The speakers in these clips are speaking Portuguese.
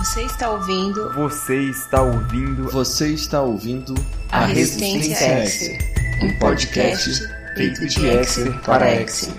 Você está ouvindo. Você está ouvindo. Você está ouvindo. A Resistência Exer, um podcast feito de Exer para Exer.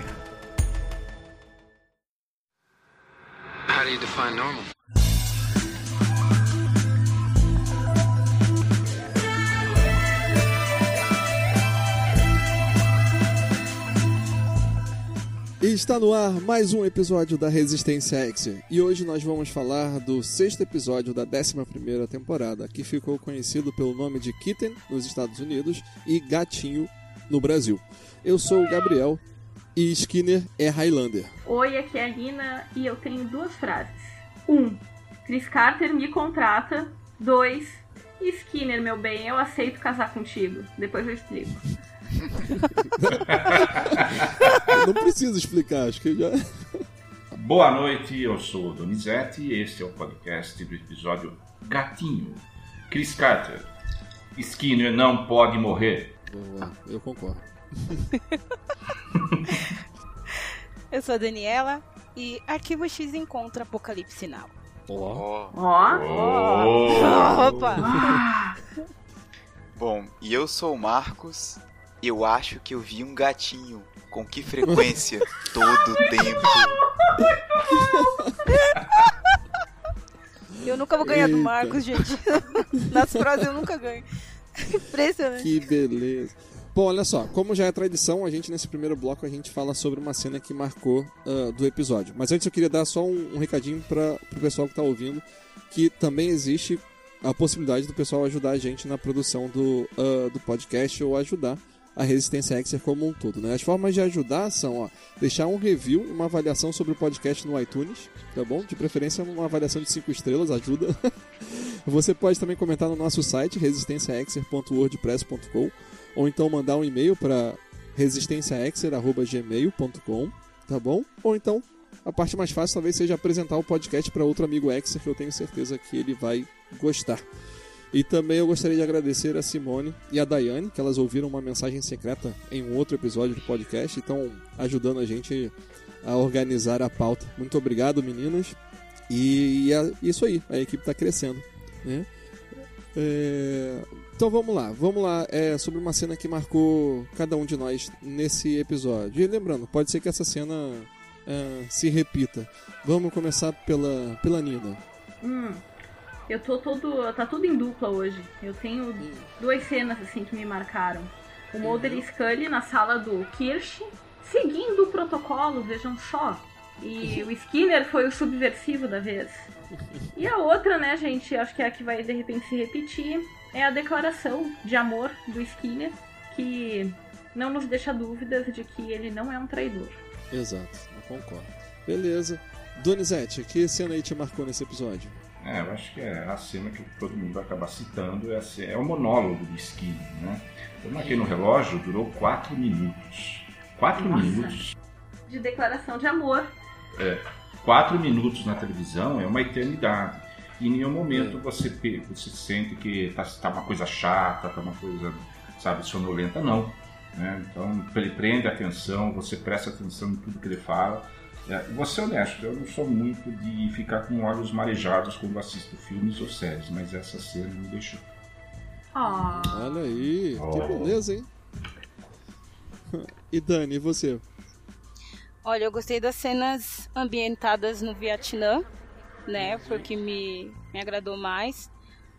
Está no ar mais um episódio da Resistência Exer. E hoje nós vamos falar do sexto episódio da 11ª temporada, que ficou conhecido pelo nome de Kitten nos Estados Unidos e Gatinho no Brasil. Eu sou o Gabriel e Skinner é Highlander. Oi, aqui é a Lina e eu tenho duas frases. Um, Chris Carter me contrata. Dois, Skinner, meu bem, eu aceito casar contigo. Depois eu explico. Não preciso explicar, acho que já. Boa noite, eu sou o Donizete e este é o podcast do episódio Gatinho. Chris Carter. Skinner não pode morrer. Boa, eu concordo. Eu sou a Daniela e Arquivo X encontra Apocalipse Sinal. Ó. Ó, Oh. Opa! Bom, e eu sou o Marcos. Eu acho que eu vi um gatinho. Com que frequência? Todo tempo. Eu nunca vou ganhar do Eita. Marcos, gente. Nas frases eu nunca ganho. Impressionante. Que beleza. Bom, olha só, como já é tradição, a gente nesse primeiro bloco a gente fala sobre uma cena que marcou ah, do episódio. Mas antes eu queria dar só um, um recadinho para o pessoal que está ouvindo, que também existe a possibilidade do pessoal ajudar a gente na produção do, ah, do podcast ou ajudar a Resistência Exer como um todo. Né? As formas de ajudar são ó, deixar um review e uma avaliação sobre o podcast no iTunes, tá bom? De preferência uma avaliação de 5 estrelas, ajuda. Você pode também comentar no nosso site resistenciaexer.wordpress.com ou então mandar um e-mail para resistenciaexer@gmail.com, tá bom? Ou então a parte mais fácil talvez seja apresentar o podcast para outro amigo Exer que eu tenho certeza que ele vai gostar. E também eu gostaria de agradecer a Simone e a Daiane, que elas ouviram uma mensagem secreta em um outro episódio do podcast e estão ajudando a gente a organizar a pauta. Muito obrigado, meninas. E, é isso aí, a equipe está crescendo. Né? É, Então vamos lá, vamos lá. É sobre uma cena que marcou cada um de nós nesse episódio. E lembrando, pode ser que essa cena é, se repita. Vamos começar pela, pela Nina. Hum, eu tô todo. tá tudo em dupla hoje. Eu tenho duas cenas assim que me marcaram. O Mulder e Scully na sala do Kirsch, seguindo o protocolo, vejam só. E o Skinner foi o subversivo da vez. E a outra, né, gente, acho que é a que vai de repente se repetir, é a declaração de amor do Skinner, que não nos deixa dúvidas de que ele não é um traidor. Exato, eu concordo. Beleza. Donizete, que cena aí te marcou nesse episódio? É, eu acho que é a cena que todo mundo vai acabar citando, é, a ce- é o monólogo do Skinner, né? Eu marquei no relógio, durou 4 minutos. 4 Nossa. minutos. De declaração de amor. Quatro minutos na televisão é uma eternidade. E em nenhum momento É. você, você sente que tá, tá uma coisa chata, tá uma coisa, sabe, sonolenta, não. né? Então, ele prende a atenção, você presta atenção em tudo que ele fala. É, vou ser honesto, eu não sou muito de ficar com olhos marejados quando assisto filmes ou séries, mas essa cena me deixou. Ah, Olha aí, que Oh. beleza, hein? E Dani, e você? Olha, eu gostei das cenas ambientadas no Vietnã, né? Foi o que me, me agradou mais.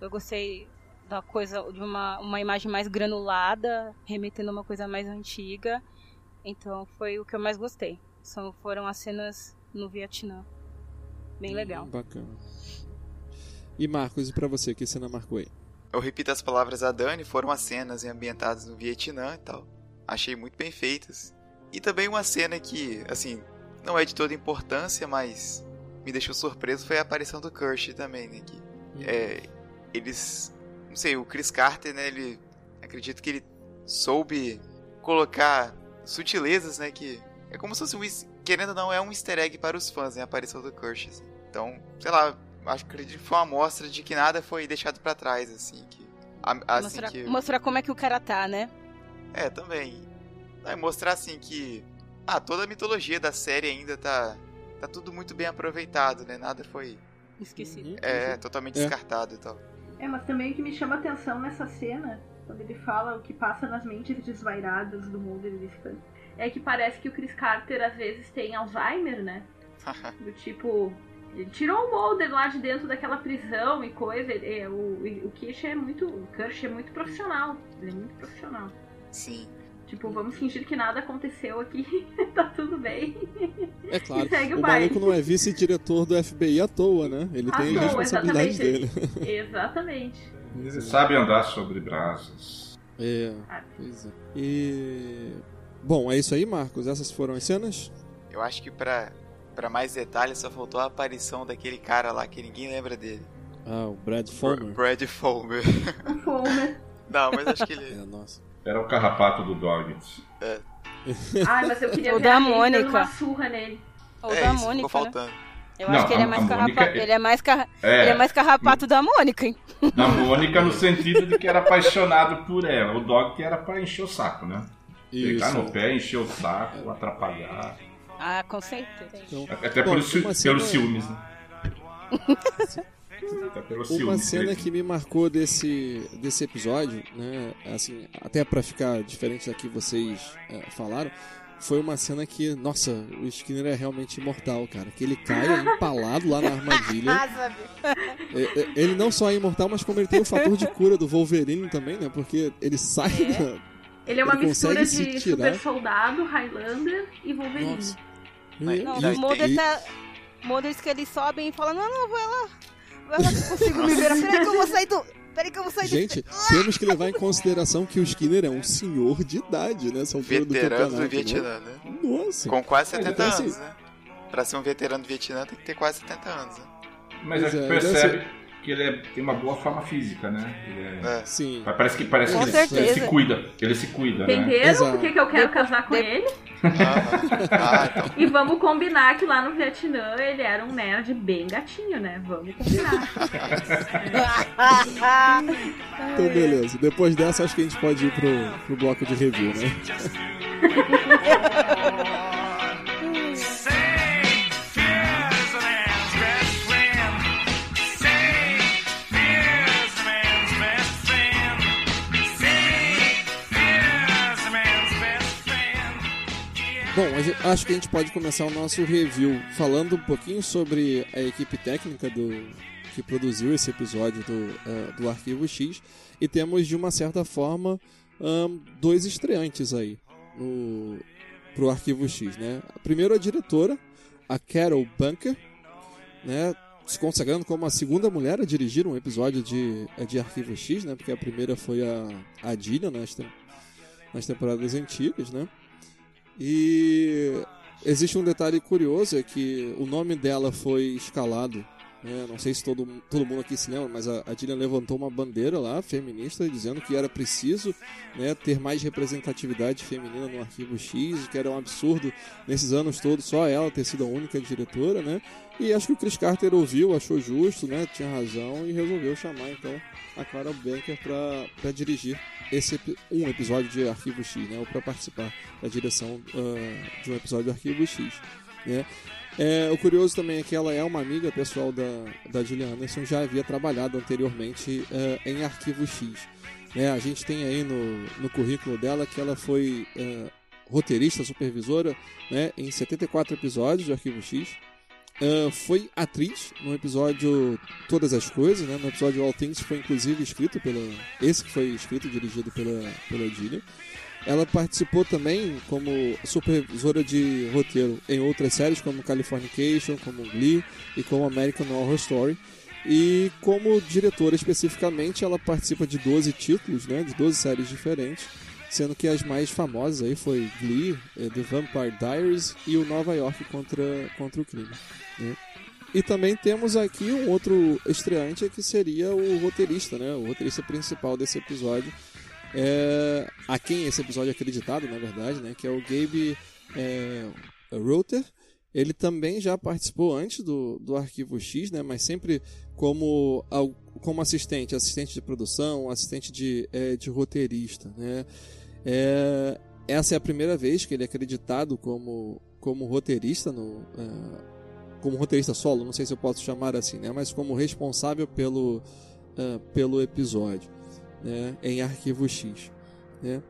Eu gostei da coisa, de uma, uma imagem mais granulada, remetendo a uma coisa mais antiga. Então foi o que eu mais gostei. São, foram as cenas no Vietnã. Bem legal. Hum, Bacana. E Marcos, e pra você, que cena marcou aí? Eu repito as palavras da Dani, foram as cenas ambientadas no Vietnã e tal. Achei muito bem feitas. E também uma cena que, assim, não é de toda importância, mas me deixou surpreso foi a aparição do Kirsch também, né? Que é, eles. Não sei, o Chris Carter, né? Ele. Acredito que ele soube colocar sutilezas, né? Que é como se fosse um. Querendo ou não, é um easter egg para os fãs, né? A aparição do Kirsch. assim. Então, sei lá, acho que acredito que foi uma amostra de que nada foi deixado pra trás, assim. Que, a- assim mostrar, que... mostrar como é que o cara tá, né? É, também. É, mostrar assim que. Ah, toda a mitologia da série ainda tá. Tá tudo muito bem aproveitado, né? Nada foi Esqueci. Uhum. É, totalmente É. descartado e tal. É, mas também o que me chama atenção nessa cena, quando ele fala o que passa nas mentes desvairadas do Mulder e do Scully, é que parece que o Chris Carter às vezes tem Alzheimer, né? Do tipo, ele tirou o Mulder lá de dentro daquela prisão e coisa. ele- é, o, o Kish é muito. O Kirsch é muito profissional. Ele é muito profissional. Sim. Tipo, vamos fingir que nada aconteceu aqui, tá tudo bem. É claro, E segue o o maluco não é vice-diretor do FBI à toa, né? Ele À tem toa, responsabilidades dele. exatamente. Exatamente. Ele sabe andar sobre brasas. É, Ah. pois é. E. Bom, é isso aí, Marcos. Essas foram as cenas? Eu acho que pra, pra mais detalhes só faltou a aparição daquele cara lá que ninguém lembra dele. Ah, o Brad Fulmer. Brad Fulmer. Fulmer. Não, mas acho que ele. É, nossa. Era o carrapato do Doggett. Ai, mas eu queria O ver da Mônica. uma surra nele. Ou é, da isso ficou Mônica, né? faltando. Eu Não, acho que ele é mais carrapato. Mônica- Ele é mais, carra... É. ele é mais carrapato da Mônica, hein? Na Mônica, no sentido de que era apaixonado por ela. O Doggett era pra encher o saco, né? Pegar Isso. no pé, encher o saco, atrapalhar. Ah, com certeza. Então, Até Bom, pelos, uma cena- pelos ciúmes, né? Até pelos Uma ciúmes. cena que me marcou desse, desse episódio, né? Assim, até pra ficar diferente da que vocês é, falaram, foi uma cena que, nossa, o Skinner é realmente imortal, cara. Que ele cai empalado lá na armadilha. É, é, Ele não só é imortal, mas como ele tem o fator de cura do Wolverine também, né? Porque ele sai da. Ele é uma Ele mistura de super soldado, Highlander e Wolverine. Nossa. Mas- E- Não, o Mulder e- tá. Mulder que ele sobe e fala: Não, não, vai lá. Vai lá que eu consigo me ver. Peraí que eu vou sair do. Peraí que eu vou sair do. Gente, temos que levar em consideração que o Skinner é um senhor de idade, né? Altura do Veterano do campeonato, né? Vietnã, né? Nossa. Com quase 70 então, assim- anos, né? Pra ser um veterano do Vietnã tem que ter quase 70 anos, né? Mas é, deve percebe que ele é- tem uma boa forma física, né? Ele é- É. Sim. Parece que, parece Com que ele, ele se cuida. Ele se cuida, né? Entenderam Exato. por que, que eu quero casar com de- ele? Aham. Ah, então. E vamos combinar que lá no Vietnã ele era um nerd bem gatinho, né? Vamos combinar. Então, beleza. Depois dessa, acho que a gente pode ir pro, pro bloco de review, né? Bom, acho que a gente pode começar o nosso review falando um pouquinho sobre a equipe técnica do que produziu esse episódio do, eh, do Arquivo X. E temos, de uma certa forma, ahn, dois estreantes aí no, pro Arquivo X, né? Primeiro a diretora, a Carol Bunker, né? Se consagrando como a segunda mulher a dirigir um episódio de, eh, de Arquivo X, né? Porque a primeira foi a, a Gillian nas, nas temporadas antigas, né? E existe um detalhe curioso, é que o nome dela foi escalado. Né? Não sei se todo, todo mundo aqui se lembra, mas a, a levantou uma bandeira lá, feminista, dizendo que era preciso né, ter mais representatividade feminina no Arquivo X, que era um absurdo nesses anos todos só ela ter sido a única diretora, né? E acho que o Chris Carter ouviu, achou justo, né? Tinha razão e resolveu chamar então a Clara Banker para dirigir esse um episódio de Arquivo X, né? Ou para participar da direção ah, de um episódio de Arquivo X, né? É, o curioso também é que ela é uma amiga pessoal da, da Gillian Anderson, já havia trabalhado anteriormente ah, em Arquivo X. Né? A gente tem aí no, no currículo dela que ela foi ah, roteirista, supervisora né? em 74 episódios de Arquivo X. Ah, foi atriz no episódio Todas as Coisas, né? no episódio All Things foi inclusive escrito pela. Esse que foi escrito e dirigido pela, pela Gillian. Ela participou também como supervisora de roteiro em outras séries, como Californication, como Glee e como American Horror Story. E como diretora especificamente, ela participa de 12 títulos, né, de 12 séries diferentes, sendo que as mais famosas aí foi Glee, eh, The Vampire Diaries e o Nova York contra, contra o crime. né. E também temos aqui um outro estreante que seria o roteirista, né, o roteirista principal desse episódio, é, a quem esse episódio é acreditado, na verdade, né, que é o Gabe é. Ele também já participou antes do, do Arquivo X, né, mas sempre como, como assistente, assistente de produção, assistente de, é, de roteirista. Né. É, essa é a primeira vez que ele é acreditado como, como roteirista no, é, como roteirista solo, não sei se eu posso chamar assim, né? Mas como responsável pelo, uh, pelo episódio, né? Em Arquivo X, né?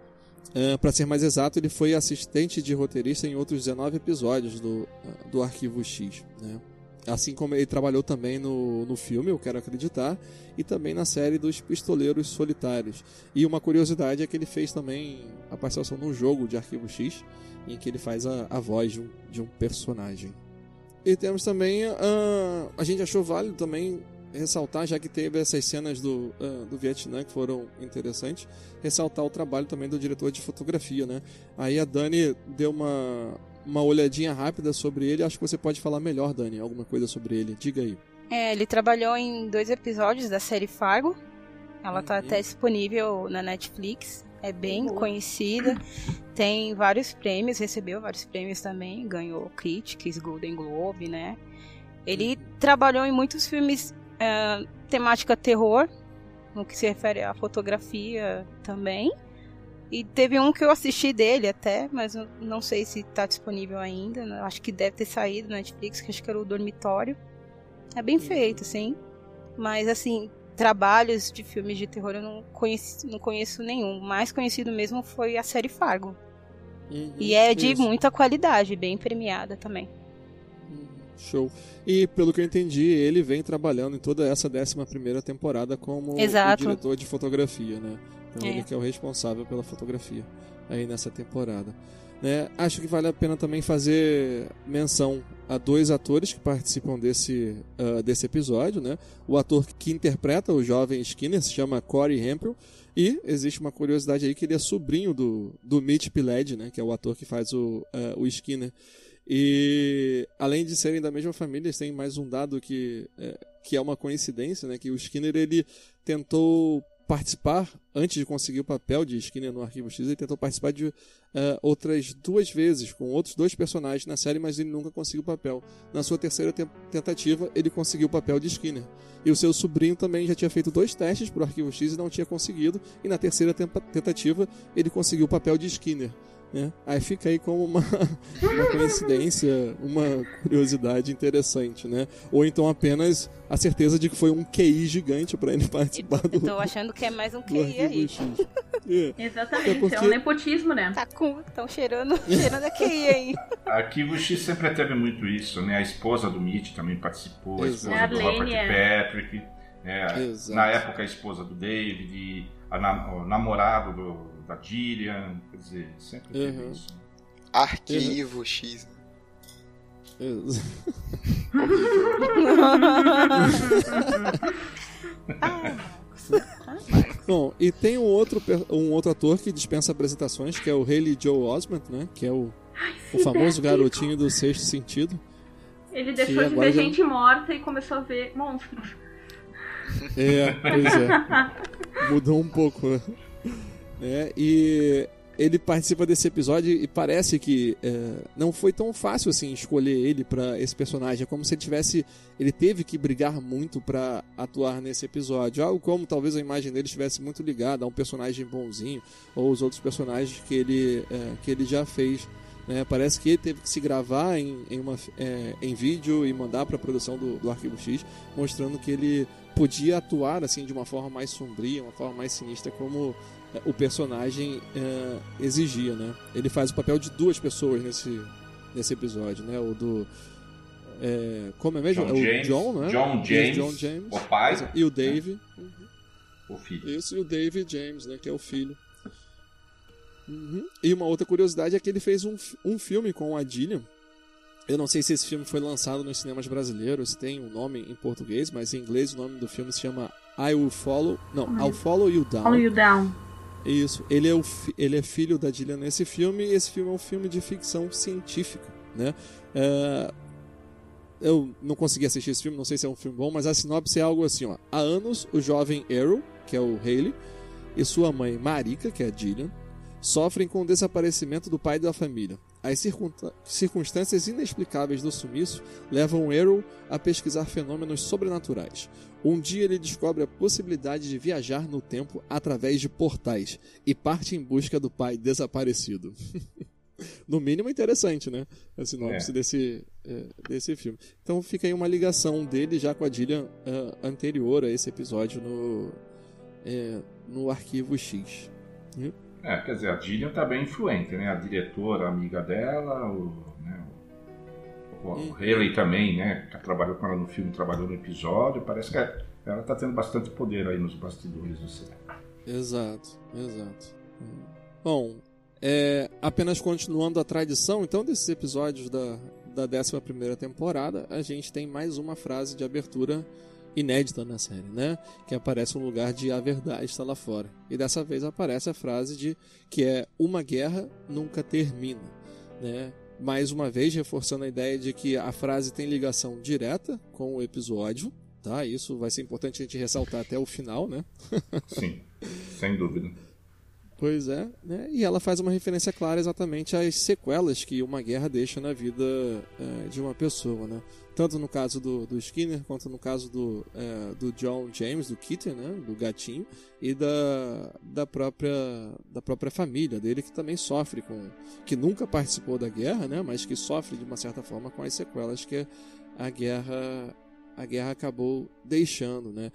Uh, para ser mais exato, ele foi assistente de roteirista em outros 19 episódios do, do Arquivo X, né? Assim como ele trabalhou também no, no filme, eu quero acreditar, e também na série dos Pistoleiros Solitários. E uma curiosidade é que ele fez também a participação num jogo de Arquivo X, em que ele faz a, a voz de um, de um personagem. E temos também. Uh, a gente achou válido também ressaltar, já que teve essas cenas do, uh, do Vietnã que foram interessantes, ressaltar o trabalho também do diretor de fotografia, né? Aí a Dani deu uma, uma olhadinha rápida sobre ele, acho que você pode falar melhor, Dani, alguma coisa sobre ele. Diga aí. É, ele trabalhou em dois episódios da série Fargo. Ela está até disponível na Netflix. É bem uhum. conhecida. Tem vários prêmios, recebeu vários prêmios também. Ganhou Critics, Golden Globe, né? Ele uhum. trabalhou em muitos filmes uh, temática terror, no que se refere à fotografia também. E teve um que eu assisti dele até, mas não sei se está disponível ainda. Né? Acho que deve ter saído na Netflix, que acho que era o Dormitório. É bem uhum. feito, sim. Mas assim, trabalhos de filmes de terror eu não conheço, não conheço nenhum. O mais conhecido mesmo foi a série Fargo. Uhum, e é de isso. muita qualidade, bem premiada também. Show. E pelo que eu entendi, ele vem trabalhando em toda essa 11 primeira temporada como diretor de fotografia, né? Então é. ele que é o responsável pela fotografia aí nessa temporada. Né? Acho que vale a pena também fazer menção a dois atores que participam desse, uh, desse episódio. Né? O ator que interpreta o jovem Skinner se chama Corey Hempel. E existe uma curiosidade aí que ele é sobrinho do, do Mitch Pileggi, né? que é o ator que faz o, uh, o Skinner. E além de serem da mesma família, eles têm mais um dado que, é, que é uma coincidência, né? Que o Skinner ele tentou participar, antes de conseguir o papel de Skinner no Arquivo X, ele tentou participar de uh, outras duas vezes, com outros dois personagens na série, mas ele nunca conseguiu o papel. Na sua terceira te tentativa, ele conseguiu o papel de Skinner. E o seu sobrinho também já tinha feito dois testes para o Arquivo X e não tinha conseguido, e na terceira tentativa, ele conseguiu o papel de Skinner. Né? Aí fica aí como uma, uma coincidência, uma curiosidade interessante, né? Ou então apenas a certeza de que foi um QI gigante para ele participar do. Tô achando que é mais um QI aí. É. Exatamente, é, porque... é um nepotismo, né? Tá com, tão cheirando, cheirando a QI aí. Arquivo X sempre teve muito isso, né? A esposa do Mitch também participou, a esposa é, do Robert é. Patrick, né? na época a esposa do David, a namorado do da Gillian, quer dizer, sempre teve uhum. isso. Arquivo uhum. X. Bom, e tem um outro, um outro ator que dispensa apresentações, que é o Haley Joe Osment, né? Que é o, Ai, o famoso garotinho do sexto sentido. Ele deixou de ver já... gente morta e começou a ver monstros. É, pois é. Mudou um pouco, né? E ele participa desse episódio e parece que é, não foi tão fácil assim escolher ele para esse personagem. É como se ele tivesse, ele teve que brigar muito para atuar nesse episódio. Algo como talvez a imagem dele estivesse muito ligada a um personagem bonzinho ou os outros personagens que ele é, que ele já fez. Né? Parece que ele teve que se gravar em, em, uma, é, em vídeo e mandar para a produção do, do Arquivo X, mostrando que ele podia atuar assim de uma forma mais sombria, uma forma mais sinistra, como o personagem uh, exigia, né? Ele faz o papel de duas pessoas nesse, nesse episódio, né? O do é, como é mesmo? John é o John, né? John James, John James, o pai, e o Dave, uhum. o filho. Isso e o Dave James, né? Que é o filho. Uhum. E uma outra curiosidade é que ele fez um, um filme com a Dillian. Eu não sei se esse filme foi lançado nos cinemas brasileiros, se tem um nome em português, mas em inglês o nome do filme se chama I Will Follow. Não. I'll Follow You Down. Follow You Down. Isso. Ele é, o ele é filho da Dillian nesse filme, e esse filme é um filme de ficção científica, né? É... Eu não consegui assistir esse filme, não sei se é um filme bom, mas a sinopse é algo assim, ó. Há anos, o jovem Arrow, que é o Haley, e sua mãe Marika, que é a Dillian, sofrem com o desaparecimento do pai da família. As circunstâncias inexplicáveis do sumiço levam Arrow a pesquisar fenômenos sobrenaturais. Um dia ele descobre a possibilidade de viajar no tempo através de portais e parte em busca do pai desaparecido. no mínimo interessante, né? A sinopse é. desse, é, desse filme. Então fica aí uma ligação dele já com a Dillian uh, anterior a esse episódio no, é, no Arquivo X. É, quer dizer, a Dillian tá bem influente, né? A diretora, amiga dela, o, né, o, o Haley também, né? Que trabalhou com ela no filme, trabalhou no episódio. Parece que ela tá tendo bastante poder aí nos bastidores do cinema. Exato, exato. Bom, é, apenas continuando a tradição, então, desses episódios da, da 11 temporada, a gente tem mais uma frase de abertura inédita na série, né? Que aparece um lugar de a verdade está lá fora. E dessa vez aparece a frase de que é uma guerra nunca termina, né? Mais uma vez reforçando a ideia de que a frase tem ligação direta com o episódio, tá? Isso vai ser importante a gente ressaltar até o final, né? Sim, sem dúvida. Pois é, né? E ela faz uma referência clara exatamente às sequelas que uma guerra deixa na vida é, de uma pessoa, né? Tanto no caso do, do Skinner, quanto no caso do, é, do John James, do Kitten, né? Do gatinho, e da, da, própria, da própria família dele, que também sofre com... que nunca participou da guerra, né? Mas que sofre de uma certa forma com as sequelas que a guerra, a guerra acabou deixando, né?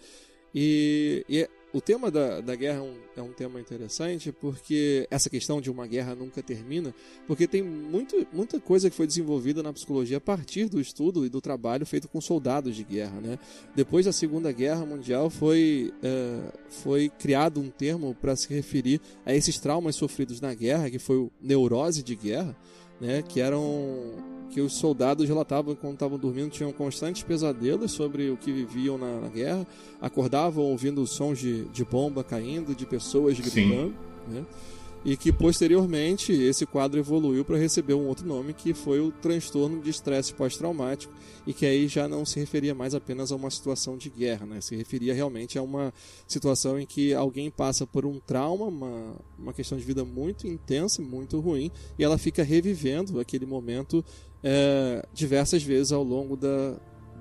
E, e o tema da, da guerra é um, é um, tema interessante porque essa questão de uma guerra nunca termina, porque tem muito, muita coisa que foi desenvolvida na psicologia a partir do estudo e do trabalho feito com soldados de guerra. Né? Depois da Segunda Guerra Mundial foi, é, foi criado um termo para se referir a esses traumas sofridos na guerra, que foi o neurose de guerra, né? que eram que os soldados relatavam quando estavam dormindo tinham constantes pesadelos sobre o que viviam na, na guerra, acordavam ouvindo sons de, de bomba caindo, de pessoas gritando, né? E que posteriormente esse quadro evoluiu para receber um outro nome que foi o transtorno de estresse pós-traumático e que aí já não se referia mais apenas a uma situação de guerra, né? se referia realmente a uma situação em que alguém passa por um trauma, uma, uma questão de vida muito intensa, muito ruim, e ela fica revivendo aquele momento é, diversas vezes ao longo da,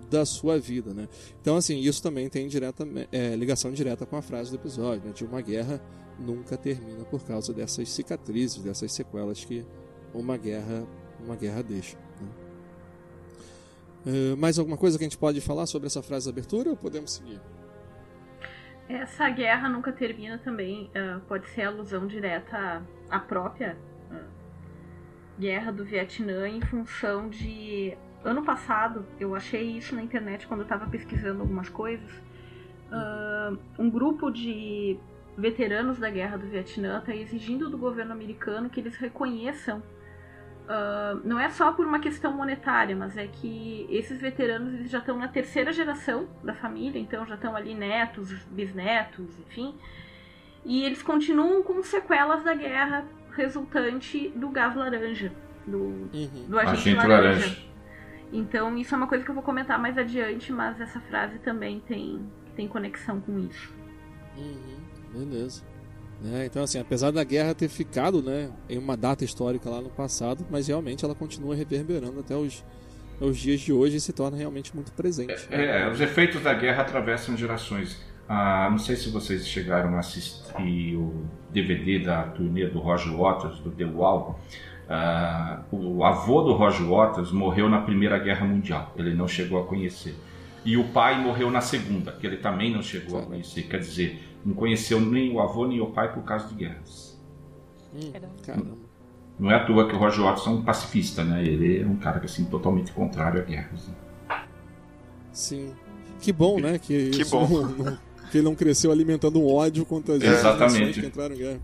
da sua vida, né? Então, assim, isso também tem direta, é, ligação direta com a frase do episódio, né? De uma guerra nunca termina por causa dessas cicatrizes, dessas sequelas que uma guerra, uma guerra deixa. Né? Uh, mais alguma coisa que a gente pode falar sobre essa frase de abertura ou podemos seguir? Essa guerra nunca termina também uh, pode ser alusão direta à própria guerra do Vietnã em função de. Ano passado, eu achei isso na internet quando eu estava pesquisando algumas coisas. Uh, um grupo de veteranos da guerra do Vietnã está exigindo do governo americano que eles reconheçam. Uh, não é só por uma questão monetária, mas é que esses veteranos eles já estão na terceira geração da família, então já estão ali netos, bisnetos, enfim. E eles continuam com sequelas da guerra resultante do gás laranja, do, uhum. do agente, agente laranja. laranja. Então isso é uma coisa que eu vou comentar mais adiante, mas essa frase também tem, tem conexão com isso. Uhum. Beleza. É, então, assim, apesar da guerra ter ficado né, em uma data histórica lá no passado, mas realmente ela continua reverberando até os, os dias de hoje e se torna realmente muito presente. É, é os efeitos da guerra atravessam gerações. Ah, não sei se vocês chegaram a assistir o DVD da turnê do Roger Waters, do The Wall. Ah, o avô do Roger Waters morreu na Primeira Guerra Mundial. Ele não chegou a conhecer. E o pai morreu na Segunda, que ele também não chegou a conhecer. Quer dizer, não conheceu nem o avô nem o pai por causa de guerras. Hum, caramba. Não é à toa que o Roger Waters é um pacifista, né? Ele é um cara assim, totalmente contrário a guerras. Né? Sim. Que bom, né? Que, que bom. Não, que ele não cresceu alimentando um ódio contra as Exatamente. que entraram em guerra.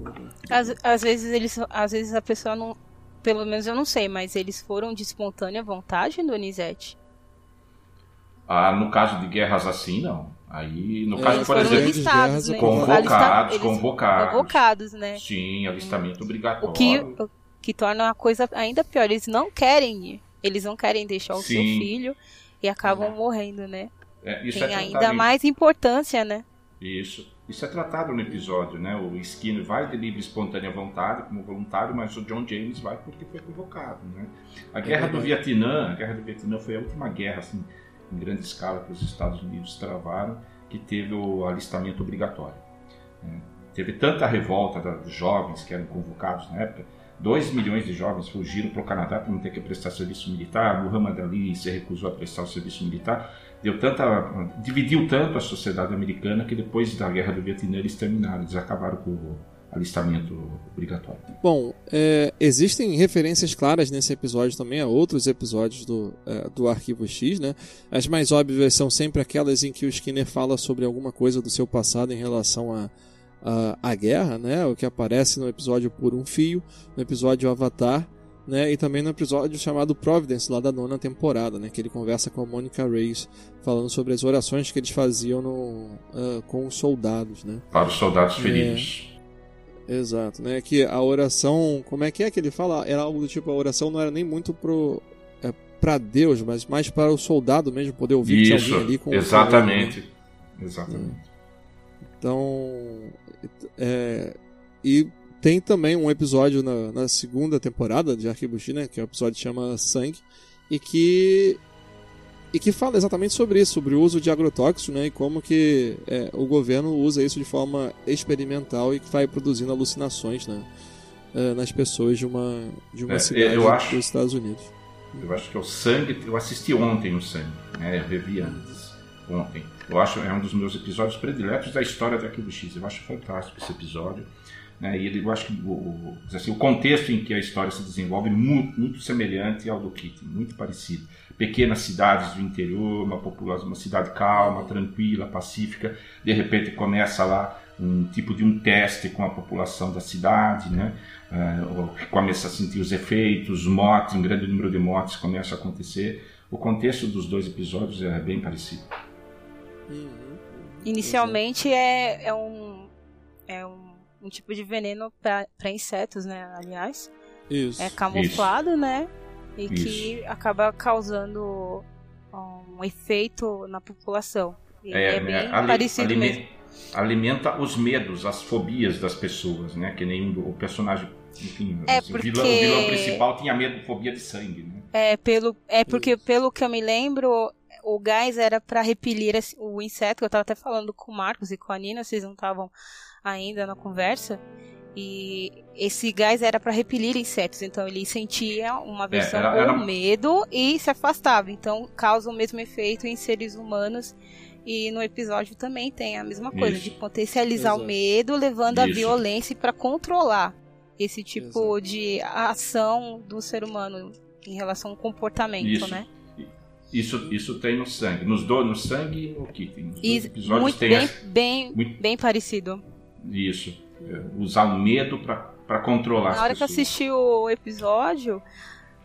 Às, às, vezes eles, às vezes a pessoa não, pelo menos eu não sei, mas eles foram de espontânea vontade, Donizete? Ah, no caso de guerras assim, não. Aí, no é, caso, por exemplo, listados, né? convocados, Alista, convocados. Convocados, né? Sim, alistamento obrigatório. O que, o que torna a coisa ainda pior. Eles não querem ir. Eles não querem deixar o Sim. seu filho e acabam é. morrendo, né? É, Tem é ainda mais importância, né? Isso. Isso é tratado no episódio, né? O Skinner vai de livre espontânea vontade como voluntário, mas o John James vai porque foi convocado, né? A Guerra do Vietnã, a Guerra do Vietnã foi a última guerra assim em grande escala que os Estados Unidos travaram, que teve o alistamento obrigatório. Né? Teve tanta revolta dos jovens que eram convocados na época, 2 milhões de jovens fugiram para o Canadá para não ter que prestar serviço militar. Muhammad Ali se recusou a prestar o serviço militar. Deu tanta, dividiu tanto a sociedade americana que depois da guerra do Vietnã eles terminaram, eles acabaram com o alistamento obrigatório. Bom, é, existem referências claras nesse episódio também a outros episódios do, é, do Arquivo X, né? As mais óbvias são sempre aquelas em que o Skinner fala sobre alguma coisa do seu passado em relação a a, a guerra, né? O que aparece no episódio Por um Fio, no episódio Avatar, né? E também no episódio chamado Providence, lá da nona temporada, né? Que ele conversa com a Monica Reyes, falando sobre as orações que eles faziam no, uh, com os soldados, né? Para os soldados feridos. É, exato, né? Que a oração, como é que é que ele fala? Era algo do tipo, a oração não era nem muito pro... É, para Deus, mas mais para o soldado mesmo poder ouvir Isso, que alguém ali com exatamente, o... né? exatamente. Então, é, e tem também um episódio na, na, segunda temporada de Arquivo X, né, que é o episódio que chama Sangue, e que e que fala exatamente sobre isso, sobre o uso de agrotóxicos, né, e como que é, o governo usa isso de forma experimental e que vai produzindo alucinações, né, é, nas pessoas de uma de uma é, cidade acho, dos Estados Unidos. Eu acho que é o Sangue, eu assisti ontem o Sangue, né, eu revi antes, ontem. Eu acho é um dos meus episódios prediletos da história do Arquivo X. Eu acho fantástico esse episódio. Né? E ele, eu acho que o, o, assim, o contexto em que a história se desenvolve é muito, muito semelhante ao do Keating, muito parecido. Pequenas cidades do interior, uma população, uma cidade calma, tranquila, pacífica. De repente começa lá um tipo de um teste com a população da cidade, né? Uh, começa a sentir os efeitos, mortes, um grande número de mortes começa a acontecer. O contexto dos dois episódios é bem parecido. Uhum. Inicialmente é, é, um, é um, um tipo de veneno para insetos, né? Aliás. Isso. É camuflado, Isso. né? E Isso. que acaba causando um efeito na população. E é, é bem ali, parecido aliment, mesmo. Alimenta os medos, as fobias das pessoas, né? Que nem o personagem enfim, é assim, porque... o, vilão, o, vilão, principal tinha medo, fobia de sangue, né? É, pelo, é porque, pelo que eu me lembro, o gás era para repelir o inseto. Eu tava até falando com o Marcos e com a Nina, vocês não estavam ainda na conversa. E esse gás era para repelir insetos, então ele sentia uma versão é, era, era... medo e se afastava. Então causa o mesmo efeito em seres humanos. E no episódio também tem a mesma coisa, Isso. de potencializar Exato. o medo, levando Isso. a violência para controlar esse tipo Exato. de ação do ser humano em relação ao comportamento, Isso. né? Isso, isso tem no sangue. Nos do, no sangue e no kitten. Nos dois episódios muito tem bem, bem, muito... bem parecido. Isso. É, usar o medo para controlar Na hora que eu assisti o episódio,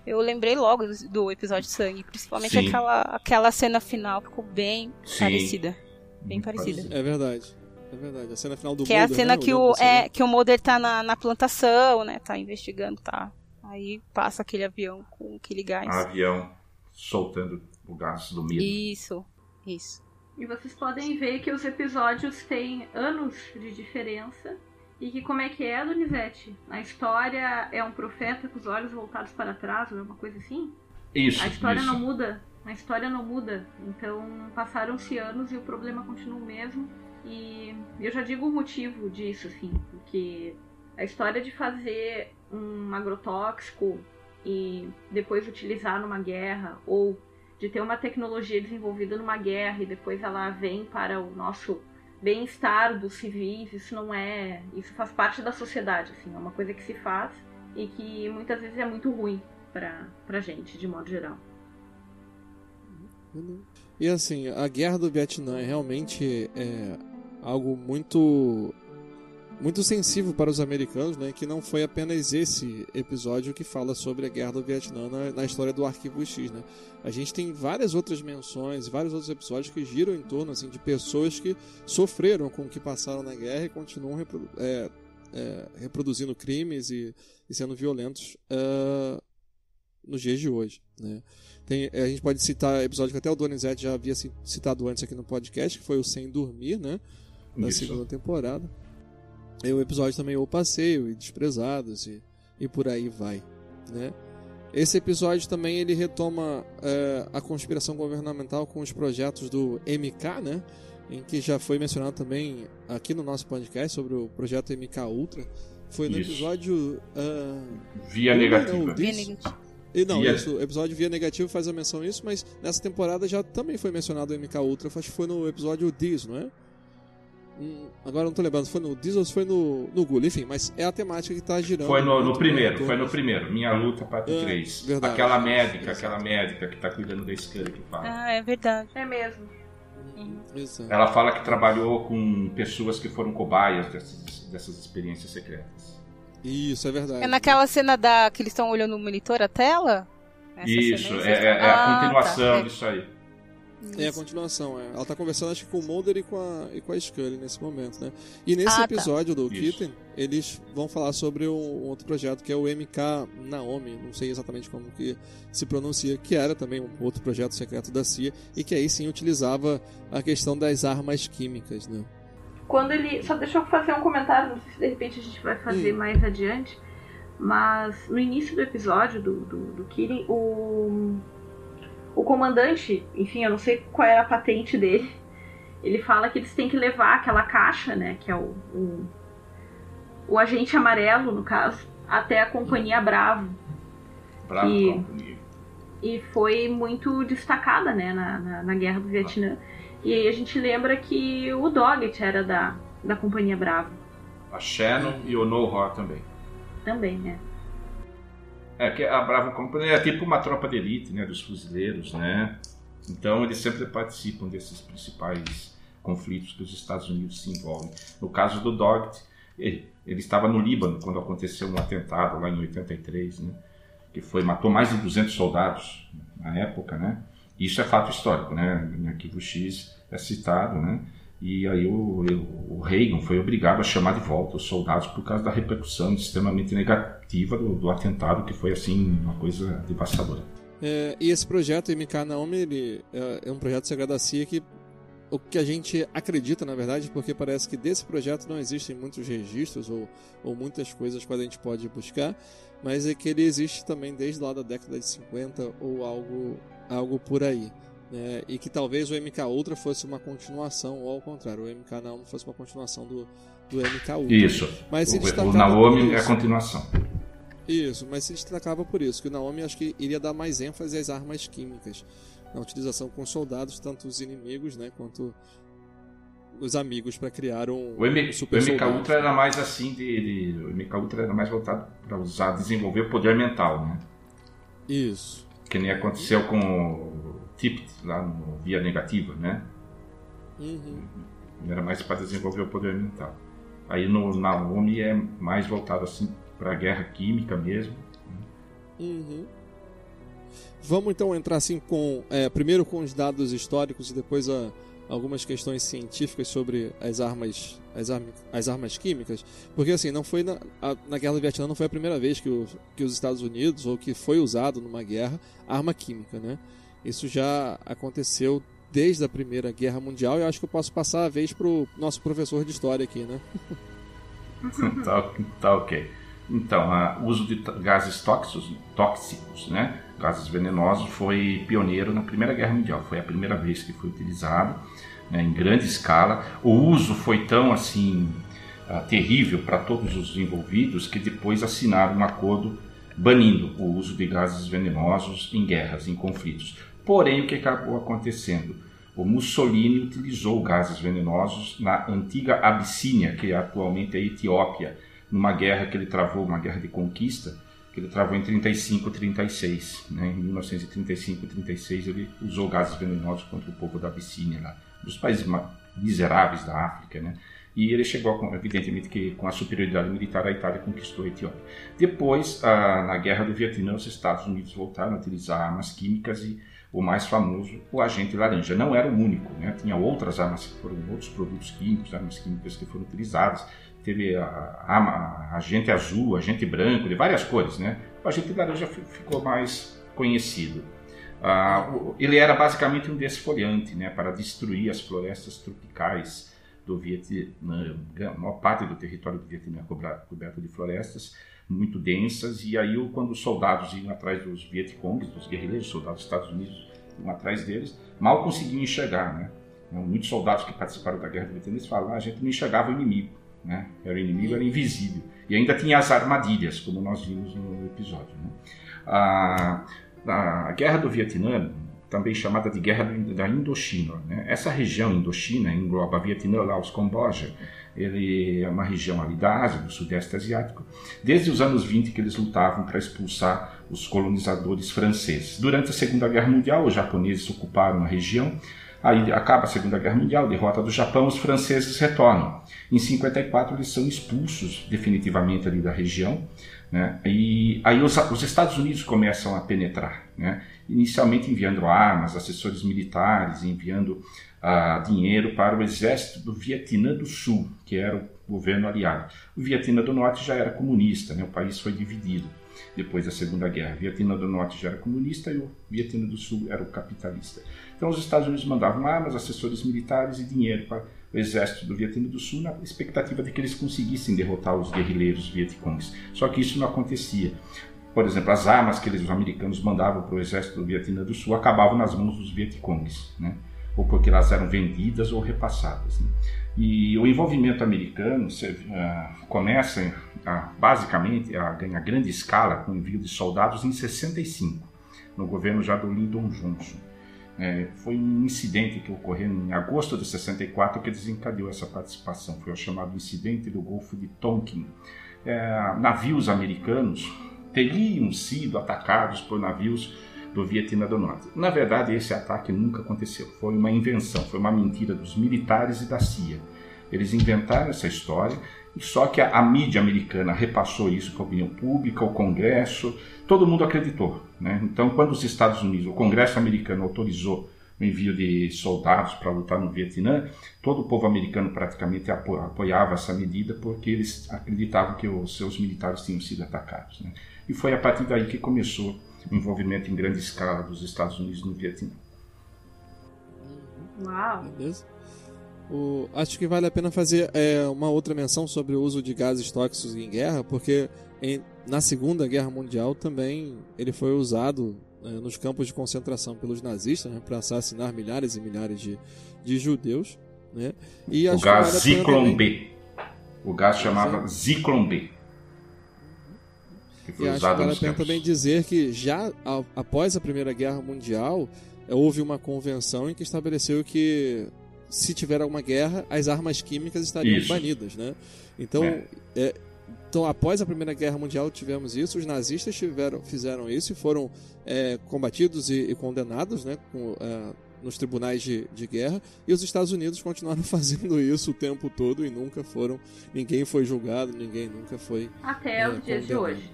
eu lembrei logo do episódio de sangue. Principalmente aquela, aquela cena final. Ficou bem Sim. parecida. Bem parecida. É verdade. É verdade. A cena final do Que Mulder, é a cena né? que, o, é, que o Mulder tá na, na plantação, né? Tá investigando, tá. Aí passa aquele avião com aquele gás. Avião soltando o gás do medo. Isso, isso. E vocês podem ver que os episódios têm anos de diferença. E que como é que é, Donizete? A história é um profeta com os olhos voltados para trás, ou é uma coisa assim? Isso. A história isso. não muda. A história não muda. Então passaram-se anos e o problema continua o mesmo. E eu já digo o motivo disso, assim, porque a história de fazer um agrotóxico e depois utilizar numa guerra, ou de ter uma tecnologia desenvolvida numa guerra e depois ela vem para o nosso bem-estar dos civis, isso não é. Isso faz parte da sociedade, assim, é uma coisa que se faz e que muitas vezes é muito ruim pra, pra gente, de modo geral. E assim, a guerra do Vietnã é realmente é algo muito muito sensível para os americanos, né, que não foi apenas esse episódio que fala sobre a guerra do Vietnã na, na, história do Arquivo X, né. A gente tem várias outras menções, vários outros episódios que giram em torno assim de pessoas que sofreram com o que passaram na guerra e continuam reprodu é, é, reproduzindo crimes e, e sendo violentos uh, nos dias de hoje, né. Tem, a gente pode citar episódio que até o Donizete já havia citado antes aqui no podcast, que foi o Sem Dormir, né, na Isso. segunda temporada. E o episódio também O Passeio e Desprezados e, e por aí vai, né? Esse episódio também ele retoma é, a conspiração governamental com os projetos do MK, né? Em que já foi mencionado também aqui no nosso podcast sobre o projeto MK Ultra, Foi no Isso. episódio. ah, Via Não, negativa. não, Via Isso. negativo. E não, Via- isso, o episódio via negativo faz a menção a isso, mas nessa temporada já também foi mencionado o MK Ultra, acho que foi no episódio Diz, não é? Hum, agora eu não tô lembrando, se foi no Diz ou se foi no, no Gula, enfim, mas é a temática que tá girando. Foi no, no muito primeiro, foi no primeiro. Minha luta parte É, 3. verdade. Aquela médica, aquela médica que tá cuidando da Scully que fala. Ah, é verdade. É mesmo. Exato. Ela fala que trabalhou com pessoas que foram cobaias dessas, dessas experiências secretas. Isso, é verdade. É naquela cena da que eles estão olhando no monitor a tela? Essa Isso, cena é, é- é a Ah, continuação tá, disso aí. É a continuação, é. Ela tá conversando acho que com o Mulder e com a, e com a Scully nesse momento, né? E nesse Ah, tá. episódio do Isso. Kitten, eles vão falar sobre um, um outro projeto que é o MK Naomi, não sei exatamente como que se pronuncia, que era também um outro projeto secreto da CIA e que aí sim utilizava a questão das armas químicas, né? Quando ele. Só deixa eu fazer um comentário, não sei se de repente a gente vai fazer Hum. mais adiante. Mas no início do episódio do, do, do o. O comandante, enfim, eu não sei qual era a patente dele. Ele fala que eles têm que levar aquela caixa, né? Que é o, o, o agente amarelo, no caso, até a companhia Bravo. Bravo E- Company. E foi muito destacada, né, na, na, na guerra do Vietnã. E aí a gente lembra que o Doggett era da, da companhia Bravo A Shannon e o No-Hor também. também, né? É que a Bravo Company é tipo uma tropa de elite, né, dos fuzileiros, né? Então eles sempre participam desses principais conflitos que os Estados Unidos se envolvem. No caso do Doggett, ele, estava no Líbano quando aconteceu um atentado lá em 83, né? Que foi matou mais de 200 soldados na época, né? Isso é fato histórico, né? No arquivo X é citado, né? E aí o, o Reagan foi obrigado a chamar de volta os soldados por causa da repercussão extremamente negativa do, do atentado, que foi assim uma coisa devastadora. É, e esse projeto MK Naomi, ele é, é um projeto sagrado da CIA que o que a gente acredita, na verdade, porque parece que desse projeto não existem muitos registros ou, ou muitas coisas que a gente pode buscar, mas é que ele existe também desde lá da década de 50 ou algo, algo por aí. Né? E que talvez o MK Ultra fosse uma continuação, ou ao contrário, o MK Naomi fosse uma continuação do, do MK Ultra. Isso. Mas o, o Naomi é a continuação. Isso, mas se destacava por isso, que o Naomi acho que iria dar mais ênfase às armas químicas, na utilização com soldados, tanto os inimigos, né, quanto os amigos para criar um O, M, um o super MK soldado. Ultra era mais assim de, de- o MK Ultra era mais voltado para usar, desenvolver o poder mental, né? Isso. Que nem aconteceu com o Tippett lá no Via Negativa, né? Uhum. Era mais para desenvolver o poder mental. Aí no Naomi é mais voltado assim para a guerra química mesmo. Uhum. Vamos então entrar assim com é, primeiro com os dados históricos e depois a, algumas questões científicas sobre as armas as, arma, as armas químicas, porque assim não foi na, a, na guerra do Vietnã não foi a primeira vez que, o, que os Estados Unidos ou que foi usado numa guerra arma química, né? Isso já aconteceu desde a Primeira Guerra Mundial e acho que eu posso passar a vez pro nosso professor de história aqui, né? tá, tá ok. Então, o uso de gases tóxicos, tóxicos, né? Gases venenosos foi pioneiro na Primeira Guerra Mundial. Foi a primeira vez que foi utilizado né, em grande escala. O uso foi tão assim ah, terrível para todos os envolvidos que depois assinaram um acordo banindo o uso de gases venenosos em guerras, em conflitos. Porém, o que acabou acontecendo? O Mussolini utilizou gases venenosos na antiga Abissínia, que atualmente é a Etiópia, numa guerra que ele travou, uma guerra de conquista, que ele travou em 35 e 36. Né? Em 1935 e 36 ele usou gases venenosos contra o povo da Abissínia, lá, dos países miseráveis da África. Né? E ele chegou, com- evidentemente, que com a superioridade militar a Itália conquistou a Etiópia. Depois, ah, na guerra do Vietnã, os Estados Unidos voltaram a utilizar armas químicas e o mais famoso, o agente laranja. Não era o único, né? tinha outras armas que foram, outros produtos químicos, armas químicas que foram utilizadas. Teve a, a, a agente azul, agente branco, de várias cores, né? O agente laranja fi- ficou mais conhecido. Ah, ele era basicamente um desfoliante, né? Para destruir as florestas tropicais do Vietnã. A maior parte do território do Vietnã é coberto de florestas muito densas e aí quando os soldados iam atrás dos Vietcongs, dos guerrilheiros, soldados dos Estados Unidos iam atrás deles, mal conseguiam enxergar, né? Muitos soldados que participaram da guerra do Vietnã falam, "Ah, a gente não enxergava o inimigo, né? Era o inimigo, era invisível. E ainda tinha as armadilhas, como nós vimos no episódio. Né? A, a Guerra do Vietnã, também chamada de Guerra da Indochina, né? essa região Indochina engloba Vietnã, Laos, Camboja, ele é uma região ali da Ásia, do Sudeste Asiático, desde os anos 20 que eles lutavam para expulsar os colonizadores franceses. Durante a Segunda Guerra Mundial, os japoneses ocuparam a região, aí acaba a Segunda Guerra Mundial, derrota do Japão, os franceses retornam. Em 54 eles são expulsos definitivamente ali da região, né? e aí os, os Estados Unidos começam a penetrar, né? inicialmente enviando armas, assessores militares, enviando dinheiro para o exército do Vietnã do Sul, que era o governo aliado. O Vietnã do Norte já era comunista, né? o país foi dividido depois da Segunda Guerra. O Vietnã do Norte já era comunista e o Vietnã do Sul era o capitalista. Então os Estados Unidos mandavam armas, assessores militares e dinheiro para o exército do Vietnã do Sul na expectativa de que eeles conseguissem derrotar os guerrilheiros vietcongues. Só que isso não acontecia. Por exemplo, as armas que eles, os americanos mandavam para o exército do Vietnã do Sul acabavam nas mãos dos vietcongues. Né? Ou porque elas eram vendidas ou repassadas. Né? E o envolvimento americano se, uh, começa a, basicamente a ganhar grande escala com o envio de soldados em 65, no governo já do Lyndon Johnson. É, foi um incidente que ocorreu em agosto de 64 que desencadeou essa participação. Foi o chamado incidente do Golfo de Tonkin. É, navios americanos teriam sido atacados por navios do Vietnã do Norte. Na verdade, esse ataque nunca aconteceu. Foi uma invenção, foi uma mentira dos militares e da CIA. Eles inventaram essa história, só que a, a mídia americana repassou isso para a opinião pública, o Congresso, todo mundo acreditou. Né? Então, quando os Estados Unidos, o Congresso americano autorizou o envio de soldados para lutar no Vietnã, todo o povo americano praticamente apoiava essa medida porque eles acreditavam que os seus militares tinham sido atacados. Né? E foi a partir daí que começou envolvimento em grande escala dos Estados Unidos no Vietnã. Uau! Beleza? O, acho que vale a pena fazer é, uma outra menção sobre o uso de gases tóxicos em guerra, porque em, na Segunda Guerra Mundial também ele foi usado é, nos campos de concentração pelos nazistas né, para assassinar milhares e milhares de, de judeus. Né? E o gás vale Zyklon B. O gás chamava Zyklon B e usado acho que vale a pena também dizer que já após a Primeira Guerra Mundial é, houve uma convenção em que estabeleceu que se tiver alguma guerra, as armas químicas estariam isso. banidas, né? Então, é. É, então, após a Primeira Guerra Mundial tivemos isso, os nazistas tiveram, fizeram isso e foram é, combatidos e, e, condenados, né? Com, é, nos tribunais de, de guerra e os Estados Unidos continuaram fazendo isso o tempo todo e nunca foram ninguém foi julgado ninguém nunca foi até é, os dias de hoje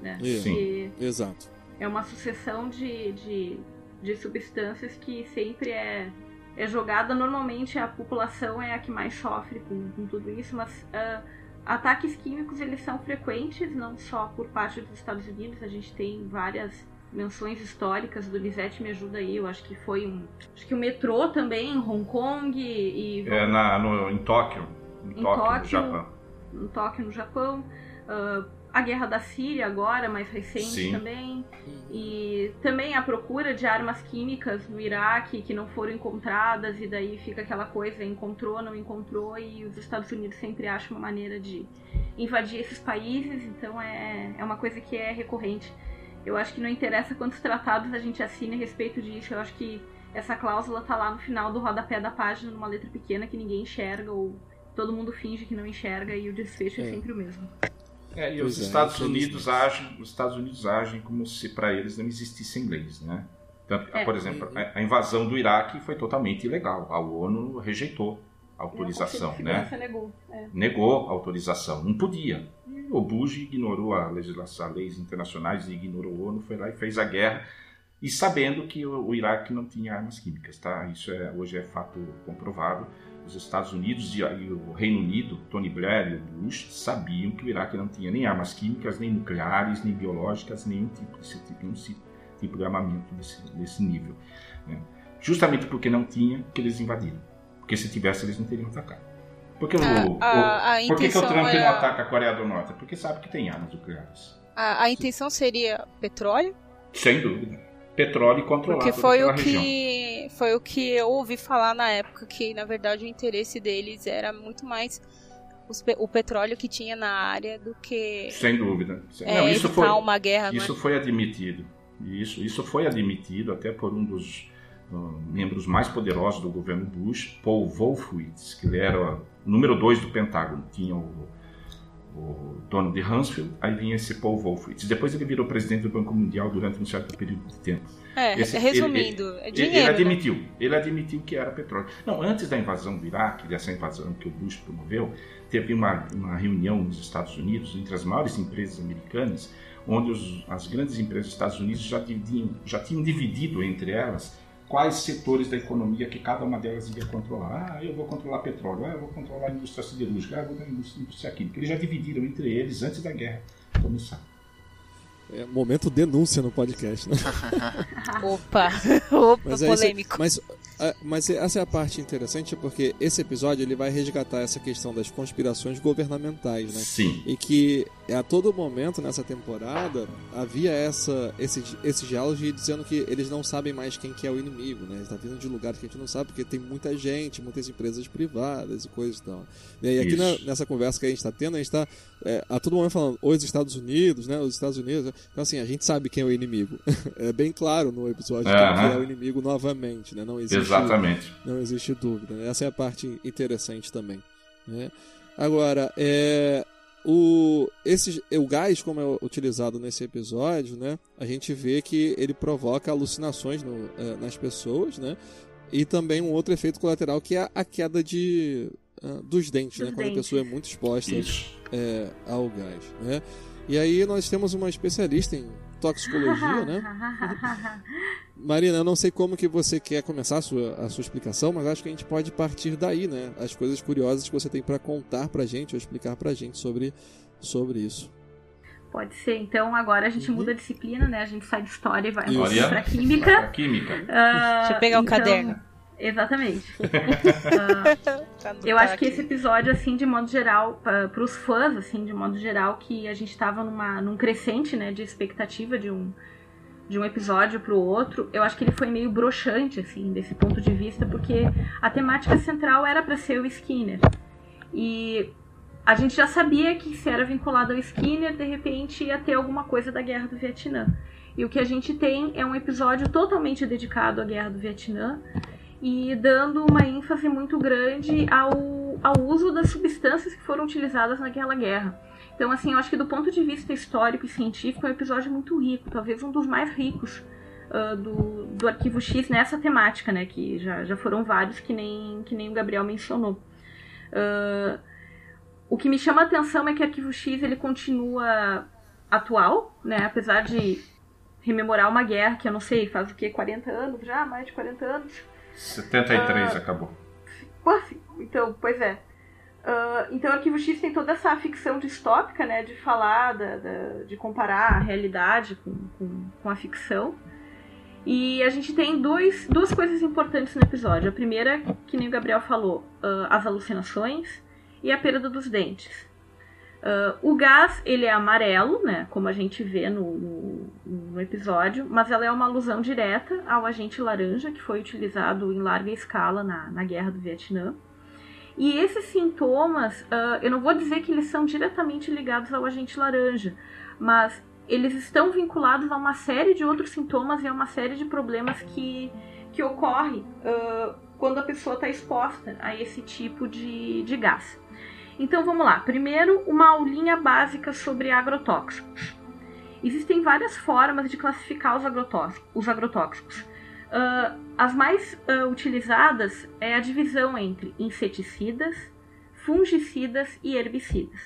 né? Sim. Exato. É uma sucessão de, de, de substâncias que sempre é, é jogada. Normalmente a população é a que mais sofre com, com tudo isso, mas uh, ataques químicos eles são frequentes, não só por parte dos Estados Unidos. A gente tem várias menções históricas do Lisette me ajuda aí. Eu acho que foi um, acho que o metrô também em Hong Kong e é na no, em Tóquio, em, em Tóquio, Tóquio, no Japão. Em Tóquio, no Japão. Uh, a guerra da Síria agora, mais recente Sim. também. E também a procura de armas químicas no Iraque que não foram encontradas, e daí fica aquela coisa, encontrou, não encontrou, e os Estados Unidos sempre acham uma maneira de invadir esses países, então é, é uma coisa que é recorrente. Eu acho que não interessa quantos tratados a gente assina a respeito disso, eu acho que essa cláusula tá lá no final do rodapé da página, numa letra pequena que ninguém enxerga, ou todo mundo finge que não enxerga, e o desfecho é, é sempre o mesmo. É, e os é, Estados Unidos agem, os Estados Unidos agem como se para eles não existissem leis, né? Tanto, é, por exemplo, a, a invasão do Iraque foi totalmente ilegal. A ONU rejeitou a autorização, né? Negou, é. negou a autorização, não podia. E o Bush ignorou a legislação, as leis internacionais, ignorou a ONU, foi lá e fez a guerra, e sabendo que o, o Iraque não tinha armas químicas, tá? Isso é, hoje é fato comprovado os Estados Unidos e, o Reino Unido, Tony Blair e o Bush, sabiam que o Iraque não tinha nem armas químicas, nem nucleares, nem biológicas, nenhum tipo, desse tipo, tipo de armamento desse, desse nível. Né? Justamente porque não tinha, que eles invadiram. Porque se tivesse, eles não teriam atacado. Porque, a, o, a, a por que, que o Trump era... não ataca a Coreia do Norte? Porque sabe que tem armas nucleares. A, a intenção seria petróleo? Sem dúvida petróleo controlado Porque foi o que região. foi o que eu ouvi falar na época que na verdade o interesse deles era muito mais o petróleo que tinha na área do que. Sem dúvida. É, Não, isso foi uma guerra. Isso né? foi admitido. Isso, isso foi admitido até por um dos uh, membros mais poderosos do governo Bush, Paul Wolfowitz, que ele era o número dois do Pentágono. Tinha o, o dono de Hansfield, aí vinha esse Paul Wolfowitz. Depois ele virou presidente do Banco Mundial durante um certo período de tempo. É, esse, resumindo, ele, é dinheiro. Ele admitiu, né? ele admitiu que era petróleo. Não, antes da invasão do Iraque, dessa invasão que o Bush promoveu, teve uma, uma reunião nos Estados Unidos entre as maiores empresas americanas, onde os, as grandes empresas dos Estados Unidos já, dividiam, já tinham dividido entre elas quais setores da economia que cada uma delas iria controlar. Ah, eu vou controlar petróleo, ah, eu vou controlar a indústria siderúrgica, ah, eu vou controlar a indústria química. Eles já dividiram entre eles antes da guerra começar. É momento denúncia no podcast, né? Opa, opa, mas polêmico. Esse, mas, mas essa é a parte interessante porque esse episódio ele vai resgatar essa questão das conspirações governamentais, né? Sim. E que a todo momento nessa temporada havia essa, esse, esse diálogo dizendo que eles não sabem mais quem que é o inimigo, né? Está vindo de lugares que a gente não sabe porque tem muita gente, muitas empresas privadas e coisas e tal. E aqui na, nessa conversa que a gente está tendo, a gente está é, a todo momento falando os Estados Unidos, né? Os Estados Unidos. Então, assim, a gente sabe quem é o inimigo. é bem claro no episódio uhum. quem é o inimigo novamente, né? Não existe, Exatamente. Não existe dúvida. Né? Essa é a parte interessante também. Né? Agora, é, o, esse, o gás, como é utilizado nesse episódio, né? A gente vê que ele provoca alucinações no, é, nas pessoas, né? E também um outro efeito colateral que é a queda de, uh, dos dentes, dos né? Dentes. Quando a pessoa é muito exposta é, ao gás, né? E aí nós temos uma especialista em toxicologia, né? Marina, eu não sei como que você quer começar a sua, a sua explicação, mas acho que a gente pode partir daí, né? As coisas curiosas que você tem para contar pra gente ou explicar pra gente sobre, sobre isso. Pode ser. Então agora a gente uhum. muda a disciplina, né? A gente sai de história e vai para química. química. Uh, Deixa eu pegar o então, caderno. Exatamente. uh, eu acho que esse episódio, assim, de modo geral, para os fãs, assim, de modo geral, que a gente estava numa, num crescente, né, de expectativa de um, de um episódio para o outro, eu acho que ele foi meio broxante, assim, desse ponto de vista, porque a temática central era para ser o Skinner. E a gente já sabia que se era vinculado ao Skinner, de repente ia ter alguma coisa da Guerra do Vietnã. E o que a gente tem é um episódio totalmente dedicado à Guerra do Vietnã e dando uma ênfase muito grande ao, ao uso das substâncias que foram utilizadas naquela guerra. Então, assim, eu acho que do ponto de vista histórico e científico é um episódio muito rico, talvez um dos mais ricos uh, do, do Arquivo X nessa temática, né? Que já, já foram vários que nem, que nem o Gabriel mencionou. Uh, o que me chama a atenção é que o Arquivo X ele continua atual, né? Apesar de rememorar uma guerra que eu não sei, faz o que, 40 anos já? Mais de 40 anos? 73 uh, acabou. Então, pois é. Uh, então, o Arquivo X tem toda essa ficção distópica, né, de falar, da, da, de comparar a realidade com, com, com, a ficção. E a gente tem dois, duas coisas importantes no episódio. A primeira, que nem o Gabriel falou, uh, as alucinações e a perda dos dentes. Uh, o gás, ele é amarelo, né, como a gente vê no, no, no, episódio, mas ela é uma alusão direta ao agente laranja, que foi utilizado em larga escala na, na Guerra do Vietnã. E esses sintomas, uh, eu não vou dizer que eles são diretamente ligados ao agente laranja, mas eles estão vinculados a uma série de outros sintomas e a uma série de problemas que, que ocorre uh, quando a pessoa está exposta a esse tipo de, de gás. Então vamos lá. Primeiro, uma aulinha básica sobre agrotóxicos. Existem várias formas de classificar os agrotóxicos. Os agrotóxicos. Uh, as mais uh, utilizadas é a divisão entre inseticidas, fungicidas e herbicidas.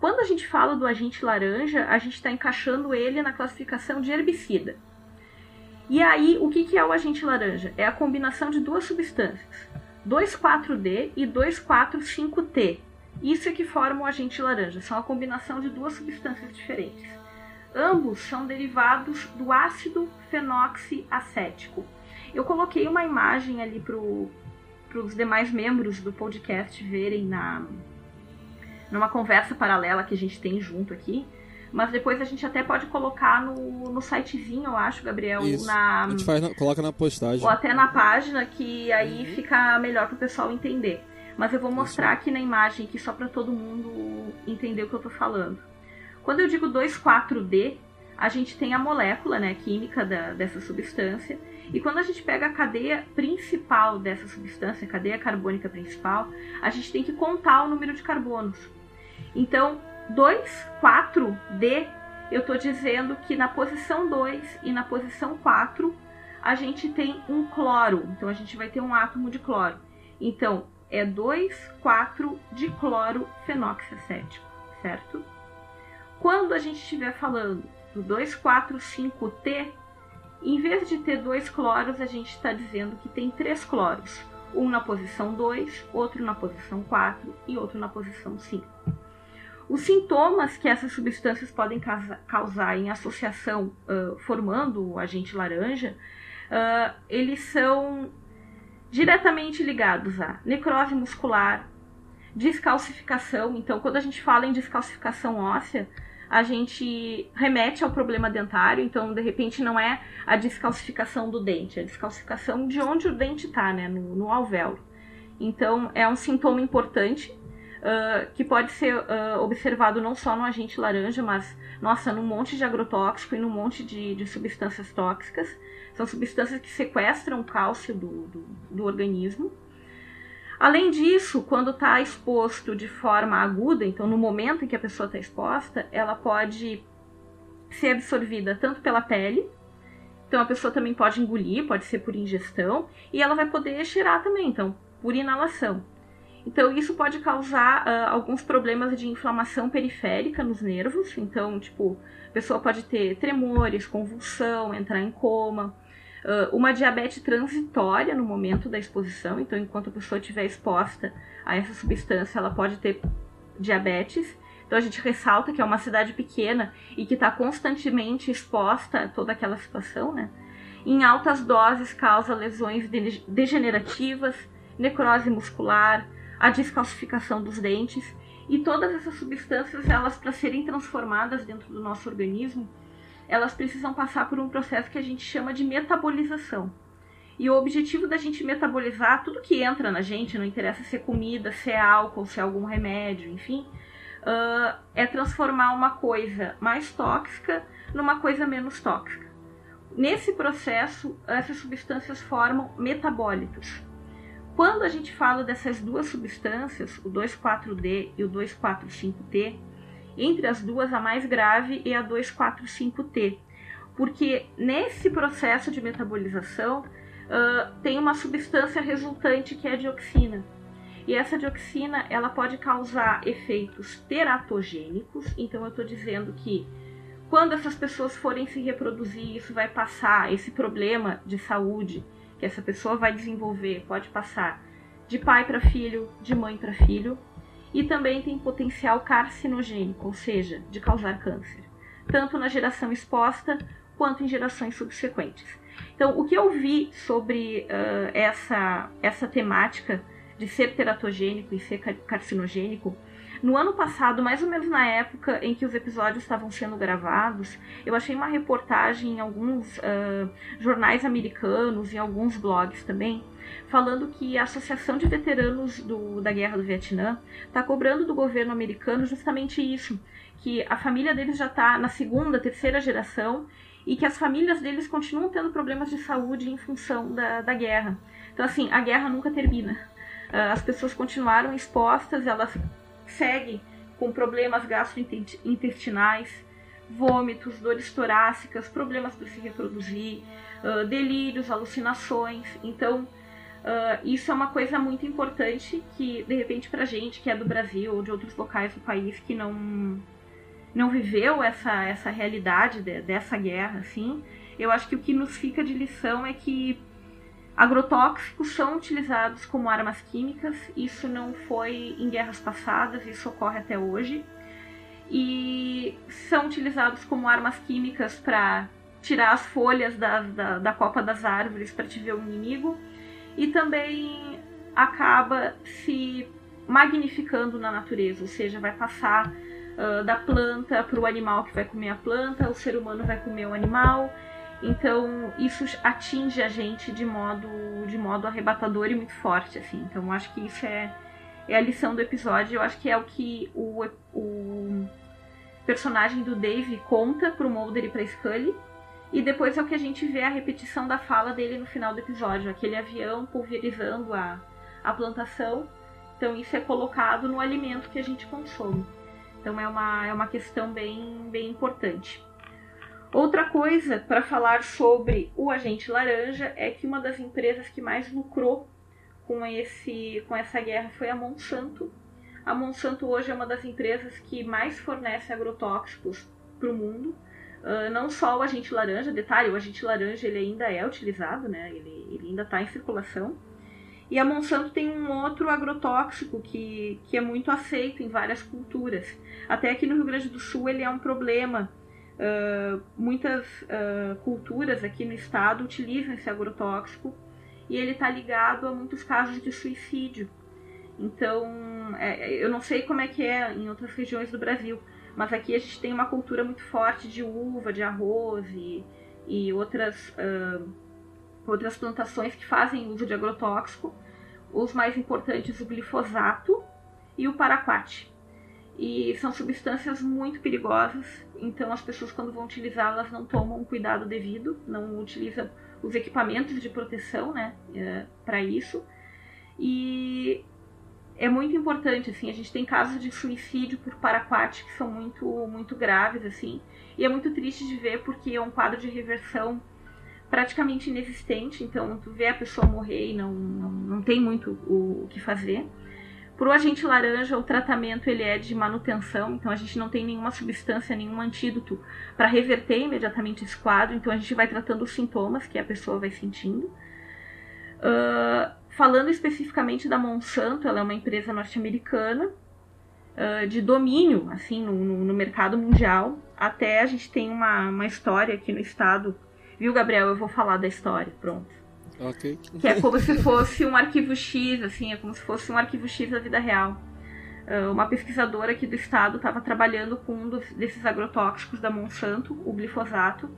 Quando a gente fala do agente laranja, a gente está encaixando ele na classificação de herbicida. E aí, o que, que é o agente laranja? É a combinação de duas substâncias, 2,4-D e 2,4,5-T, isso é que forma o agente laranja, são a combinação de duas substâncias diferentes. Ambos são derivados do ácido fenoxiacético. Eu coloquei uma imagem ali para os demais membros do podcast verem na numa conversa paralela que a gente tem junto aqui. Mas depois a gente até pode colocar no, no sitezinho, eu acho, Gabriel. Isso. Na, a gente faz, coloca na postagem. Ou até na página, que aí uhum. fica melhor para o pessoal entender. Mas eu vou mostrar aqui na imagem aqui só para todo mundo entender o que eu estou falando. Quando eu digo 2,4-D, a gente tem a molécula né, química da, dessa substância. E quando a gente pega a cadeia principal dessa substância, a cadeia carbônica principal, a gente tem que contar o número de carbonos. Então, 2, 4D, eu estou dizendo que na posição 2 e na posição 4 a gente tem um cloro. Então, a gente vai ter um átomo de cloro. Então, é 2, 4 de cloro certo? Quando a gente estiver falando do 2,4,5T, em vez de ter dois cloros, a gente está dizendo que tem três cloros. Um na posição 2, outro na posição 4 e outro na posição 5. Os sintomas que essas substâncias podem causar em associação uh, formando o agente laranja, uh, eles são diretamente ligados a necrose muscular, descalcificação. Então, quando a gente fala em descalcificação óssea, a gente remete ao problema dentário, então de repente não é a descalcificação do dente, é a descalcificação de onde o dente está, né, no, no alvéolo. Então é um sintoma importante uh, que pode ser uh, observado não só no agente laranja, mas nossa, num monte de agrotóxico e num monte de, de substâncias tóxicas. São substâncias que sequestram o cálcio do, do, do organismo. Além disso, quando está exposto de forma aguda, então no momento em que a pessoa está exposta, ela pode ser absorvida tanto pela pele, então a pessoa também pode engolir, pode ser por ingestão, e ela vai poder cheirar também, então por inalação. Então isso pode causar uh, alguns problemas de inflamação periférica nos nervos, então tipo a pessoa pode ter tremores, convulsão, entrar em coma, uh, uma diabetes transitória no momento da exposição, então enquanto a pessoa estiver exposta a essa substância, ela pode ter diabetes. Então a gente ressalta que é uma cidade pequena e que está constantemente exposta a toda aquela situação, né? Em altas doses causa lesões degenerativas, necrose muscular, a descalcificação dos dentes e todas essas substâncias, elas para serem transformadas dentro do nosso organismo, elas precisam passar por um processo que a gente chama de metabolização. E o objetivo da gente metabolizar tudo que entra na gente, não interessa se é comida, se é álcool, se é algum remédio, enfim, uh, é transformar uma coisa mais tóxica numa coisa menos tóxica. Nesse processo, essas substâncias formam metabólitos. Quando a gente fala dessas duas substâncias, o 2,4-D e o 2,4,5-T, entre as duas, a mais grave é a 2,4,5-T, porque nesse processo de metabolização uh, tem uma substância resultante que é a dioxina. E essa dioxina ela pode causar efeitos teratogênicos, então eu estou dizendo que quando essas pessoas forem se reproduzir, isso vai passar, esse problema de saúde que essa pessoa vai desenvolver pode passar de pai para filho, de mãe para filho, e também tem potencial carcinogênico, ou seja, de causar câncer, tanto na geração exposta quanto em gerações subsequentes. Então, o que eu vi sobre uh, essa, essa temática de ser teratogênico e ser carcinogênico, no ano passado, mais ou menos na época em que os episódios estavam sendo gravados, eu achei uma reportagem em alguns uh, jornais americanos e alguns blogs também, falando que a Associação de Veteranos do, da Guerra do Vietnã está cobrando do governo americano justamente isso, que a família deles já está na segunda, terceira geração e que as famílias deles continuam tendo problemas de saúde em função da, da guerra. Então, assim, a guerra nunca termina. Ah, as pessoas continuaram expostas, elas seguem com problemas gastrointestinais, vômitos, dores torácicas, problemas para se reproduzir, uh, delírios, alucinações. Então, Uh, isso é uma coisa muito importante que, de repente, pra gente que é do Brasil ou de outros locais do país que não, não viveu essa, essa realidade de, dessa guerra, assim, eu acho que o que nos fica de lição é que agrotóxicos são utilizados como armas químicas, isso não foi em guerras passadas, isso ocorre até hoje, e são utilizados como armas químicas para tirar as folhas da, da, da copa das árvores para te ver o inimigo e também acaba se magnificando na natureza, ou seja, vai passar uh, da planta para o animal que vai comer a planta, o ser humano vai comer o animal. Então isso atinge a gente de modo de modo arrebatador e muito forte, assim. Então acho que isso é é a lição do episódio. Eu acho que é o que o, o personagem do Dave conta pro Mulder e pra Scully. E depois é o que a gente vê a repetição da fala dele no final do episódio. Aquele avião pulverizando a, a plantação. Então isso é colocado no alimento que a gente consome. Então é uma, é uma questão bem, bem importante. Outra coisa para falar sobre o agente laranja é que uma das empresas que mais lucrou com, esse, com essa guerra foi a Monsanto. A Monsanto hoje é uma das empresas que mais fornece agrotóxicos para o mundo. Uh, não só o agente laranja, detalhe, o agente laranja ele ainda é utilizado, né? ele, ele ainda está em circulação. E a Monsanto tem um outro agrotóxico que, que é muito aceito em várias culturas. Até aqui no Rio Grande do Sul ele é um problema Uh, muitas uh, culturas aqui no estado utilizam esse agrotóxico e ele está ligado a muitos casos de suicídio. Então, é, eu não sei como é que é em outras regiões do Brasil, mas aqui a gente tem uma cultura muito forte de uva, de arroz e, e outras, uh, outras plantações que fazem uso de agrotóxico. Os mais importantes, o glifosato e o paraquat e são substâncias muito perigosas, então as pessoas quando vão utilizá-las não tomam um cuidado devido, não utilizam os equipamentos de proteção, né, para isso. E é muito importante, assim, a gente tem casos de suicídio por paraquat que são muito, muito graves, assim, e é muito triste de ver porque é um quadro de reversão praticamente inexistente, então tu vê a pessoa morrer e não, não, não tem muito o, o que fazer. Para o agente laranja, o tratamento ele é de manutenção, então a gente não tem nenhuma substância, nenhum antídoto para reverter imediatamente esse quadro, então a gente vai tratando os sintomas que a pessoa vai sentindo. Uh, falando especificamente da Monsanto, ela é uma empresa norte-americana uh, de domínio assim no, no, mercado mundial. Até a gente tem uma, uma história aqui no estado, viu, Gabriel? Eu vou falar da história, pronto. Ok. Que é como se fosse um arquivo X, assim, é como se fosse um arquivo X da vida real. Uh, uma pesquisadora aqui do estado estava trabalhando com um dos, desses agrotóxicos da Monsanto, o glifosato.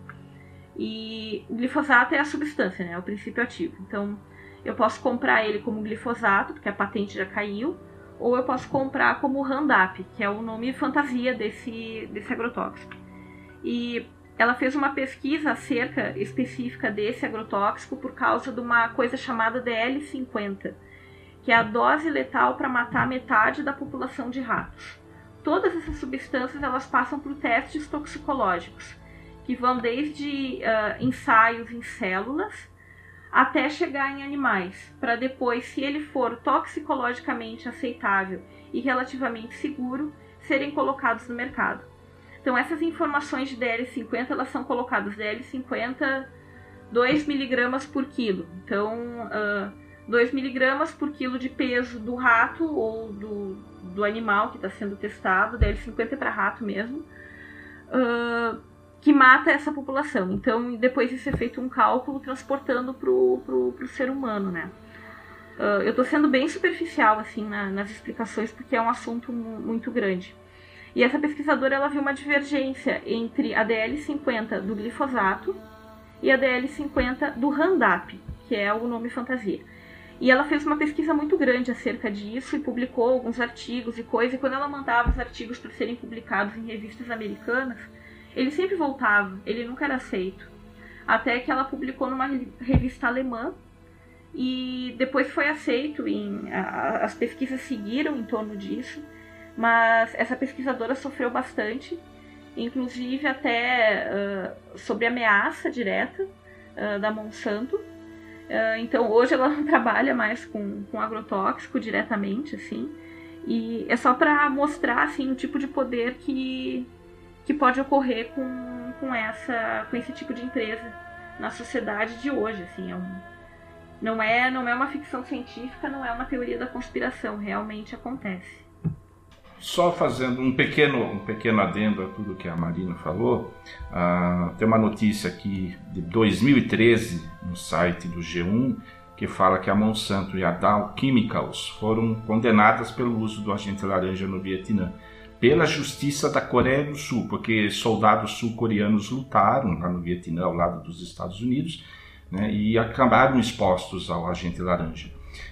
E o glifosato é a substância, né? É o princípio ativo. Então, eu posso comprar ele como glifosato, porque a patente já caiu, ou eu posso comprar como Roundup, que é o nome fantasia desse, desse agrotóxico. E ela fez uma pesquisa acerca específica desse agrotóxico por causa de uma coisa chamada DL50, que é a dose letal para matar metade da população de ratos. Todas essas substâncias elas passam por testes toxicológicos, que vão desde uh, ensaios em células até chegar em animais, para depois, se ele for toxicologicamente aceitável e relativamente seguro, serem colocados no mercado. Então essas informações de DL50 elas são colocadas DL50 2 miligramas por quilo. Então uh, 2 miligramas por quilo de peso do rato ou do, do animal que está sendo testado, DL50 é para rato mesmo, uh, que mata essa população. Então depois isso é feito um cálculo transportando para o ser humano, né? Uh, eu estou sendo bem superficial assim na, nas explicações porque é um assunto muito grande. E essa pesquisadora ela viu uma divergência entre a DL50 do glifosato e a DL50 do Roundup, que é o nome fantasia. E ela fez uma pesquisa muito grande acerca disso e publicou alguns artigos e coisas. E quando ela mandava os artigos para serem publicados em revistas americanas, ele sempre voltava, ele nunca era aceito. Até que ela publicou numa revista alemã e depois foi aceito. Em, as pesquisas seguiram em torno disso mas essa pesquisadora sofreu bastante, inclusive até uh, sobre ameaça direta uh, da Monsanto. Uh, então hoje ela não trabalha mais com, com agrotóxico diretamente, assim. E é só para mostrar assim o tipo de poder que, que pode ocorrer com, com, essa, com esse tipo de empresa na sociedade de hoje, assim, é um, não é não é uma ficção científica, não é uma teoria da conspiração, realmente acontece. Só fazendo um pequeno, um pequeno adendo a tudo que a Marina falou, uh, tem uma notícia aqui de 2013 no site do G1 que fala que a Monsanto e a Dow Chemicals foram condenadas pelo uso do agente laranja no Vietnã pela justiça da Coreia do Sul, porque soldados sul-coreanos lutaram lá no Vietnã ao lado dos Estados Unidos né, e acabaram expostos ao agente laranja.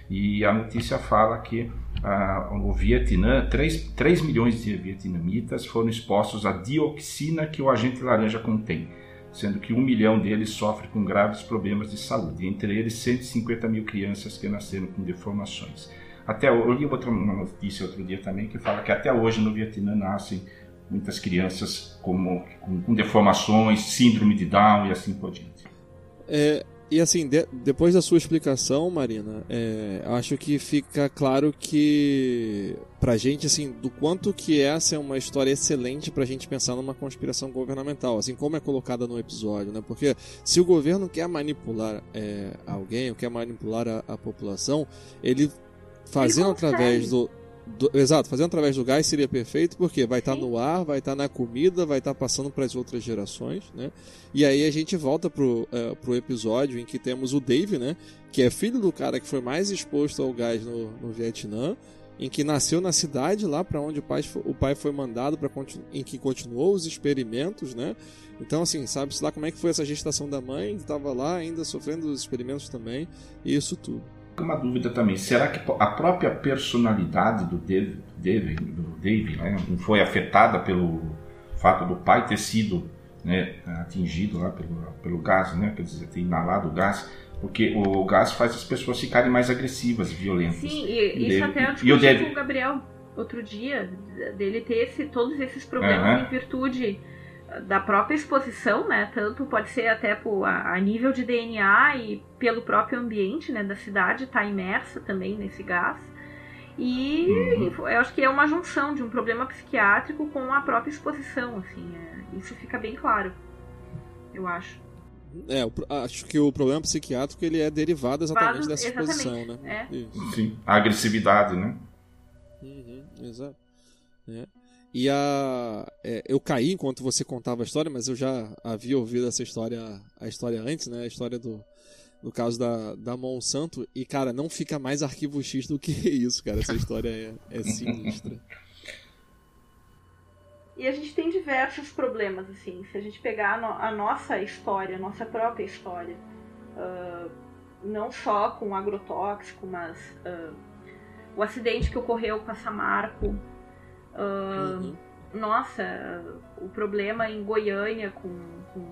E a notícia fala que ah, o Vietnã, 3, 3 milhões de vietnamitas foram expostos à dioxina que o agente laranja contém, sendo que um milhão deles sofre com graves problemas de saúde, entre eles 150 mil crianças que nasceram com deformações. Até eu li outra uma notícia outro dia também que fala que até hoje no Vietnã nascem muitas crianças como, com, com deformações, síndrome de Down e assim por diante. É, e assim, de, depois da sua explicação, Marina, é, acho que fica claro que pra gente, assim, do quanto que essa é uma história excelente pra gente pensar numa conspiração governamental, assim como é colocada no episódio, né? Porque se o governo quer manipular é, alguém, ou quer manipular a, a população, ele fazendo através do, do- exato, fazendo através do gás seria perfeito, porque vai estar Sim. no ar, vai estar na comida, vai estar passando para as outras gerações, né? E aí a gente volta pro, eh, pro episódio em que temos o Dave, né? Que é filho do cara que foi mais exposto ao gás no, no Vietnã, em que nasceu na cidade lá para onde o pai, o pai foi mandado para em que continuou os experimentos, né? Então assim, sabe-se lá como é que foi essa gestação da mãe, que estava lá ainda sofrendo os experimentos também, e isso tudo. Uma dúvida também, será que a própria personalidade do Dave, do Dave né, não foi afetada pelo fato do pai ter sido né, atingido lá pelo, pelo gás, né, quer dizer, ter inalado o gás? Porque o gás faz as pessoas ficarem mais agressivas violentas. Sim, e isso até eu discuti com o Gabriel outro dia, dele ter esse, todos esses problemas Aham. em virtude da própria exposição, né? Tanto pode ser até por, a, a nível de DNA e pelo próprio ambiente, né, da cidade, tá imersa também nesse gás. E Uhum. eu acho que é uma junção de um problema psiquiátrico com a própria exposição, assim, é, isso fica bem claro, eu acho. É, pro- acho que o problema psiquiátrico ele é derivado exatamente Vado- dessa exposição, exatamente, né? é. Isso. Sim, a agressividade, né? Uhum, exato. É. E a, é, eu caí enquanto você contava a história, mas eu já havia ouvido essa história, a história antes, né? A história do, do caso da, da Monsanto. E, cara, não fica mais arquivo X do que isso, cara. Essa história é, é sinistra. E a gente tem diversos problemas, assim, se a gente pegar a, no- nossa história, a nossa própria história, ah, não só com agrotóxico, mas ah, o acidente que ocorreu com a Samarco, Uhum. nossa, o problema em Goiânia com, com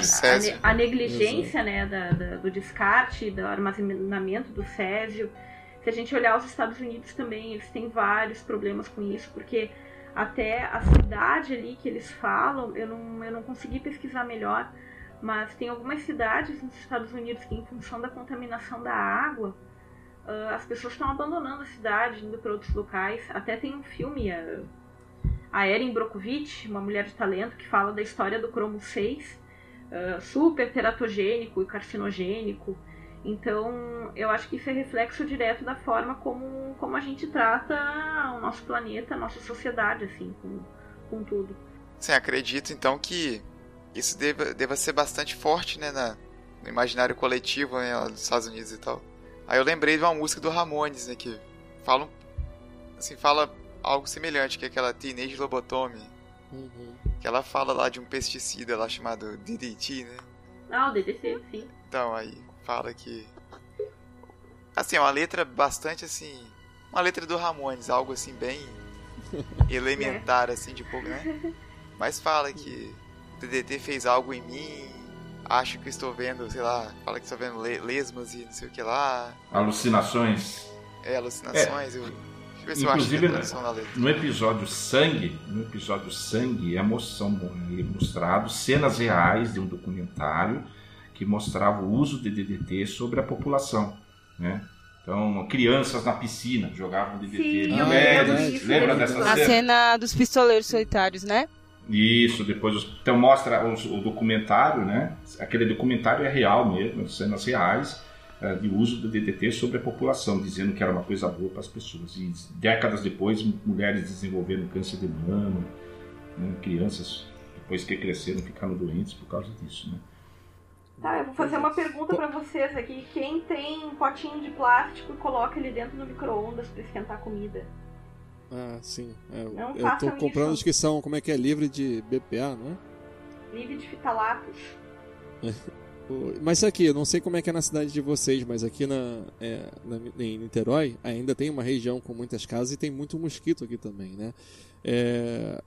a, Césio. ne- a negligência né, da- da- do descarte, do armazenamento do césio. Se a gente olhar os Estados Unidos também, eles têm vários problemas com isso, porque até a cidade ali que eles falam, eu não, eu não consegui pesquisar melhor, mas tem algumas cidades nos Estados Unidos que, em função da contaminação da água, ah, as pessoas estão abandonando a cidade, indo para outros locais. Até tem um filme, a, a Erin Brockovich, uma mulher de talento, que fala da história do cromo 6, ah, super teratogênico e carcinogênico. Então, eu acho que isso é reflexo direto da forma como, como a gente trata o nosso planeta, a nossa sociedade, assim, com, com tudo. Sim, acredito então que isso deva, deva ser bastante forte, né, na- no imaginário coletivo, né, dos Estados Unidos e tal. Aí eu lembrei de uma música do Ramones, né, que fala, um- assim, fala algo semelhante, que é aquela Teenage Lobotomy, Uhum. que ela fala lá de um pesticida lá chamado DDT, né. Ah, o DDC, sim. Então, aí fala que. Assim, é uma letra bastante assim. Uma letra do Ramones, algo assim bem elementar, assim, de pouco, né? Mas fala que o DDT fez algo em mim, acho que estou vendo, sei lá, fala que estou vendo le- lesmas e não sei o que lá, Alucinações. é, alucinações. Eu... Deixa eu ver se eu acho Inclusive, a tradução da letra. No episódio Sangue, no episódio Sangue, é moção, é mostrado cenas reais de um documentário que mostrava o uso de DDT sobre a população, né? Então, crianças na piscina jogavam DDT. Sim, eu disso, lembra lembro dessa disso. A cena? cena dos pistoleiros solitários, né? Isso, depois os- então mostra os- o, documentário, né? Aquele documentário é real mesmo, cenas reais eh, de uso do DDT sobre a população, dizendo que era uma coisa boa para as pessoas. E décadas depois, mulheres desenvolveram câncer de mama, né? crianças depois que cresceram ficaram doentes por causa disso, né? Tá, eu vou fazer uma pergunta pra vocês aqui. Quem tem um potinho de plástico e coloca ele dentro do micro-ondas pra esquentar comida? Ah, sim. É, Não eu tô comprando isso. os que são, como é que é, livre de BPA, não é? Livre de fitalatos. Mas aqui, eu não sei como é que é na cidade de vocês, mas aqui na, é, na, em Niterói ainda tem uma região com muitas casas e tem muito mosquito aqui também, né? É,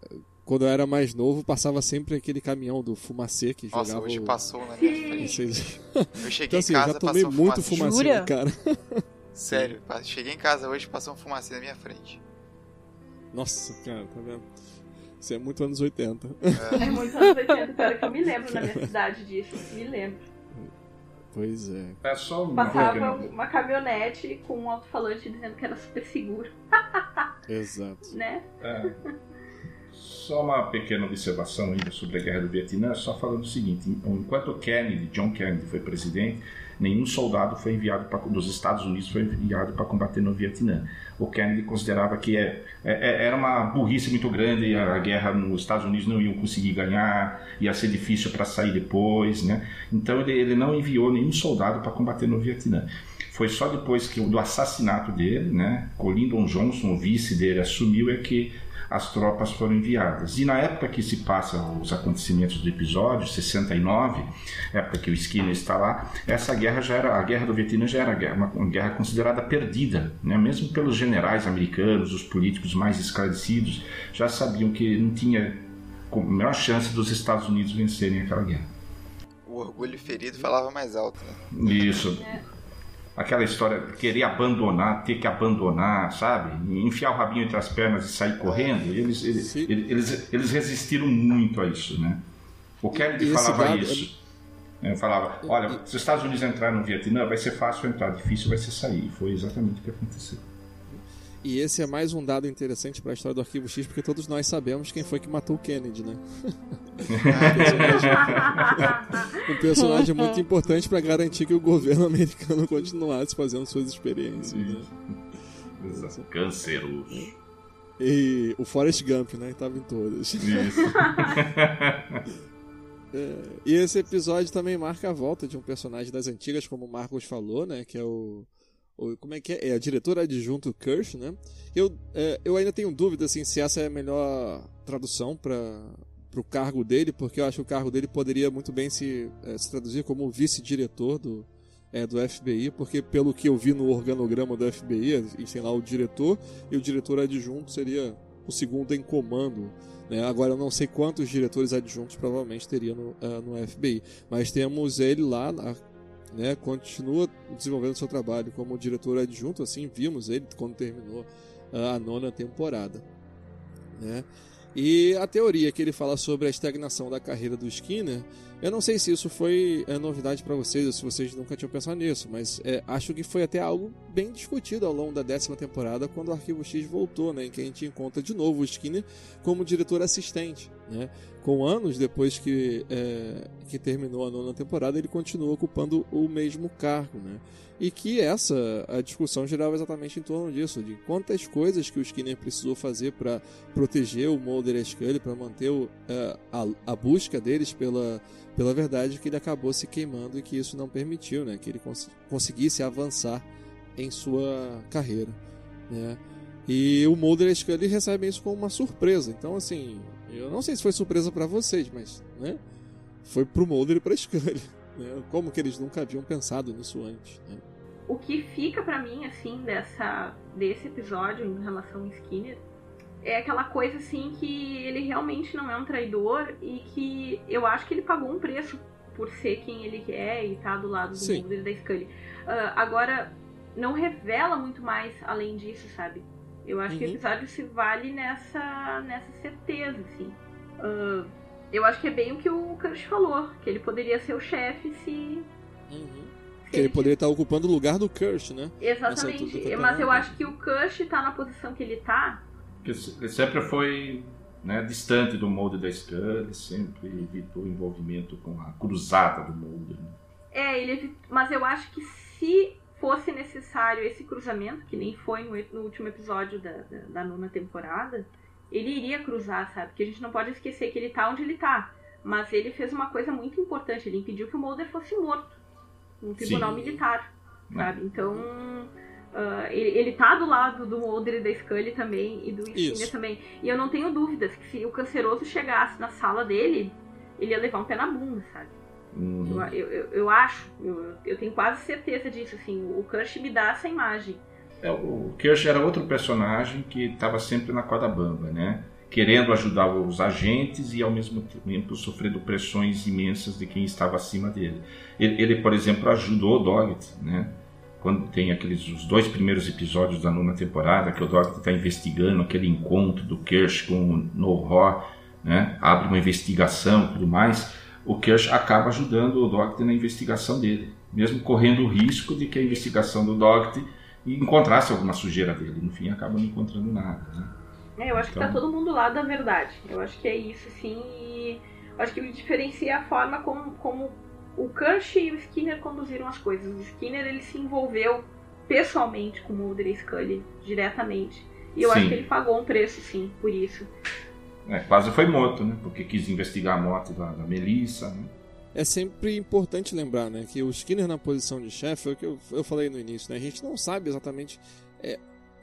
quando eu era mais novo, passava sempre aquele caminhão do fumacê que Nossa, jogava. hoje o... passou na minha frente. Eu cheguei Então, assim, em eu casa, já tomei passou muito fumacê. fumacê, Jura? cara. Sério, cheguei em casa hoje passou um fumacê na minha frente. Nossa, cara, tá vendo? Isso é muito anos 80. É muito anos 80, pior que eu me lembro na minha cidade disso. Me lembro. Pois é. É só uma Passava pequena- uma caminhonete com um alto-falante dizendo que era super seguro, Exato. né? É. Só uma pequena observação ainda sobre a guerra do Vietnã, só falando o seguinte: enquanto Kennedy, John Kennedy, foi presidente, nenhum soldado foi enviado pra, dos Estados Unidos foi enviado para combater no Vietnã. O Kennedy considerava que é, é- é- era uma burrice muito grande, a, guerra nos Estados Unidos não iam conseguir ganhar, ia ser difícil para sair depois, né? Então ele, ele não enviou nenhum soldado para combater no Vietnã. Foi só depois que do assassinato dele, né? O Lyndon Johnson, o vice dele, assumiu é que as tropas foram enviadas. E na época que se passa os acontecimentos do episódio, 69, época que o Skinner está lá, essa guerra já era, a guerra do Vietnã já era uma, uma guerra considerada perdida, né? mesmo pelos generais americanos, os políticos mais esclarecidos, já sabiam que não tinha a menor chance dos Estados Unidos vencerem aquela guerra. O orgulho ferido falava mais alto, né? Isso. Aquela história de querer abandonar, ter que abandonar, sabe? Enfiar o rabinho entre as pernas e sair correndo. Eles, eles, eles, eles resistiram muito a isso, né? O Kennedy falava isso. Ele falava, olha, se os Estados Unidos entrarem no Vietnã, vai ser fácil entrar, difícil vai ser sair. E foi exatamente o que aconteceu. E esse é mais um dado interessante para a história do Arquivo X, porque todos nós sabemos quem foi que matou o Kennedy, né? Um personagem muito importante para garantir que o governo americano continuasse fazendo suas experiências. Né? Exato. Canceroso. E o Forrest Gump, né? Tava em todas. Isso. É, e esse episódio também marca a volta de um personagem das antigas, como o Marcos falou, né? Que é o. como é que é? É a diretora adjunto Kirsch, né? Eu, é, eu ainda tenho dúvida assim, se essa é a melhor tradução para o cargo dele, porque eu acho que o cargo dele poderia muito bem se, é, se traduzir como vice-diretor do, é, do FBI, porque pelo que eu vi no organograma do FBI, e sei lá, o diretor e o diretor adjunto seria o segundo em comando. Né? Agora eu não sei quantos diretores adjuntos provavelmente teria no, ah, no FBI, mas temos ele lá, né? continua desenvolvendo seu trabalho como diretor adjunto, assim vimos ele quando terminou ah, a nona temporada. Né? E a teoria que ele fala sobre a estagnação da carreira do Skinner, eu não sei se isso foi é, novidade para vocês ou se vocês nunca tinham pensado nisso, mas é, acho que foi até algo bem discutido ao longo da décima temporada, quando o Arquivo X voltou, né, em que a gente encontra de novo o Skinner como diretor assistente. Né? Com anos depois que, é, que terminou a nona temporada, ele continua ocupando o mesmo cargo. Né? E que essa a discussão girava exatamente em torno disso, de quantas coisas que o Skinner precisou fazer para proteger o Mulder e a Scully, para manter o, eh, a, a busca deles pela, pela verdade, que ele acabou se queimando e que isso não permitiu né, que ele cons conseguisse avançar em sua carreira. Né? E o Mulder e a Scully recebem isso como uma surpresa. Então, assim, eu não sei se foi surpresa para vocês, mas né, foi pro Mulder e pra Scully. Né? Como que eles nunca haviam pensado nisso antes. Né? O que fica pra mim, assim, dessa, desse episódio em relação ao Skinner é aquela coisa, assim, que ele realmente não é um traidor e que eu acho que ele pagou um preço por ser quem ele é e estar do lado do Sim. Mulder e da Scully. Ah, agora, não revela muito mais além disso, sabe? Eu acho que o Uhum. episódio se vale nessa, nessa certeza, assim. Ah, eu acho que é bem o que o Kirsch falou, que ele poderia ser o chefe se. se Que ele poderia estar ocupando o lugar do Kirsch, né? Nessa Exatamente. do Mas eu acho que o Kush tá na posição que ele tá. Porque Ele sempre foi né, distante do molde da Scully, sempre evitou envolvimento com a cruzada do molde. Né? É, ele evi- mas eu acho que se fosse necessário esse cruzamento, que nem foi no, no último episódio da, da, da nona temporada, ele iria cruzar, sabe? Porque a gente não pode esquecer que ele tá onde ele tá. Mas ele fez uma coisa muito importante, ele impediu que o Mulder fosse morto num tribunal Sim. militar, sabe? Então, ah, ele, ele tá do lado do Mulder e da Scully também, e do Skinner também. E eu não tenho dúvidas que se o canceroso chegasse na sala dele, ele ia levar um pé na bunda, sabe? Uhum. Eu, eu, eu, acho, eu, eu tenho quase certeza disso, assim, o Kirsch me dá essa imagem. É, o Kirsch era outro personagem que estava sempre na corda bamba, né? Querendo ajudar os agentes e ao mesmo tempo sofrendo pressões imensas de quem estava acima dele. Ele, ele por exemplo, ajudou o Doggett, né? Quando tem aqueles os dois primeiros episódios da nona temporada, que o Doggett está investigando aquele encontro do Kirsch com o Nohor, né? Abre uma investigação e tudo mais o Kirsch acaba ajudando o Doggett na investigação dele, mesmo correndo o risco de que a investigação do Doggett encontrasse alguma sujeira dele. No fim, acaba não encontrando nada. Né? É, eu acho então... que tá todo mundo lá da verdade. Eu acho que é isso, sim. E eu acho que diferencia a forma como, como o Kirsch e o Skinner conduziram as coisas. O Skinner ele se envolveu pessoalmente com o Mulder e Scully diretamente. E eu sim. acho que ele pagou um preço, sim, por isso. É, quase foi morto, né? Porque quis investigar a morte da, da Melissa, né? É sempre importante lembrar, né, que o Skinner na posição de chefe, é o que eu, eu falei no início, né? A gente não sabe exatamente é,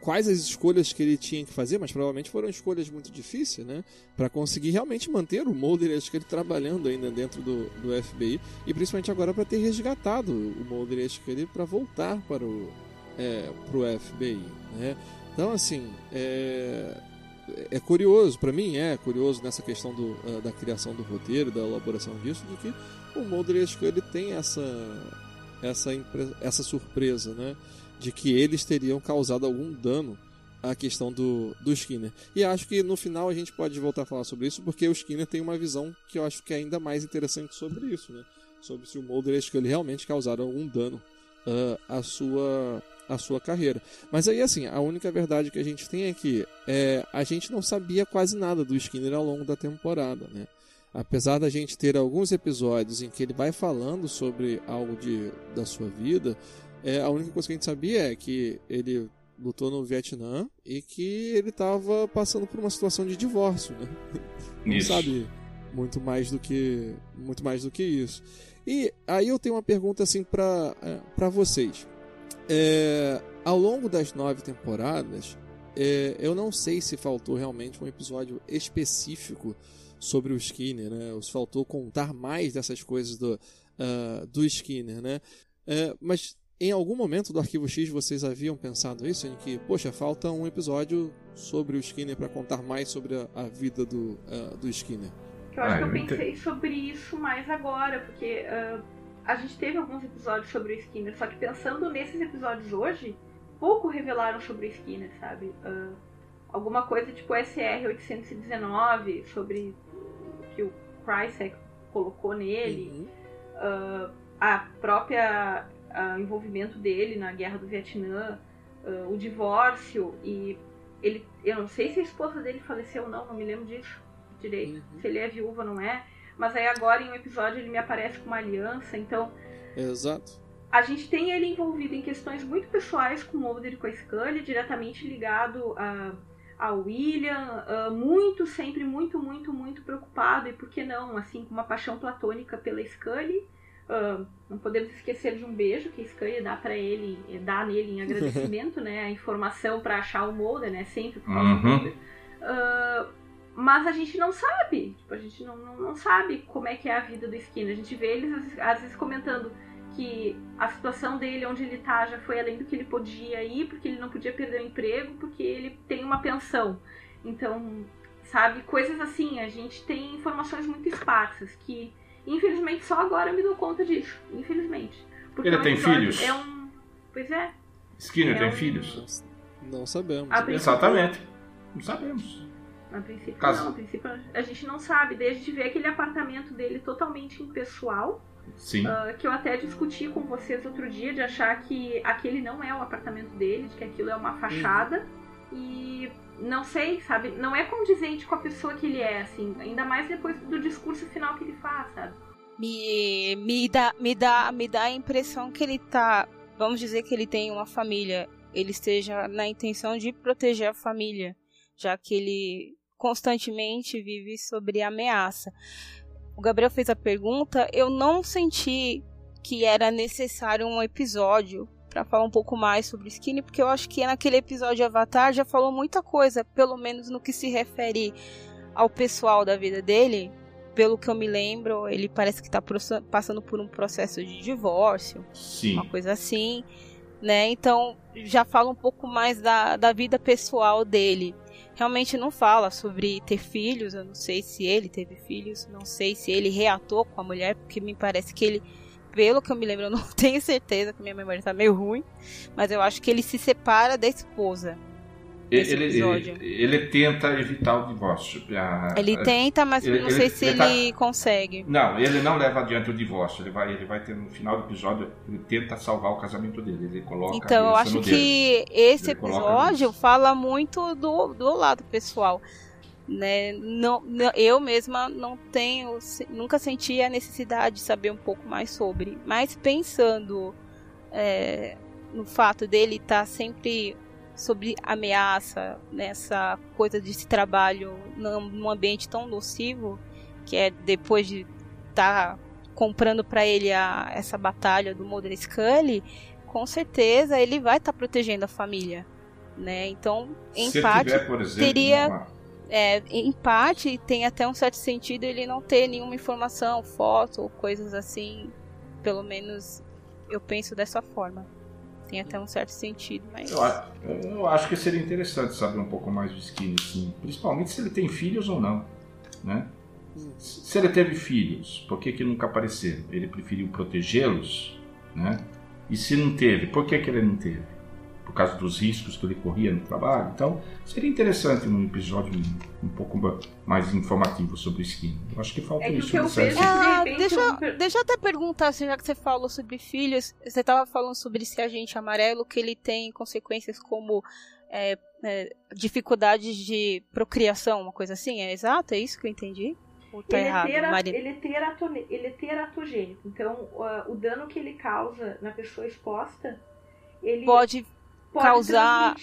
quais as escolhas que ele tinha que fazer, mas provavelmente foram escolhas muito difíceis, né? Para conseguir realmente manter o Mulder e ele trabalhando ainda dentro do, do FBI e principalmente agora para ter resgatado o Mulder e ele para voltar para o é, pro FBI, né? Então assim, é, é curioso, para mim é curioso nessa questão do, uh, da criação do roteiro, da elaboração disso, de que o Mulder ele tem essa, essa, essa surpresa, né? De que eles teriam causado algum dano à questão do, do Skinner. E acho que no final a gente pode voltar a falar sobre isso, porque o Skinner tem uma visão que eu acho que é ainda mais interessante sobre isso, né? Sobre se o Mulder e ele realmente causaram algum dano uh, à sua a sua carreira. Mas aí, assim, a única verdade que a gente tem é que é, a gente não sabia quase nada do Skinner ao longo da temporada, né? Apesar da gente ter alguns episódios em que ele vai falando sobre algo de, da sua vida, é, a única coisa que a gente sabia é que ele lutou no Vietnã e que ele estava passando por uma situação de divórcio, né? Não isso. sabe muito mais do que muito mais do que isso. E aí eu tenho uma pergunta assim para é, para vocês. É, ao longo das nove temporadas, é, eu não sei se faltou realmente um episódio específico sobre o Skinner, né? Ou se faltou contar mais dessas coisas do, uh, do Skinner, né? É, mas em algum momento do Arquivo X vocês haviam pensado isso? Em que, poxa, falta um episódio sobre o Skinner para contar mais sobre a, a vida do, uh, do Skinner? Eu acho ah, que eu pensei sobre isso mais agora, porque uh, a gente teve alguns episódios sobre o Skinner, só que pensando nesses episódios hoje, pouco revelaram sobre o Skinner, sabe? Uh, alguma coisa tipo SR-819, sobre o que o Krycek colocou nele, uhum. uh, a própria uh, envolvimento dele na guerra do Vietnã, o divórcio e ele, eu não sei se a esposa dele faleceu ou não, não me lembro disso direito, uhum. se ele é viúva ou não é. Mas aí agora em um episódio ele me aparece com uma aliança, então. Exato. A gente tem ele envolvido em questões muito pessoais com o Mulder e com a Scully, diretamente ligado a, a William, muito, sempre muito, muito, muito preocupado, e por que não, assim, com uma paixão platônica pela Scully. Uh, não podemos esquecer de um beijo que a Scully dá para ele, dá nele em agradecimento, né? A informação para achar o Mulder, né? Sempre por causa uhum. do Mulder. Uh, mas a gente não sabe. Tipo, a gente não, não, não, sabe como é que é a vida do Skinner. A gente vê eles às vezes comentando que a situação dele, onde ele tá, já foi além do que ele podia ir, porque ele não podia perder o emprego, porque ele tem uma pensão. Então, sabe, coisas assim. A gente tem informações muito esparsas que, infelizmente, só agora eu me dou conta disso. Infelizmente. Porque ele tem filhos? É um. Pois é. Skinner é tem um... filhos? Não sabemos. Exatamente. Não sabemos. A princípio Caso... não, a princípio a gente não sabe. Desde ver aquele apartamento dele totalmente impessoal. Sim. Uh, que eu até discuti com vocês outro dia de achar que aquele não é o apartamento dele, de que aquilo é uma fachada. Uhum. E não sei, sabe? Não é condizente com a pessoa que ele é, assim. Ainda mais depois do discurso final que ele faz, sabe? Me, me, dá, me, dá, me dá a impressão que ele tá. Vamos dizer que ele tem uma família. Ele esteja na intenção de proteger a família. Já que ele constantemente vive sobre ameaça. O Gabriel fez a pergunta, eu não senti que era necessário um episódio para falar um pouco mais sobre o Skinny, porque eu acho que naquele episódio Avatar já falou muita coisa, pelo menos no que se refere ao pessoal da vida dele, pelo que eu me lembro, ele parece que está passando por um processo de divórcio, Sim. uma coisa assim, né? Então já fala um pouco mais da, da vida pessoal dele. Realmente não fala sobre ter filhos, eu não sei se ele teve filhos, não sei se ele reatou com a mulher, porque me parece que ele, pelo que eu me lembro, eu não tenho certeza, que minha memória está meio ruim, mas eu acho que ele se separa da esposa. Ele, ele, ele, tenta evitar o divórcio. ele tenta, mas ele, não sei se ele, ele tá... consegue. Não, ele não leva adiante o divórcio. Ele vai, ele vai ter no final do episódio, ele tenta salvar o casamento dele. Ele coloca. Então eu acho que esse episódio fala muito do, do lado pessoal. Né? Não, eu mesma não tenho, nunca senti a necessidade de saber um pouco mais sobre. Mas pensando é, no fato dele estar tá sempre sobre ameaça, nessa coisa desse trabalho num ambiente tão nocivo, que é depois de estar tá comprando para ele a, essa batalha do Mulder Scully, com certeza ele vai estar tá protegendo a família, né? Então, em Se parte tiver, por exemplo, teria uma... é, em parte tem até um certo sentido ele não ter nenhuma informação, foto ou coisas assim, pelo menos eu penso dessa forma tem até um certo sentido, mas... Eu, eu, acho que seria interessante saber um pouco mais do Skinner, sim. Principalmente se ele tem filhos ou não, né? Se ele teve filhos, por que, que nunca apareceram? Ele preferiu protegê-los, né? E se não teve, por que, que ele não teve? Por causa dos riscos que ele corria no trabalho. Então, seria interessante um episódio um, pouco mais informativo sobre o Skinner. Eu acho que falta é isso. Que eu vejo, ah, deixa, eu... deixa eu até perguntar, assim, já que você falou sobre filhos, você estava falando sobre esse agente amarelo, que ele tem consequências como é, é, dificuldades de procriação, uma coisa assim, é exato? É isso que eu entendi? Tá ele, errado, é tera, ele, é terato, ele é teratogênico, então uh, o dano que ele causa na pessoa exposta ele pode pode causar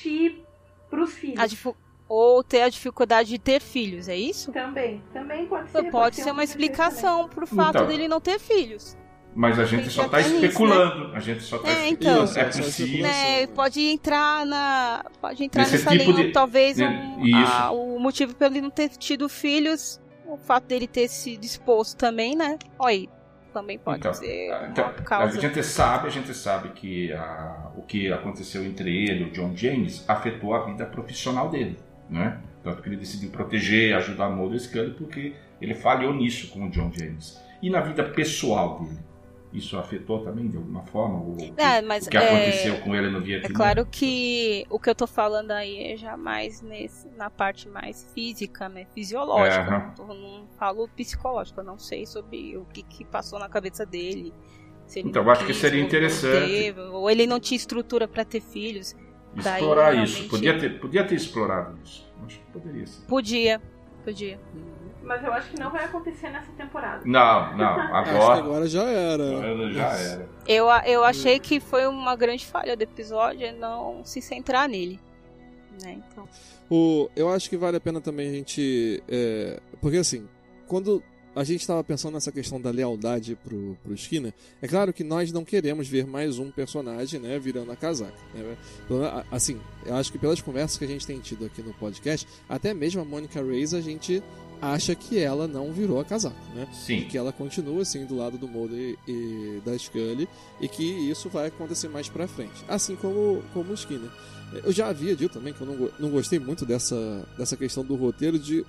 para os filhos. Ou ter a dificuldade de ter filhos, é isso? Também, também pode ser. Pode, pode ser, ser uma explicação para o fato então, dele não ter filhos. Mas a gente só está especulando. Né? A gente só está é, então, é possível. Né, pode entrar na. Pode entrar Nesse nessa tipo linha. De, talvez de, um, a, o motivo pelo ele não ter tido filhos, o fato dele ter se disposto também, né? Olha aí, também pode então, ser ah, então. A gente sabe, a gente sabe que a, o que aconteceu entre ele e o John James afetou a vida profissional dele, né? Tanto que ele decidiu proteger, ajudar o Mulder Scully porque ele falhou nisso com o John James. E na vida pessoal dele, isso afetou também de alguma forma o, é, o que aconteceu com ele no Vietnã? É claro que o que eu tô falando aí é já mais nesse, na parte mais física, né, fisiológica. É, não, não, falo psicológico, eu não sei sobre o que, que passou na cabeça dele. então, eu acho que seria interessante. Teve, ou ele não tinha estrutura para ter filhos. Explorar Daí, isso, podia ter, podia ter explorado isso. Acho que poderia ser. Podia, podia. Mas eu acho que não vai acontecer nessa temporada. Não, não. Agora, agora já era. Já era. Eu, eu achei que foi uma grande falha do episódio não se centrar nele. Né, então. O, eu acho que vale a pena também a gente. É, porque assim, quando a gente estava pensando nessa questão da lealdade pro, pro Skinner. É claro que nós não queremos ver mais um personagem, né, virando a casaca. Né? Assim, eu acho que pelas conversas que a gente tem tido aqui no podcast, até mesmo a Monica Reis, a gente acha que ela não virou a casaca, né? Sim. E que ela continua assim do lado do Mulder e, e da Scully e que isso vai acontecer mais pra frente. Assim como, como o Skinner. Eu já havia dito também que eu não, não gostei muito dessa, dessa questão do roteiro de,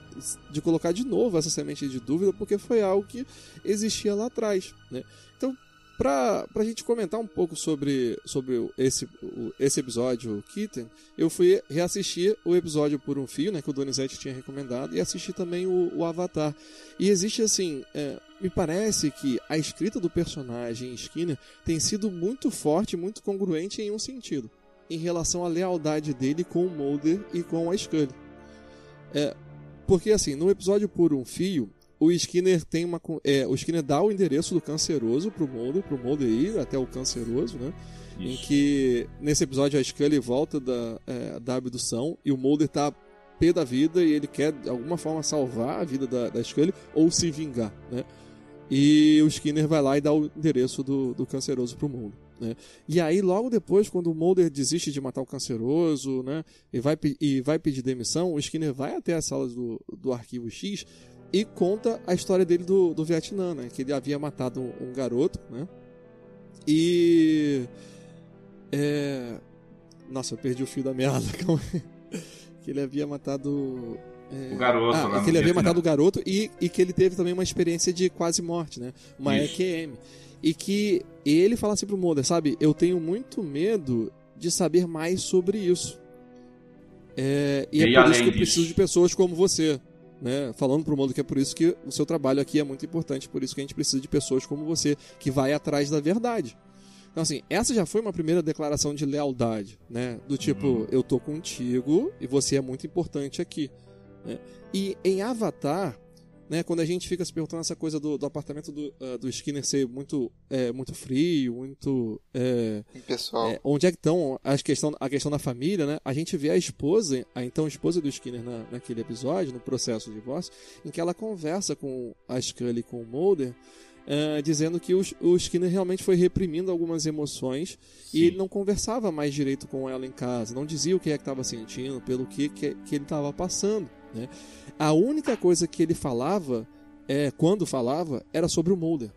de colocar de novo essa semente de dúvida, porque foi algo que existia lá atrás. Né? Então, para a gente comentar um pouco sobre, sobre esse, esse episódio Kitten, eu fui reassistir o episódio Por um Fio, né, que o Donizete tinha recomendado, e assisti também o, o Avatar. E existe assim. É, me parece que a escrita do personagem Skinner tem sido muito forte, muito congruente em um sentido em relação à lealdade dele com o Mulder e com a Scully. É, porque assim, no episódio Por um Fio, o Skinner tem uma é, o Skinner dá o endereço do canceroso pro Mulder, pro Mulder ir até o canceroso, né? Isso. Em que nesse episódio a Scully volta da, é, da abdução e o Mulder tá pé da vida e ele quer de alguma forma salvar a vida da, da Scully ou se vingar, né? E o Skinner vai lá e dá o endereço do, do canceroso pro Mulder. Né? E aí, logo depois, quando o Mulder desiste de matar o canceroso né, e, vai, e vai pedir demissão, o Skinner vai até a sala do, do arquivo X e conta a história dele do, do Vietnã, né? Que ele havia matado um, um garoto, né? E. É... Nossa, eu perdi o fio da meada, calma aí. Que ele havia matado. É... O garoto, ah, no que ele havia matado o garoto e, e que ele teve também uma experiência de quase morte, né? Uma Isso. EQM. E que ele fala assim pro Mulder, sabe? Eu tenho muito medo de saber mais sobre isso. É, e, E é por isso que eu preciso disso? de pessoas como você. Né? Falando pro mundo que é por isso que o seu trabalho aqui é muito importante, por isso que a gente precisa de pessoas como você, que vai atrás da verdade. Então, assim, essa já foi uma primeira declaração de lealdade, né? Do tipo, Uhum. eu tô contigo e você é muito importante aqui. né? E em Avatar, né, quando a gente fica se perguntando essa coisa do, do apartamento do, ah, do Skinner ser muito, é, muito frio, muito. é, Pessoal, é, onde é que estão as questão, a questão da família, né? A gente vê a esposa, a então esposa do Skinner na, naquele episódio, no processo de divórcio, em que ela conversa com a Scully e com o Mulder, eh, dizendo que o, o Skinner realmente foi reprimindo algumas emoções e Sim. ele não conversava mais direito com ela em casa, não dizia o que é que estava sentindo, pelo que, que, que ele estava passando, né? A única coisa que ele falava, é, quando falava, era sobre o Mulder.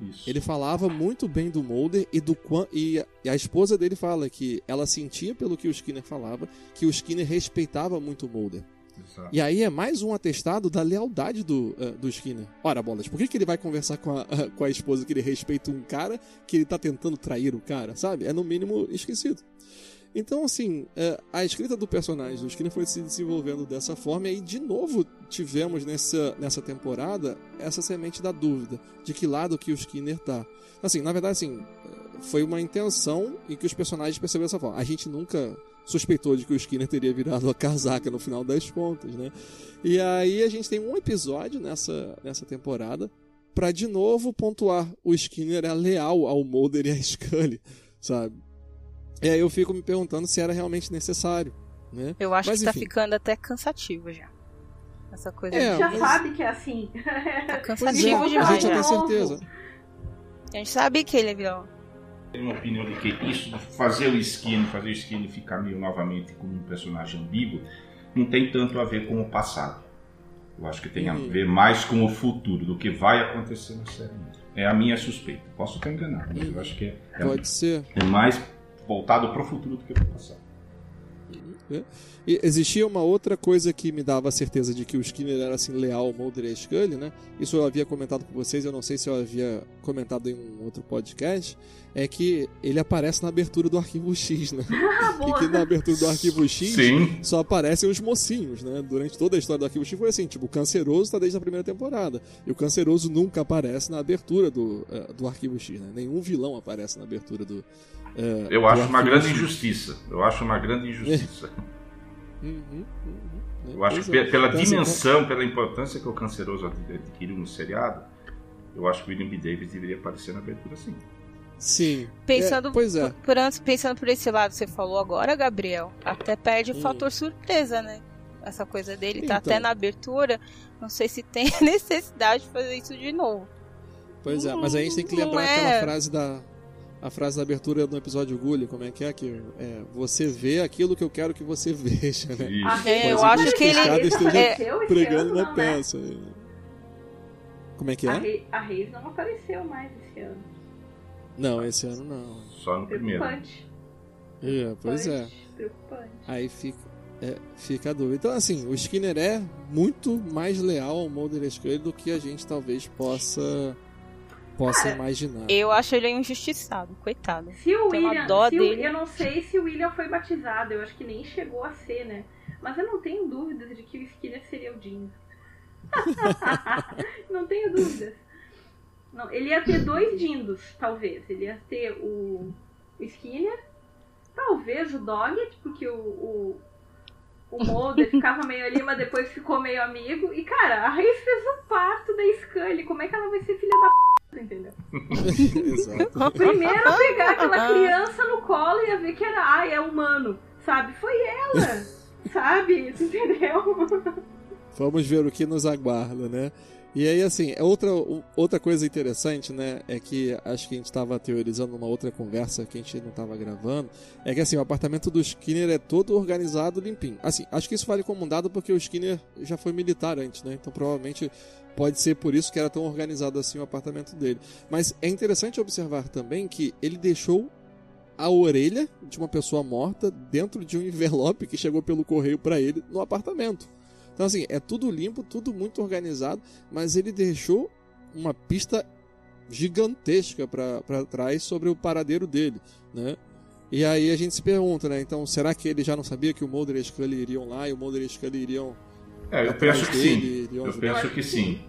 Isso. Ele falava muito bem do Mulder e do e e a esposa dele fala que ela sentia pelo que o Skinner falava, que o Skinner respeitava muito o Mulder. Exato. E aí é mais um atestado da lealdade do, eh, do Skinner. Ora, bolas, por que, que ele vai conversar com a, com a esposa que ele respeita um cara que ele tá tentando trair o cara, sabe? É no mínimo esquecido. Então, assim, eh, a escrita do personagem do Skinner foi se desenvolvendo dessa forma, e aí, de novo, tivemos nessa, nessa temporada essa semente da dúvida de que lado que o Skinner tá. Assim, na verdade, assim, eh, foi uma intenção em que os personagens perceberam dessa forma. A gente nunca suspeitou de que o Skinner teria virado a casaca no final das contas, né? E aí a gente tem um episódio nessa, nessa temporada pra de novo pontuar o Skinner é leal ao Mulder e à Scully, sabe? E aí eu fico me perguntando se era realmente necessário, né? Eu acho Mas, que tá enfim. ficando até cansativo já. Essa coisa É. Já mas- sabe que é assim. tá Pois é, cansativo a demais gente já. tem certeza. A gente sabe que ele é vilão. Tenho uma opinião de que isso de fazer o Skinner, fazer o Skinner ficar meio novamente como um personagem ambíguo, não tem tanto a ver com o passado. Eu acho que tem Uhum. a ver mais com o futuro, do que vai acontecer na série. É a minha suspeita. Posso estar enganado, mas eu acho que é, é- Pode ser. é mais voltado para o futuro do que para o passado. E existia uma outra coisa que me dava a certeza de que o Skinner era assim leal ao Mulder e Scully, né? Isso eu havia comentado com vocês, eu não sei se eu havia comentado em um outro podcast, é que ele aparece na abertura do Arquivo X, né? Ah, E que na abertura do Arquivo X Sim, só aparecem os mocinhos, né? Durante toda a história do Arquivo X foi assim, tipo, o Canceroso tá desde a primeira temporada. E o Canceroso nunca aparece na abertura do, eh, do Arquivo X, né? Nenhum vilão aparece na abertura do. eh, eu do acho uma grande X. injustiça. Eu acho uma grande injustiça. Uhum, uhum, né? Eu acho que é. pe- pela Então, assim, dimensão, pela importância que o Canceroso ad- adquiriu no seriado, eu acho que o William B. Davis deveria aparecer na abertura sim. Sim. Pensando É, pois é. por, pensando por esse lado que você falou agora, Gabriel, até perde o Hum. fator surpresa, né? Essa coisa dele tá Então. até na abertura. Não sei se tem necessidade de fazer isso de novo. Pois é, mas a gente tem que lembrar é. aquela frase da. A frase da abertura do episódio Gully, como é que é? Que é, você vê aquilo que eu quero que você veja, né? Isso. A Reis É, eu acho que ele- a esse pregando na não, né? peça. Como é que A, é? Reis, a Reis não apareceu mais esse ano. Não, esse ano não. Só no primeiro. Preocupante. É, pois é. Preocupante. Aí fica, é, fica a dúvida. Então, assim, o Skinner é muito mais leal ao Mulder Scully do que a gente talvez possa, possa Cara, imaginar. Eu acho ele injustiçado, coitado. Se o Tem uma William. dó se o- dele. eu não sei se o William foi batizado, eu acho que nem chegou a ser, né? Mas eu não tenho dúvidas de que o Skinner seria o Jim. não tenho dúvidas. Não, ele ia ter dois Dindos, talvez. Ele ia ter o, o Skinner, talvez o Doggett, porque o, o, o Mulder ficava meio ali, mas depois ficou meio amigo. E, cara, a Reis fez o parto da Scully. Como é que ela vai ser filha da p, entendeu? Exato. Primeiro pegar aquela criança no colo e ia ver que era, ai, é humano, sabe? Foi ela, sabe? Entendeu? Vamos ver o que nos aguarda, né? E aí, assim, é outra, outra coisa interessante, né? É que acho que a gente estava teorizando numa outra conversa que a gente não estava gravando. É que, assim, o apartamento do Skinner é todo organizado, limpinho. Assim, acho que isso vale como um dado porque o Skinner já foi militar antes, né? Então provavelmente pode ser por isso que era tão organizado assim o apartamento dele. Mas é interessante observar também que ele deixou a orelha de uma pessoa morta dentro de um envelope que chegou pelo correio para ele no apartamento. Então, assim, é tudo limpo, tudo muito organizado, mas ele deixou uma pista gigantesca para trás sobre o paradeiro dele, né? E aí a gente se pergunta, né? Então, será que ele já não sabia que o Mulder e a Scully iriam lá e o Mulder e a Scully iriam É, eu penso que sim. Eu penso que sim.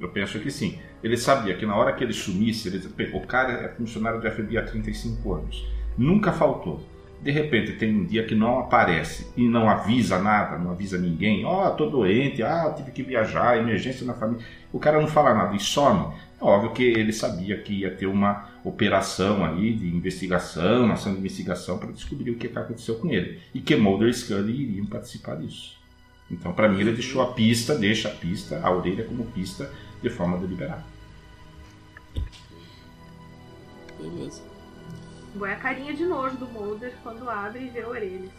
Eu penso que sim. Ele sabia que na hora que ele sumisse, ele... o cara é funcionário do FBI há 35 anos. Nunca faltou de repente tem um dia que não aparece e não avisa nada, não avisa ninguém, ó, oh, tô doente, ah, tive que viajar, emergência na família. O cara não fala nada e some. É óbvio que ele sabia que ia ter uma operação aí de investigação, ação de investigação para descobrir o que aconteceu com ele. E que Mulder e Scully iriam participar disso. Então, para mim, ele deixou a pista, deixa a pista, a orelha como pista, de forma deliberada. Beleza. Boa é a carinha de nojo do Mulder quando abre e vê orelhas.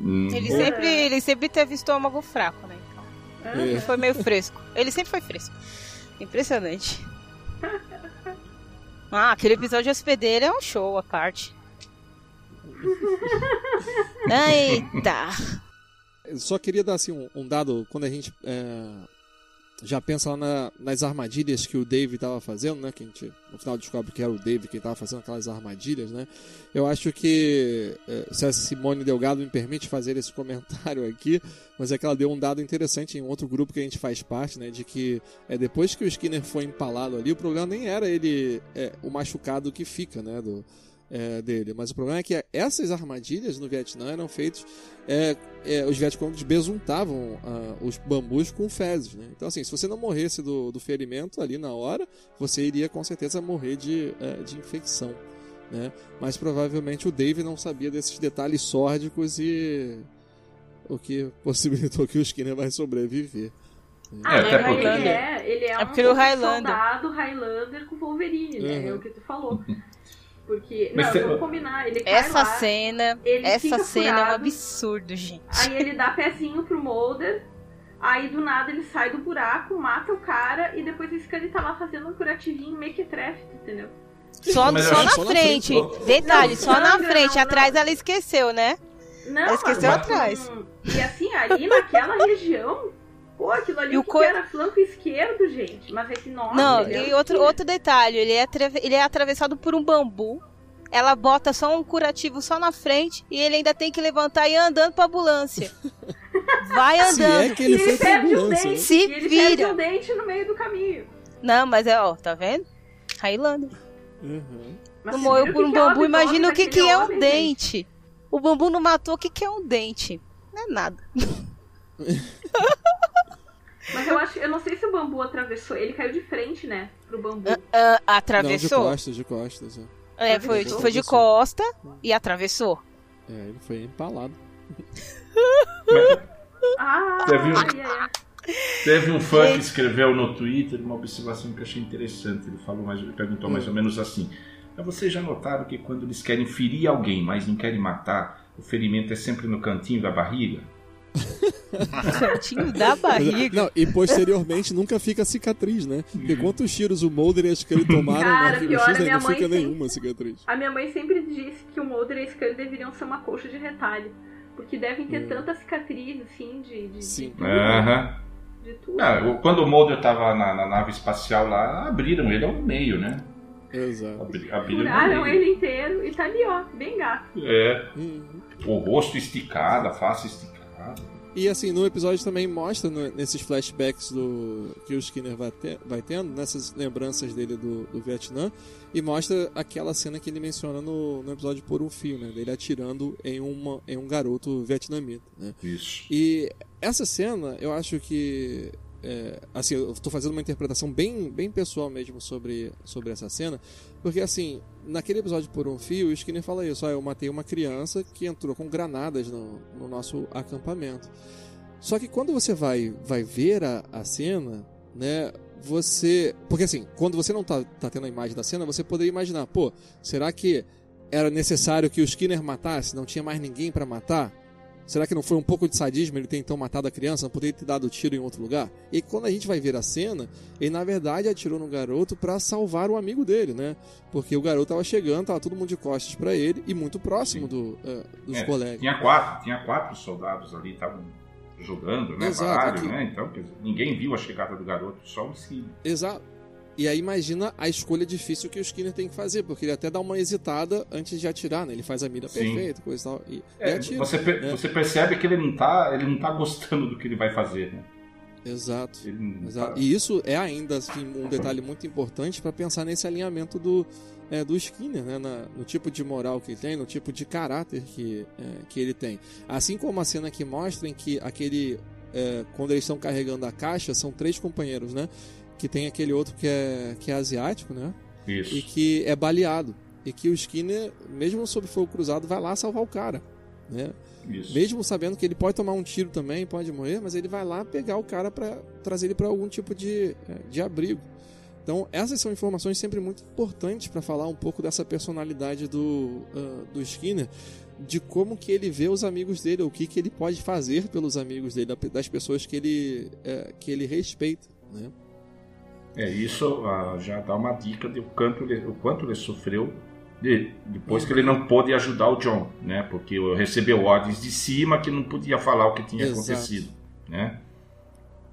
Hum. Ele, sempre, ele sempre teve estômago fraco, né? Então, é. Ele foi meio fresco. Ele sempre foi fresco. Impressionante. Ah, aquele episódio de hospedeira é um show à parte. Eita! Só queria dar assim, um, um dado quando a gente é, já pensa lá na, nas armadilhas que o Dave estava fazendo, né? Que a gente no final descobre que era o Dave que estava fazendo aquelas armadilhas, né? Eu acho que é, se a Simone Delgado me permite fazer esse comentário aqui, mas é que ela deu um dado interessante em outro grupo que a gente faz parte, né? De que é, depois que o Skinner foi empalado ali, o problema nem era ele é, o machucado que fica, né? Do, é, dele. Mas o problema é que essas armadilhas no Vietnã eram feitas. É, é, os vietcongos besuntavam uh, os bambus com fezes. Né? Então, assim, se você não morresse do, do ferimento ali na hora, você iria com certeza morrer de, é, de infecção. Né? Mas provavelmente o Dave não sabia desses detalhes sórdicos e o que possibilitou que o Skinner vai sobreviver. Ah, é, até porque... ele é, ele é, é um soldado Highlander com Wolverine, né? Uhum. É o que tu falou. Porque, não, vamos combinar, ele Essa lá, cena, essa cena furado, é um absurdo, gente. Aí ele dá pezinho pro Mulder, aí do nada ele sai do buraco, mata o cara e depois o Scully tá lá fazendo um curativinho mequetrefe, entendeu? Só, só, na, só frente. na frente. Detalhe, não, só na frente. Não, atrás ela esqueceu, né? Não, ela esqueceu mas, atrás. E assim, ali naquela região, Pô, aquilo ali o co... era flanco esquerdo, gente. Mas esse nome. Não, e outro, outro detalhe: ele é, ele é atravessado por um bambu. Ela bota só um curativo só na frente e ele ainda tem que levantar e ir andando pra ambulância. Vai andando. Se é que ele, foi pra ambulância. Um né? Se e ele vira. perde um dente no meio do caminho. Não, mas é, ó, tá vendo? Highlander. Uhum. Não morreu por um bambu, imagina o que, que é um dente. O bambu não matou, o que, que é um dente? Não é nada. Mas eu acho, eu não sei se o bambu atravessou. Ele caiu de frente, né? Pro bambu. Uh, uh, atravessou? Não, de costas, de costas. É, é foi, foi de costa e atravessou. É, ele foi empalado. ah, teve um, teve um fã que escreveu no Twitter uma observação que eu achei interessante. Ele falou mais, ele perguntou mais hum. ou menos assim. Vocês já notaram que quando eles querem ferir alguém, mas não querem matar, o ferimento é sempre no cantinho da barriga? Cantinho da barriga. Não, e posteriormente nunca fica cicatriz, né? Porque quantos tiros o Mulder e a Scully tomaram Cara, na pior, X, não fica sempre, nenhuma cicatriz. A minha mãe sempre disse que o Mulder e a Scully deveriam ser uma coxa de retalho. Porque devem ter hum. tanta cicatriz, assim, de, de, Sim. de tudo. Uhum. De tudo. Ah, quando o Mulder tava na, na, nave espacial lá, abriram ele ao meio, né? Exato. Abri, Furaram ele inteiro e tá ali, ó, bem gato. É. Uhum. O rosto esticado, a face esticada. E assim, no episódio também mostra no, nesses flashbacks do que o Skinner vai, ter, vai tendo, nessas lembranças dele do, do, Vietnã, e mostra aquela cena que ele menciona no, no episódio Por um Fio, né? Dele atirando em, uma, em um garoto vietnamita, né? Isso. E essa cena, eu acho que é, assim, eu estou fazendo uma interpretação bem, bem pessoal mesmo sobre, sobre essa cena, porque assim, naquele episódio por um fio, o Skinner fala isso, ah, eu matei uma criança que entrou com granadas no, no nosso acampamento. Só que quando você vai, vai ver a, a cena, né, você. Porque assim, quando você não tá, tá tendo a imagem da cena, você poderia imaginar, pô, será que era necessário que o Skinner matasse? Não tinha mais ninguém para matar? Será que não foi um pouco de sadismo ele ter então matado a criança? Não poderia ter dado tiro em outro lugar? E quando a gente vai ver a cena, ele na verdade atirou no garoto para salvar o amigo dele, né? Porque o garoto tava chegando, tava todo mundo de costas para ele e muito próximo do, uh, dos É, colegas. Tinha quatro, tinha quatro soldados ali, estavam jogando, né? Exato, baralho, né? Então, ninguém viu a chegada do garoto, só o Skinner. Exato. E aí imagina a escolha difícil que o Skinner tem que fazer, porque ele até dá uma hesitada antes de atirar, né? Ele faz a mira Sim. perfeita, coisa e tal. E, É, atira. você, né? você percebe que ele não tá, ele não tá gostando do que ele vai fazer, né? Exato. Ele Exato. tá- E isso é ainda assim, um detalhe muito importante para pensar nesse alinhamento do, é, do Skinner, né? Na- no tipo de moral que ele tem, no tipo de caráter que, é, que ele tem. Assim como a cena que mostra em que aquele. é, quando eles estão carregando a caixa, são três companheiros, né? Que tem aquele outro que é, que é asiático, né? Isso. E que é baleado. E que o Skinner, mesmo sob fogo cruzado, vai lá salvar o cara. Né? Isso. Mesmo sabendo que ele pode tomar um tiro também, pode morrer, mas ele vai lá pegar o cara para trazer ele para algum tipo de, eh, de abrigo. Então, essas são informações sempre muito importantes para falar um pouco dessa personalidade do, ah, do Skinner, de como que ele vê os amigos dele, o que, que ele pode fazer pelos amigos dele, da- das pessoas que ele, eh, que ele respeita. Né? É, isso ah, já dá uma dica de o quanto ele, o quanto ele sofreu de- depois que ele não pôde ajudar o John, né? Porque recebeu ordens de cima que não podia falar o que tinha Exato. acontecido, né?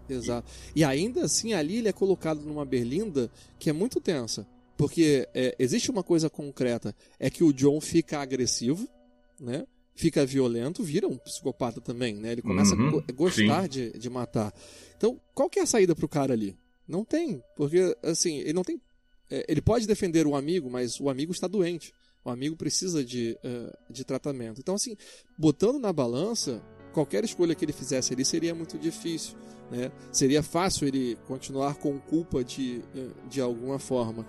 Exato. E ainda assim, ali ele é colocado numa berlinda que é muito tensa. Porque é, existe uma coisa concreta: é que o John fica agressivo, né? Fica violento, vira um psicopata também, né? Ele começa Uhum, a go- gostar sim. de, de matar. Então, qual que é a saída pro cara ali? Não tem. Porque, assim, ele não tem. é, ele pode defender o amigo, mas o amigo está doente. O amigo precisa de, eh, de tratamento. Então, assim, botando na balança, qualquer escolha que ele fizesse ali seria muito difícil. Né? Seria fácil ele continuar com culpa de, eh, de alguma forma.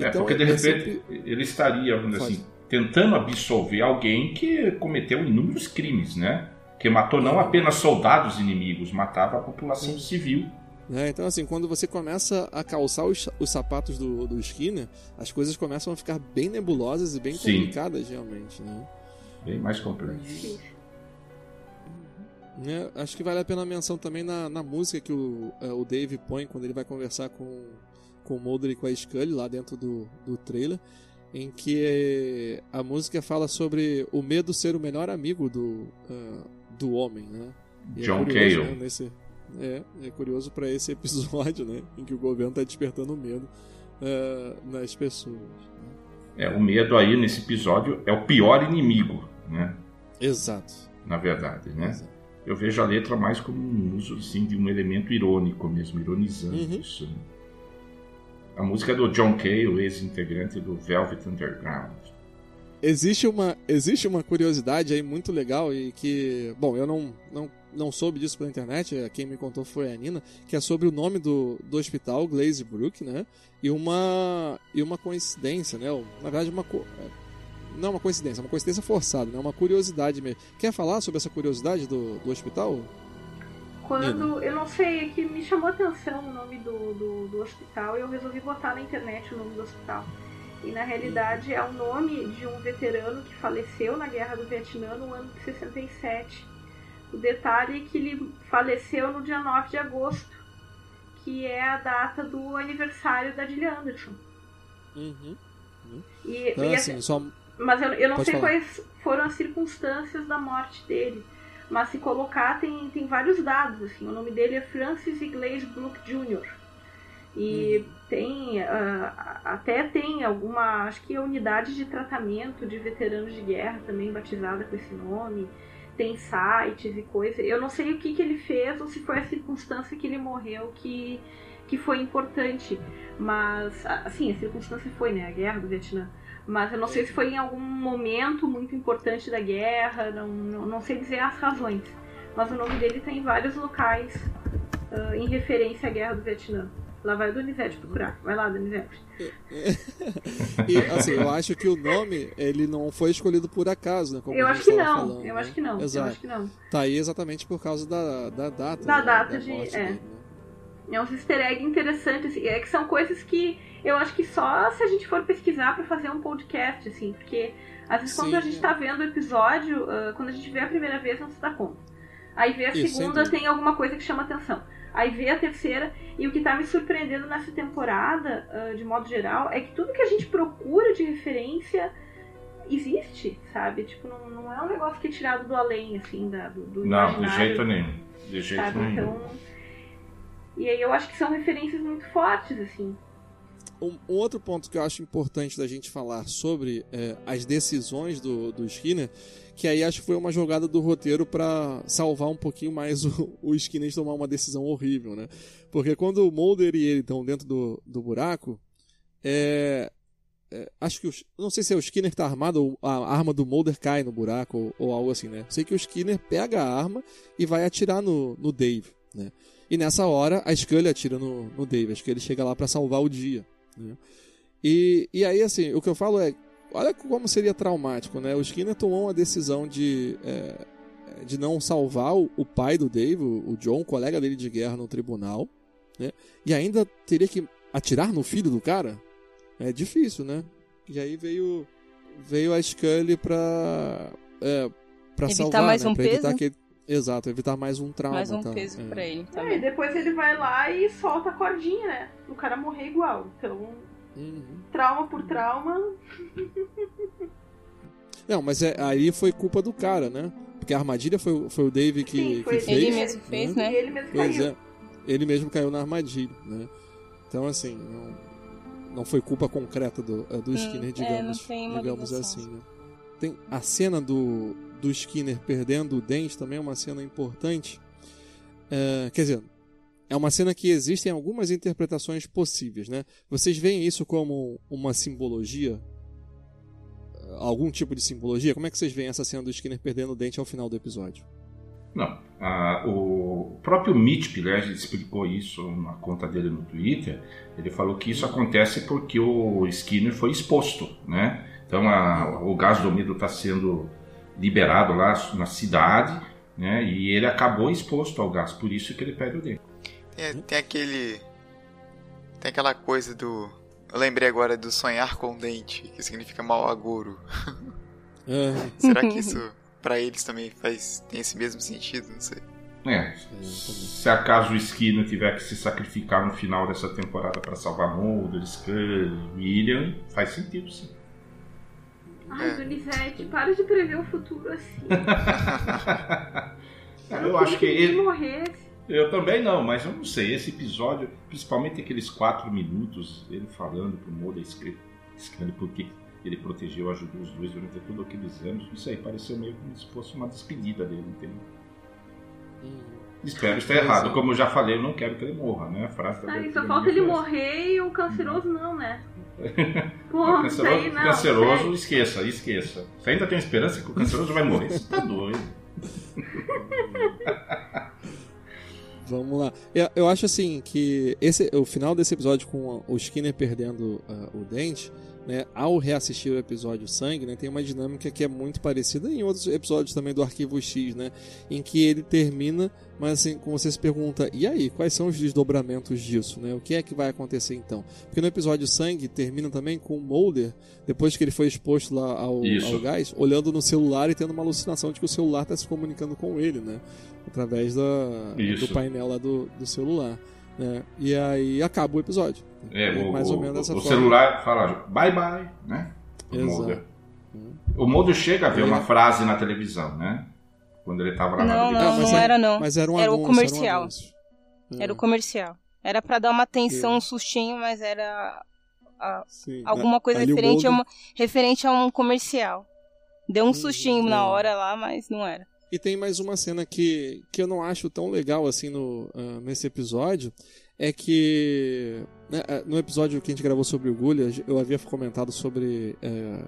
É, Então, porque de é repente sempre- ele estaria, Pode. assim, tentando absolver alguém que cometeu inúmeros crimes, né? Que matou não apenas soldados inimigos, matava a população civil. Né? Então, assim, quando você começa a calçar os, os sapatos do, do Skinner, as coisas começam a ficar bem nebulosas e bem Sim. complicadas, realmente. Né? Bem mais complexo. Difícil. Né, Acho que vale a pena a menção também na, na música que o, é, o Dave põe quando ele vai conversar com, com o Mulder e com a Scully lá dentro do, do trailer, em que a música fala sobre o medo ser o melhor amigo do, ah, do homem, né? E é John curioso, Cale. né, nesse- é, é curioso para esse episódio, né? Em que o governo está despertando medo ah, nas pessoas. É, o medo aí nesse episódio é o pior inimigo, né? Exato. Na verdade, né? Exato. Eu vejo a letra mais como um uso assim, de um elemento irônico mesmo, ironizando Uhum. isso. né? A música é do John Cale, ex-integrante do Velvet Underground. Existe uma, existe uma curiosidade aí muito legal e que, bom, eu não, não, não soube disso pela internet, eh, quem me contou foi a Nina, que é sobre o nome do, do hospital, Glazebrook, né? E uma, e uma coincidência, né? Na verdade, uma co- eh, não uma coincidência, uma coincidência forçada, né? Uma curiosidade mesmo. Quer falar sobre essa curiosidade do, do hospital? Quando, eu não sei, é que me chamou a atenção o nome do, do, do hospital e eu resolvi botar na internet o nome do hospital. E na realidade é o nome de um veterano que faleceu na Guerra do Vietnã no ano de 67. O detalhe é que ele faleceu no dia 9 de agosto, que é a data do aniversário da Gillian Anderson. Uhum. E, Então, e assim, só... mas eu, eu não Pode sei falar. quais foram as circunstâncias da morte dele. Mas se colocar, tem, tem vários dados. Assim. O nome dele é Francis Iglesias Brook Jr. E Uhum. tem ah, até tem alguma, acho que é unidade de tratamento de veteranos de guerra também batizada com esse nome. Tem sites e coisas. Eu não sei o que, que ele fez ou se foi a circunstância que ele morreu que, que foi importante. Mas, assim, a circunstância foi, né? A guerra do Vietnã. Mas eu não sei se foi em algum momento muito importante da guerra, não, não, não sei dizer as razões. Mas o nome dele tem em vários locais ah, em referência à guerra do Vietnã. Lá vai o Donizete procurar. Vai lá, Donizete. E, assim, eu acho que o nome, ele não foi escolhido por acaso, né? Como eu acho que não, falando, eu né? acho que não, eu acho que não. Tá aí exatamente por causa da, da data. Da né? data de- morte é. né? É uns easter egg interessantes, assim, é que são coisas que eu acho que só se a gente for pesquisar para fazer um podcast, assim, porque às vezes quando Sim. a gente tá vendo o episódio, ah, quando a gente vê a primeira vez, não se dá conta. Aí vê a Isso, segunda, tem alguma coisa que chama atenção. Aí vê a terceira, e o que tá me surpreendendo nessa temporada, ah, de modo geral, é que tudo que a gente procura de referência existe, sabe? Tipo, não, não é um negócio que é tirado do além, assim, da, do, do Não, de jeito nenhum. De jeito sabe? nenhum. Então. E aí eu acho que são referências muito fortes, assim. Um, um outro ponto que eu acho importante da gente falar sobre é, as decisões do, do Skinner, que aí acho que foi uma jogada do roteiro para salvar um pouquinho mais o, o Skinner de tomar uma decisão horrível, né? Porque quando o Mulder e ele estão dentro do, do buraco, é, é, acho que os, não sei se é o Skinner que tá armado ou a arma do Mulder cai no buraco ou, ou algo assim, né? Sei que o Skinner pega a arma e vai atirar no, no Dave, né? E nessa hora a Scully atira no, no Dave, acho que ele chega lá para salvar o dia. Né? E, e aí, assim, o que eu falo é: olha como seria traumático, né? O Skinner tomou uma decisão de, é, de não salvar o, o pai do Dave, o, o John, colega dele de guerra no tribunal, né? E ainda teria que atirar no filho do cara? É difícil, né? E aí veio, veio a Scully pra, é, pra Evitar salvar, mais né? um pra evitar peso? que ele- Exato, evitar mais um trauma. Mais um tá? peso É. pra ele É, e também. depois ele vai lá e solta a cordinha, né? O cara morrer igual. Então, Uhum. trauma por trauma. Não, mas é, aí foi culpa do cara, né? Porque a armadilha foi, foi o Dave que, Sim, foi que ele fez. Ele mesmo fez, né? E ele mesmo Pois caiu. é. Ele mesmo caiu na armadilha, né? Então, assim, não, não foi culpa concreta do, é, do Skinner, é, digamos, não tem uma digamos assim, né? Tem a cena do, do Skinner perdendo o dente também é uma cena importante. É, quer dizer, é uma cena que existem algumas interpretações possíveis, né? Vocês veem isso como uma simbologia? Algum tipo de simbologia? Como é que vocês veem essa cena do Skinner perdendo o dente ao final do episódio? Não. ah, o próprio Mitch Pileggi explicou isso na conta dele no Twitter. Ele falou que isso acontece porque o Skinner foi exposto, né? Então a- o gás do medo está sendo liberado lá na cidade, né? E ele acabou exposto ao gás, por isso que ele perde o dente. Tem, tem aquele. Tem aquela coisa do. Eu lembrei agora do sonhar com dente, que significa mau agouro. É, Será que isso pra eles também faz tem esse mesmo sentido? Não sei. É, se acaso o Skinner tiver que se sacrificar no final dessa temporada para salvar Mulder, Scully, William, faz sentido sim. Ai, É. Donizete, para de prever o futuro assim. Eu acho que ele ele, morresse. Eu também não, mas eu não sei. Esse episódio, principalmente aqueles quatro minutos, ele falando pro Moda escrito porque ele protegeu, ajudou os dois durante todos aqueles anos, não sei, pareceu meio como se fosse uma despedida dele, entendeu? Espero estar errado. Como eu já falei, eu não quero que ele morra, né? A frase Beth só falta ele morrer e o canceroso não, né? Pô, O isso aí canceroso, não. canceroso, esqueça, esqueça. Você ainda tem esperança que o canceroso vai morrer? Você tá doido. Vamos lá. Eu, eu acho assim que esse, o final desse episódio com o Skinner perdendo ah, o dente, né, ao reassistir o episódio Sangue, né, tem uma dinâmica que é muito parecida em outros episódios também do Arquivo X, né, em que ele termina, mas assim, como você se pergunta, e aí, quais são os desdobramentos disso, né? O que é que vai acontecer então? Porque no episódio Sangue termina também com o Mulder, depois que ele foi exposto lá ao, Isso. ao gás, olhando no celular e tendo uma alucinação de que o celular está se comunicando com ele, né? Através da, Isso. do painel lá do, do celular. Né? E aí acaba o episódio. É, o, mais ou o- menos dessa o forma. celular fala bye bye, né? O Exato. Mulder. O Mulder chega a ver É. uma frase na televisão, né? Quando ele tava lá na Não, televisão. não, mas não era- era não. Mas era um Era o anúncio, comercial. Era, um. Era o É, comercial. Era pra dar uma atenção, É. um sustinho, mas era a- sim. alguma coisa Ali o referente a, uma, referente a um comercial. Deu um Uhum, sustinho é. na hora lá, mas não era. E tem mais uma cena que, que eu não acho tão legal assim no, ah, nesse episódio. É que né, ah, no episódio que a gente gravou sobre o Gulha, eu havia comentado sobre eh,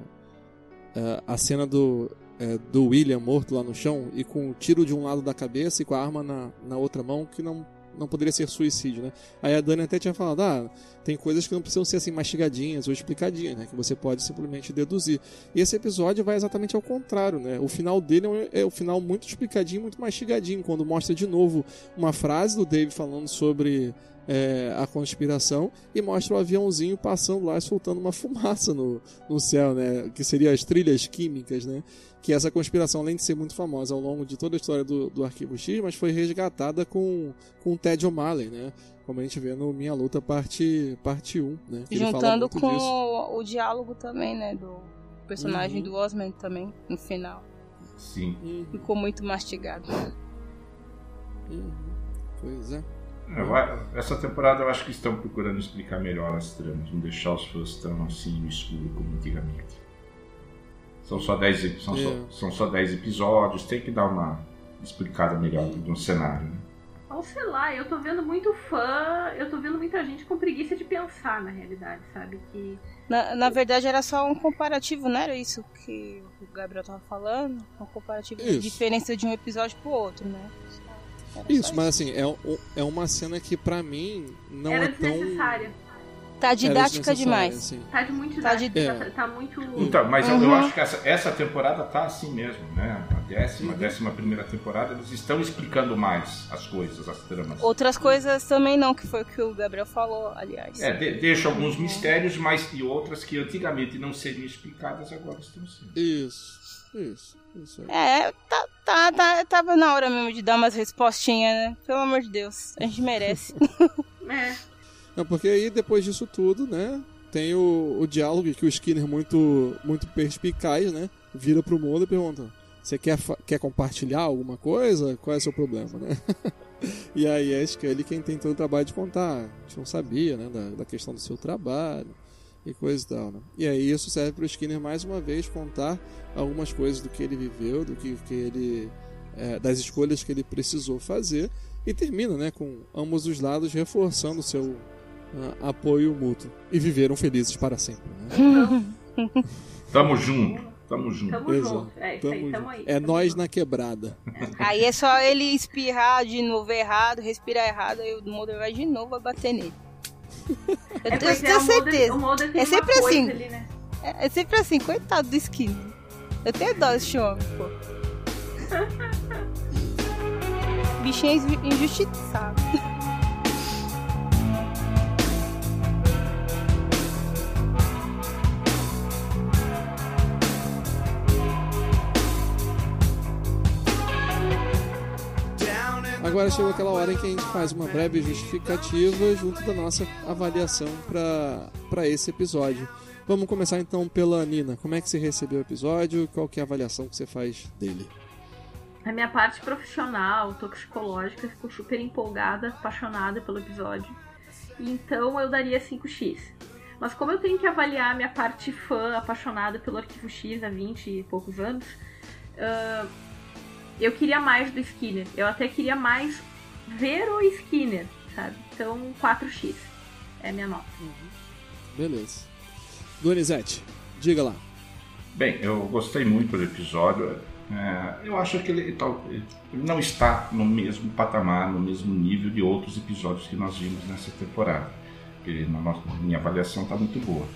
eh, a cena do, eh, do William morto lá no chão e com o tiro de um lado da cabeça e com a arma na, na outra mão, que não, não poderia ser suicídio, né? Aí a Dani até tinha falado, ah, tem coisas que não precisam ser assim mastigadinhas ou explicadinhas, né? Que você pode simplesmente deduzir. E esse episódio vai exatamente ao contrário, né? O final dele é é um final muito explicadinho, muito mastigadinho, quando mostra de novo uma frase do Dave falando sobre é, a conspiração e mostra o aviãozinho passando lá, soltando uma fumaça no, no céu, né? Que seria as trilhas químicas, né? Que essa conspiração, além de ser muito famosa ao longo de toda a história do, do Arquivo X, mas foi resgatada com, com o Ted O'Malley, né? Como a gente vê no Minha Luta parte, parte 1, né? Que Juntando com o, o, diálogo também, né? Do personagem uhum. do Osman também, no final. Sim. Uhum. Ficou muito mastigado. Uhum. Pois é. É, essa temporada eu acho que estão procurando explicar melhor as tramas, não deixar os fãs tão assim no escuro como antigamente. São só 10 são, só, é. são só dez episódios, tem que dar uma explicada melhor no cenário. Né? Ou sei lá, eu tô vendo muito fã, eu tô vendo muita gente com preguiça de pensar na realidade, sabe? Que. Na, na verdade era só um comparativo, não era isso que o Gabriel tava falando? Um comparativo isso. de diferença de um episódio pro outro, né? Isso, mas assim, é, é uma cena que pra mim não Era é tão. Desnecessária. Tá didática demais. Assim. Tá de muito didática, tá, de... tá, tá muito. Então, mas uhum. eu, eu, acho que essa, essa temporada tá assim mesmo, né? A décima, uhum. décima primeira temporada, eles estão explicando mais as coisas, as tramas. Outras coisas também não, que foi o que o Gabriel falou, aliás. É, de, deixa alguns uhum. mistérios, mas e outras que antigamente não seriam explicadas, agora estão sendo. Isso. Isso, isso aí. É, tá, tá, tá, tava na hora mesmo de dar umas respostinhas, né? Pelo amor de Deus, a gente merece. é. Não, porque aí depois disso tudo, né? Tem o, o diálogo que o Skinner muito, muito perspicaz, né? Vira pro mundo e pergunta: Você quer, quer compartilhar alguma coisa? Qual é o seu problema, né? e aí é ele quem tem todo o trabalho de contar. A gente não sabia, né? Da, da questão do seu trabalho e coisa e tal, né? E aí isso serve para o Skinner mais uma vez contar algumas coisas do que ele viveu, do que, que ele é, das escolhas que ele precisou fazer e termina, né, com ambos os lados reforçando o seu uh, apoio mútuo e viveram felizes para sempre. Né? Tamo junto. Tamo junto. Tamo junto. É, tamo aí, tamo aí, é nós na quebrada. Aí é só ele espirrar de novo errado, respirar errado, aí o Mulder vai de novo bater nele. Eu é tenho, tenho certeza. O Mulder, o é sempre assim. Ali, né? é, é, sempre assim, coitado do Skinner. Eu tenho dó desse homem, pô. Bichinho injustiçado. Agora chegou aquela hora em que a gente faz uma breve justificativa junto da nossa avaliação para esse episódio. Vamos começar então pela Nina. Como é que você recebeu o episódio? Qual que é a avaliação que você faz dele? A minha parte profissional, toxicológica, ficou super empolgada, apaixonada pelo episódio. Então eu daria 5x. Mas como eu tenho que avaliar a minha parte fã, apaixonada pelo Arquivo X há 20 e poucos anos, uh, eu queria mais do Skinner. Eu até queria mais ver o Skinner, sabe? Então 4x é a minha nota. Uhum. Beleza. Donizete, diga lá. Bem, eu gostei muito do episódio. É, eu acho que ele, ele, não está no mesmo patamar, no mesmo nível de outros episódios que nós vimos nessa temporada. Que na nossa, minha avaliação está muito boa.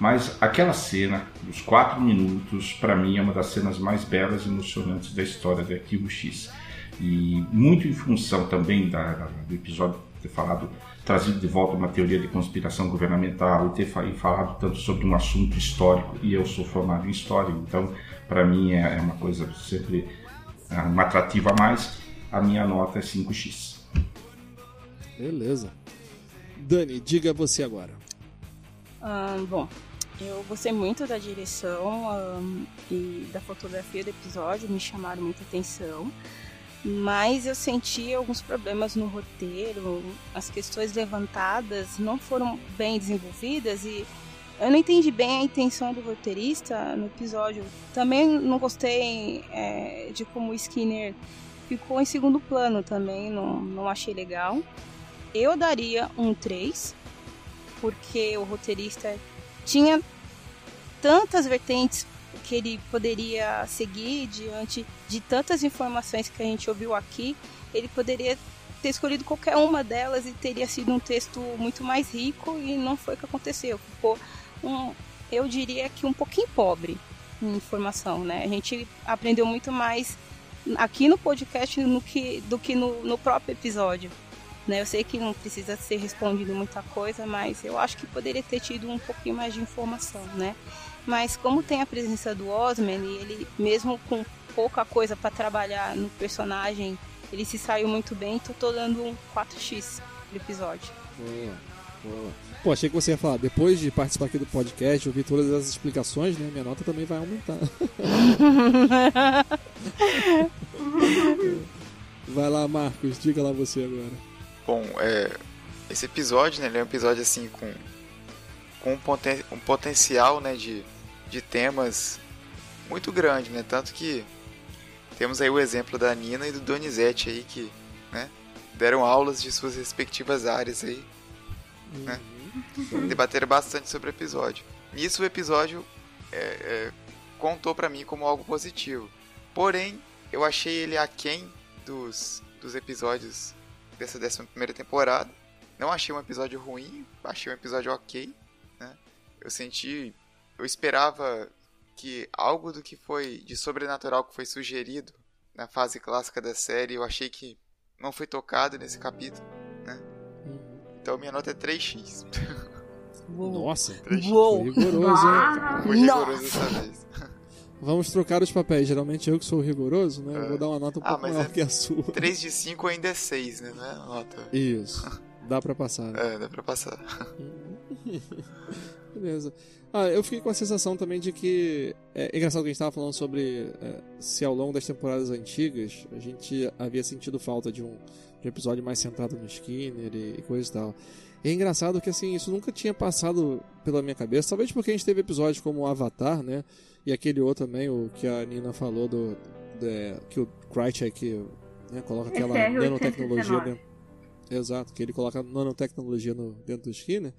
Mas aquela cena, dos quatro minutos, para mim é uma das cenas mais belas e emocionantes da história do Arquivo X. E muito em função também da, do episódio ter falado trazido de volta uma teoria de conspiração governamental e ter falado tanto sobre um assunto histórico e eu sou formado em história, então para mim é, é, uma coisa sempre é, uma atrativa a mais. A minha nota é 5x. Beleza. Dani, diga você agora. Um, bom, eu gostei muito da direção um, e da fotografia do episódio, me chamaram muita atenção mas eu senti alguns problemas no roteiro, as questões levantadas não foram bem desenvolvidas e eu não entendi bem a intenção do roteirista no episódio. Também não gostei é, de como o Skinner ficou em segundo plano também, não, não achei legal. Eu daria um 3, porque o roteirista tinha tantas vertentes que ele poderia seguir diante de tantas informações que a gente ouviu aqui, ele poderia ter escolhido qualquer uma delas e teria sido um texto muito mais rico e não foi o que aconteceu. Ficou um, eu diria que um pouquinho pobre em informação, né? A gente aprendeu muito mais aqui no podcast no que, do que no, no próprio episódio. Né? Eu sei que não precisa ser respondido muita coisa, mas eu acho que poderia ter tido um pouquinho mais de informação, né? Mas como tem a presença do Osman e ele mesmo com pouca coisa para trabalhar no personagem, ele se saiu muito bem, então tô dando um 4x pro episódio. Boa, boa. Pô, achei que você ia falar, depois de participar aqui do podcast, ouvir todas as explicações, né? Minha nota também vai aumentar. vai lá, Marcos, diga lá você agora. Bom, é, esse episódio, né, ele é um episódio assim com, com um, poten um potencial, né, de, de temas muito grande, né? Tanto que temos aí o exemplo da Nina e do Donizete aí que, né, deram aulas de suas respectivas áreas aí, né? Debateram bastante sobre o episódio. Nisso o episódio é, é, contou para mim como algo positivo. Porém, eu achei ele aquém dos, dos episódios dessa 11 primeira temporada. Não achei um episódio ruim, achei um episódio ok. Né? Eu senti. Eu esperava que algo do que foi de sobrenatural que foi sugerido na fase clássica da série, eu achei que não foi tocado nesse capítulo. Né? Então minha nota é 3x. Nossa, 3x. foi rigoroso, hein? Foi rigoroso dessa vez. Vamos trocar os papéis. Geralmente eu que sou rigoroso, né? Eu É. vou dar uma nota um Ah, pouco maior é- que a sua. 3 de 5 ainda é 6, né? É nota. Isso. Dá pra passar. né? É, dá pra passar. Beleza. Ah, eu fiquei com a sensação também de que. É engraçado que a gente estava falando sobre é, se ao longo das temporadas antigas a gente havia sentido falta de um, de um episódio mais centrado no Skinner e, e coisa e tal. E é engraçado que assim, isso nunca tinha passado pela minha cabeça. Talvez porque a gente teve episódios como Avatar, né? E aquele outro também, o que a Nina falou do. do- que o Krychek né, coloca aquela Esse é o nanotecnologia 819. dentro. Exato, que ele coloca nanotecnologia no, dentro do Skinner.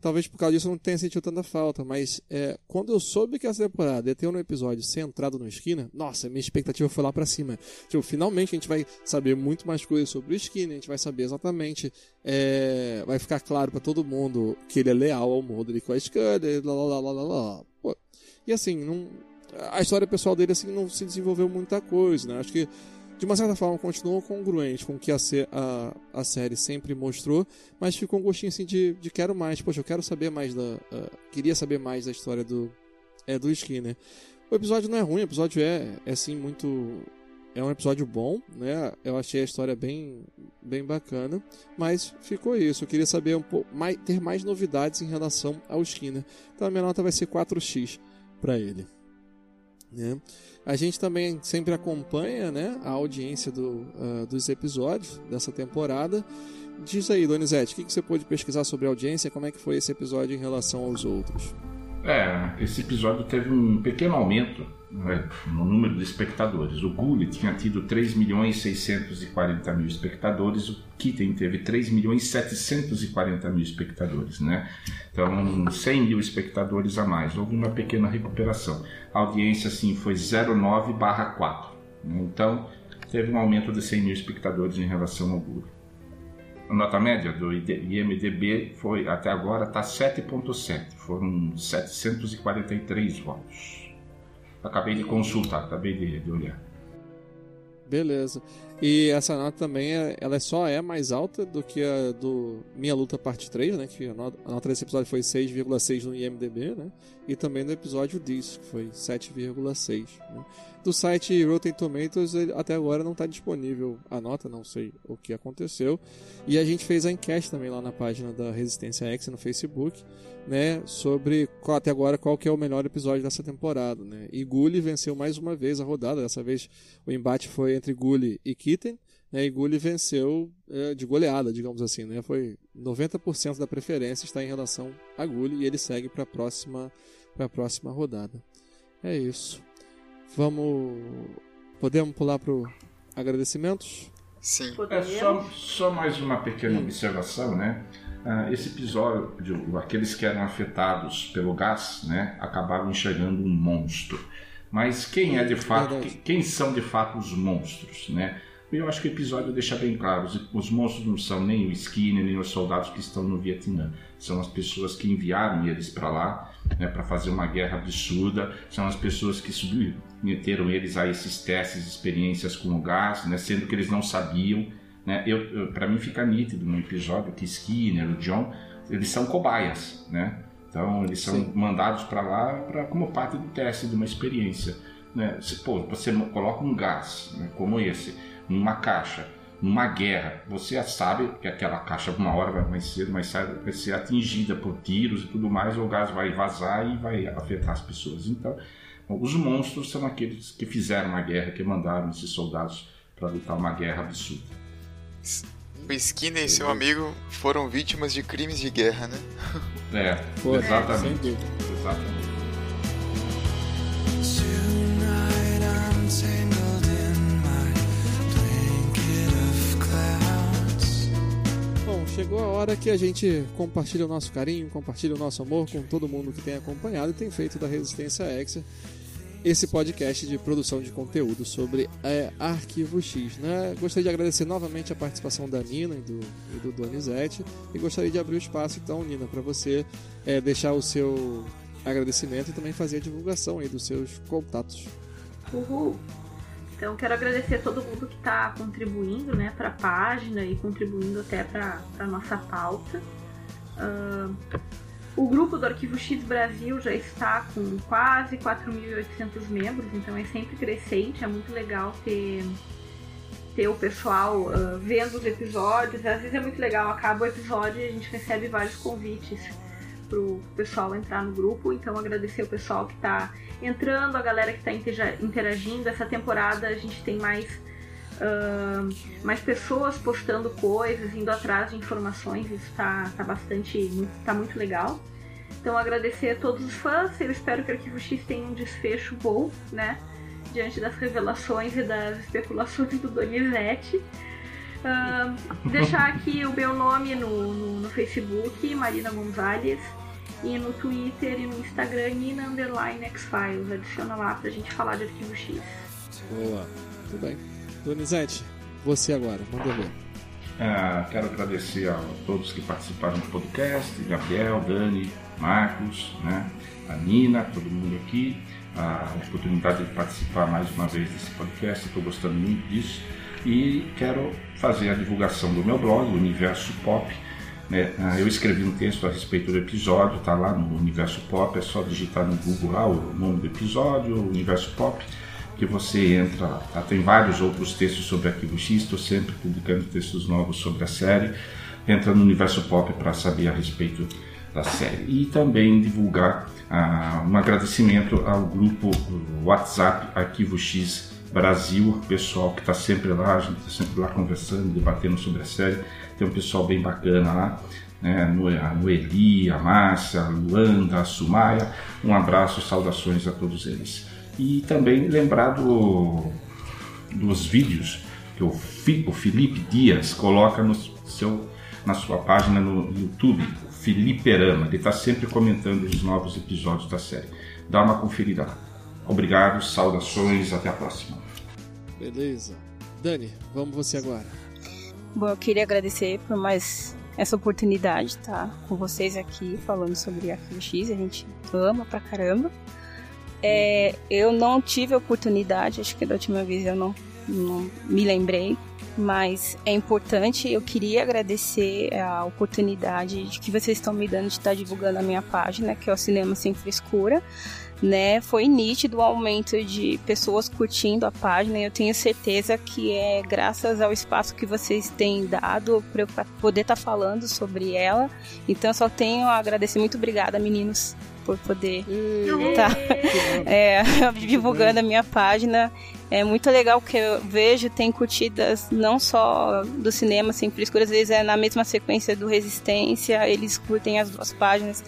Talvez por causa disso eu não tenha sentido tanta falta, mas é, quando eu soube que essa temporada ia ter um episódio centrado no Skinner, nossa, minha expectativa foi lá pra cima. Tipo, finalmente a gente vai saber muito mais coisas sobre o Skinner, a gente vai saber exatamente, é, vai ficar claro pra todo mundo que ele é leal ao Mulder e com a Scully, lá, lá, lá, lá, lá, lá. Pô, e assim, não, a história pessoal dele assim não se desenvolveu muita coisa, né? Acho que de uma certa forma continuou congruente com o que a, a, a série sempre mostrou, mas ficou um gostinho assim de, de quero mais. Poxa, eu quero saber mais da. ah, queria saber mais da história do, é, do Skinner. O episódio não é ruim, o episódio é, é assim muito. É um episódio bom, né? Eu achei a história bem, bem bacana, mas ficou isso. Eu queria saber um pouco mais, ter mais novidades em relação ao Skinner. Então a minha nota vai ser 4x para ele. Né? A gente também sempre acompanha né, a audiência do, ah, dos episódios dessa temporada. Diz aí, Donizete, o que, que você pôde pesquisar sobre a audiência? Como é que foi esse episódio em relação aos outros? É, esse episódio teve um pequeno aumento no número de espectadores. O Gully tinha tido 3 milhões 640 mil espectadores, o Kitten teve 3 milhões 740 mil espectadores, né? Então, 100 mil espectadores a mais. Houve uma pequena recuperação. A audiência, assim, foi 0,9 barra 4. né? Então, teve um aumento de 100 mil espectadores em relação ao Gully. A nota média do IMDB foi até agora está 7.7, foram 743 votos. Acabei de consultar, acabei de, de olhar. Beleza. E essa nota também, é- ela só é mais alta do que a do Minha Luta Parte 3, né? Que a nota, desse episódio foi 6,6 no IMDB, né? E também do episódio Diz, que foi 7,6. Né? Do site Rotten Tomatoes, até agora não está disponível a nota, não sei o que aconteceu. E a gente fez a enquete também lá na página da Resistência X no Facebook, né? Sobre qual- até agora qual que é o melhor episódio dessa temporada, né? E Gully venceu mais uma vez a rodada, dessa vez o embate foi entre Gully e Kitten, né, e Gully venceu é, de goleada, digamos assim, né? Foi 90% da preferência está em relação a Gully e ele segue para a próxima para a próxima rodada. É isso. Vamos podemos pular pro agradecimentos? Sim. É Podemos? só, só mais uma pequena observação, né? Ah, esse episódio, aqueles que eram afetados pelo gás, né, acabaram enxergando um monstro. Mas quem é de fato, quem são de fato os monstros, né? Eu acho que o episódio deixa bem claro, os, os monstros não são nem o Skinner, nem os soldados que estão no Vietnã. São as pessoas que enviaram eles para lá, né, para fazer uma guerra absurda. São as pessoas que submeteram eles a esses testes, experiências com o gás, né, sendo que eles não sabiam Né? Eu, eu para mim fica nítido no episódio que Skinner, o John, eles são cobaias, né? Então eles são Sim. mandados para lá pra, como parte do teste de uma experiência. Né? Se, pô, você coloca um gás né, como esse numa caixa, numa guerra, você já sabe que aquela caixa uma hora vai mais cedo, mais tarde vai ser atingida por tiros e tudo mais, ou o gás vai vazar e vai afetar as pessoas. Então, os monstros são aqueles que fizeram a guerra, que mandaram esses soldados para lutar uma guerra absurda. O Skinner e seu amigo foram vítimas de crimes de guerra, né? É, Pô, exatamente. exatamente. Chegou a hora que a gente compartilha o nosso carinho, compartilha o nosso amor com todo mundo que tem acompanhado e tem feito da Resistência Exa esse podcast de produção de conteúdo sobre é, Arquivo X. Né? Gostaria de agradecer novamente a participação da Nina e do, e do Donizete e gostaria de abrir o espaço, então, Nina, para você é, deixar o seu agradecimento e também fazer a divulgação aí dos seus contatos. Uhul! Então, quero agradecer a todo mundo que está contribuindo né, para a página e contribuindo até para a nossa pauta. Uh, o grupo do Arquivo X Brasil já está com quase 4.800 membros, então é sempre crescente, é muito legal ter, ter o pessoal uh, vendo os episódios. Às vezes é muito legal, acaba o episódio e a gente recebe vários convites para o pessoal entrar no grupo. Então agradecer o pessoal que está entrando, a galera que está interagindo. Essa temporada a gente tem mais uh, mais pessoas postando coisas, indo atrás de informações, isso está tá bastante, tá muito legal. Então agradecer a todos os fãs, eu espero que o Arquivo X tenha um desfecho bom, né? Diante das revelações e das especulações do Donizete. Uh, deixar aqui o meu nome no, no, no, Facebook, Marina Gonzalez, e no Twitter e no Instagram, Nina Underline X-Files. Adiciona lá pra gente falar de Arquivo X. Boa, tudo bem. Donizete, você agora, manda ver. Ah, quero agradecer a todos que participaram do podcast, Gabriel, Dani, Marcos, né, a Nina, todo mundo aqui, a oportunidade de participar mais uma vez desse podcast, estou gostando muito disso. E quero fazer a divulgação do meu blog, Universo Pop. Né? Ah, eu escrevi um texto a respeito do episódio, está lá no Universo Pop, é só digitar no Google lá o nome do episódio, Universo Pop que você entra lá. Tá? Tem vários outros textos sobre Arquivo X, estou sempre publicando textos novos sobre a série. Entra no Universo Pop para saber a respeito da série. E também divulgar ah, um agradecimento ao grupo WhatsApp Arquivo X Brasil, pessoal que está sempre lá, a gente está sempre lá conversando, debatendo sobre a série. Tem um pessoal bem bacana lá. Né, a Noeli, a Márcia, a Luanda, a Sumaya. Um abraço, saudações a todos eles. E também lembrar do, dos vídeos que o, o Felipe Dias coloca no seu, na sua página no YouTube, Felipe Erama. Ele está sempre comentando os novos episódios da série. Dá uma conferida lá. Obrigado, saudações, até a próxima. Beleza. Dani, vamos você agora. Bom, eu queria agradecer por mais essa oportunidade de estar com vocês aqui falando sobre a X. A gente ama pra caramba. É, eu não tive a oportunidade, acho que da última vez eu não, não me lembrei, mas é importante. Eu queria agradecer a oportunidade que vocês estão me dando de estar divulgando a minha página, que é o Cinema Sem Frescura. Né, foi nítido o aumento de pessoas curtindo a página. Eu tenho certeza que é graças ao espaço que vocês têm dado para eu poder estar tá falando sobre ela. Então, só tenho a agradecer. Muito obrigada, meninos por poder estar tá, é, divulgando a minha página. É muito legal que eu vejo, tem curtidas não só do cinema sem frescura, às vezes é na mesma sequência do Resistência, eles curtem as duas páginas.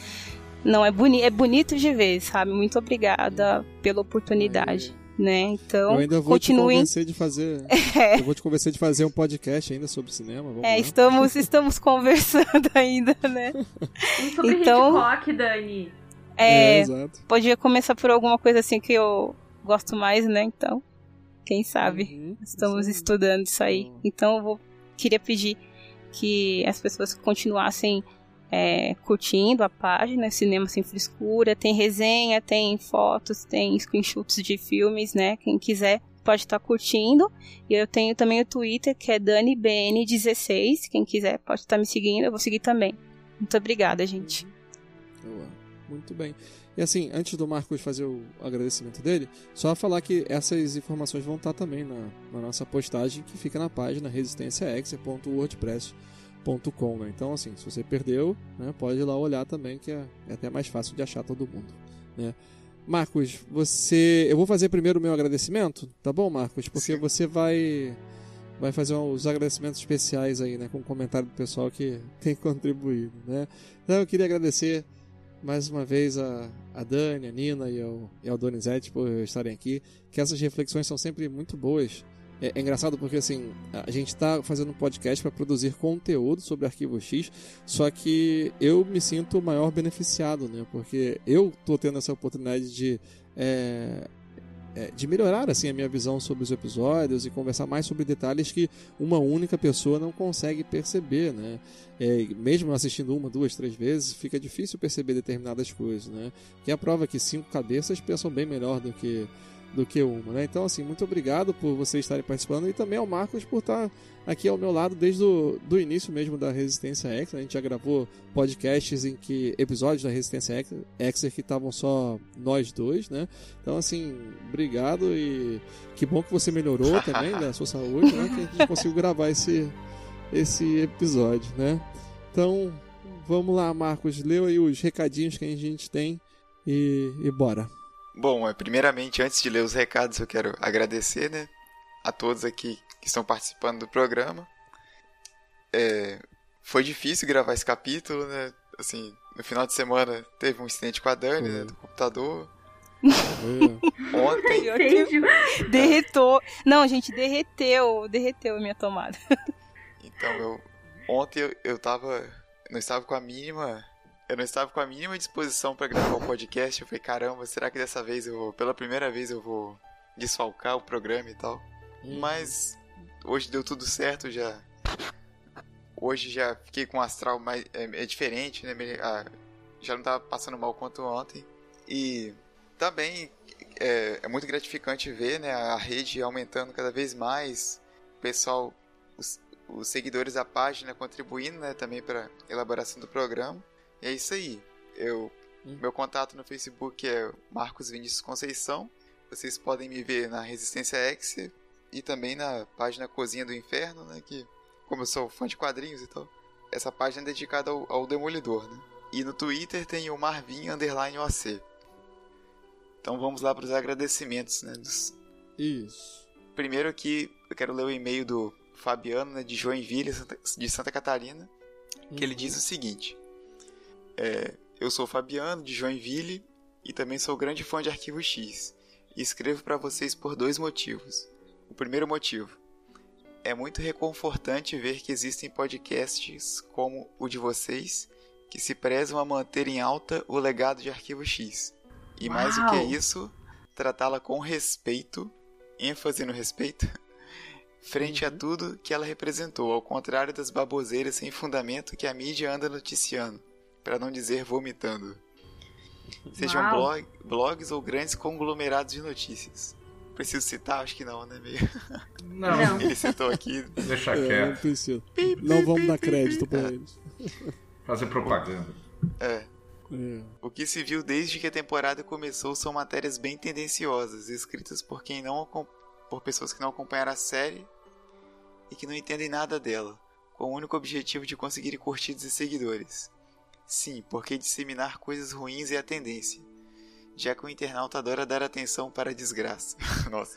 Não, é, boni é bonito de ver, sabe? Muito obrigada pela oportunidade. Né? Então, eu ainda vou continuem... te convencer de fazer. É. Eu vou te convencer de fazer um podcast ainda sobre cinema. Vamos é, lá. estamos estamos conversando ainda, né? sobre então, Hitchcock, Dani. É, é podia começar por alguma coisa assim que eu gosto mais, né? Então, quem sabe? Uhum, Estamos estudando isso aí. Então, eu vou, queria pedir que as pessoas continuassem é, curtindo a página Cinema Sem Frescura. Tem resenha, tem fotos, tem screenshots de filmes, né? Quem quiser pode estar tá curtindo. E eu tenho também o Twitter, que é DaniBN16. Quem quiser pode estar tá me seguindo, eu vou seguir também. Muito obrigada, gente. Muito bem. E assim, antes do Marcos fazer o agradecimento dele, só falar que essas informações vão estar também na, na nossa postagem que fica na página resistenciaexer.wordpress.com. Né? Então, assim, se você perdeu, né, pode ir lá olhar também, que é, é até mais fácil de achar todo mundo. Né? Marcos, você. Eu vou fazer primeiro o meu agradecimento, tá bom, Marcos? Porque Sim. você vai. Vai fazer os agradecimentos especiais aí, né? Com o comentário do pessoal que tem contribuído, né? Então eu queria agradecer mais uma vez a, a Dani, a Nina e ao, e ao Donizete por estarem aqui, que essas reflexões são sempre muito boas. É, é engraçado porque assim, a gente está fazendo um podcast para produzir conteúdo sobre Arquivo X, só que eu me sinto o maior beneficiado, né? Porque eu estou tendo essa oportunidade de é, é, de melhorar assim a minha visão sobre os episódios e conversar mais sobre detalhes que uma única pessoa não consegue perceber, né? É, mesmo assistindo uma, duas, três vezes, fica difícil perceber determinadas coisas, né? Que é a prova que cinco cabeças pensam bem melhor do que do que uma, né? Então, assim, muito obrigado por vocês estarem participando e também ao Marcos por estar aqui ao meu lado desde o do início mesmo da Resistência X. A gente já gravou podcasts em que episódios da Resistência X que estavam só nós dois, né? Então, assim, obrigado e que bom que você melhorou também da sua saúde, né? Que a gente conseguiu gravar esse esse episódio, né? Então, vamos lá, Marcos, leu aí os recadinhos que a gente tem e, e bora. Bom, é, primeiramente, antes de ler os recados, eu quero agradecer, né, a todos aqui que estão participando do programa. É, foi difícil gravar esse capítulo, né? Assim, no final de semana teve um incidente com a Dani, né, do computador. Ontem. Derretou. Não, gente, derreteu. Derreteu a minha tomada. Então, eu. Ontem eu, eu tava. Não estava com a mínima eu não estava com a mínima disposição para gravar o podcast. Eu falei, caramba, será que dessa vez eu vou, pela primeira vez eu vou desfalcar o programa e tal? Hum. Mas hoje deu tudo certo, já. Hoje já fiquei com um astral mais é, é diferente, né? Ah, já não estava passando mal quanto ontem. E também é, é, muito gratificante ver, né, a rede aumentando cada vez mais, o pessoal, os, os seguidores da página contribuindo, né, também para elaboração do programa. E é isso aí. Eu, hum. Meu contato no Facebook é Marcos Vinícius Conceição. Vocês podem me ver na Resistência X e também na página Cozinha do Inferno, né? Que, como eu sou fã de quadrinhos e tal, essa página é dedicada ao, ao Demolidor, né? E no Twitter tem o Marvin Underline OC. Então vamos lá para os agradecimentos, né? Dos... Isso. Primeiro aqui, eu quero ler o e-mail do Fabiano, né, de Joinville, de Santa Catarina, que uhum. ele diz o seguinte: é, eu sou Fabiano, de Joinville, e também sou grande fã de Arquivo X. E escrevo para vocês por dois motivos. O primeiro motivo. É muito reconfortante ver que existem podcasts como o de vocês que se prezam a manter em alta o legado de Arquivo X. E Uau. mais do que isso, tratá-la com respeito, ênfase no respeito, frente uhum. a tudo que ela representou, ao contrário das baboseiras sem fundamento que a mídia anda noticiando para não dizer vomitando. Sejam blog, blogs ou grandes conglomerados de notícias. Preciso citar? Acho que não, né, meio? Não. Ele citou aqui. Deixa é, quieto. Não precisa. Não vamos dar crédito para eles. Fazer propaganda. É. É. O que se viu desde que a temporada começou são matérias bem tendenciosas, escritas por quem não por pessoas que não acompanharam a série e que não entendem nada dela, com o único objetivo de conseguir curtidas e seguidores. Sim, porque disseminar coisas ruins é a tendência. Já que o internauta adora dar atenção para a desgraça. Nossa.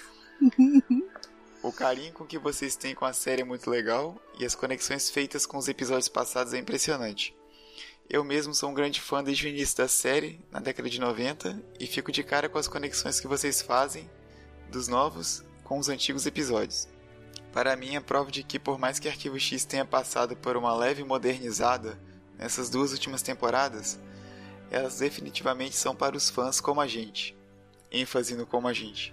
o carinho com que vocês têm com a série é muito legal e as conexões feitas com os episódios passados é impressionante. Eu mesmo sou um grande fã desde o início da série, na década de 90, e fico de cara com as conexões que vocês fazem dos novos com os antigos episódios. Para mim, é prova de que, por mais que Arquivo X tenha passado por uma leve modernizada nessas duas últimas temporadas, elas definitivamente são para os fãs como a gente. ênfase no como a gente.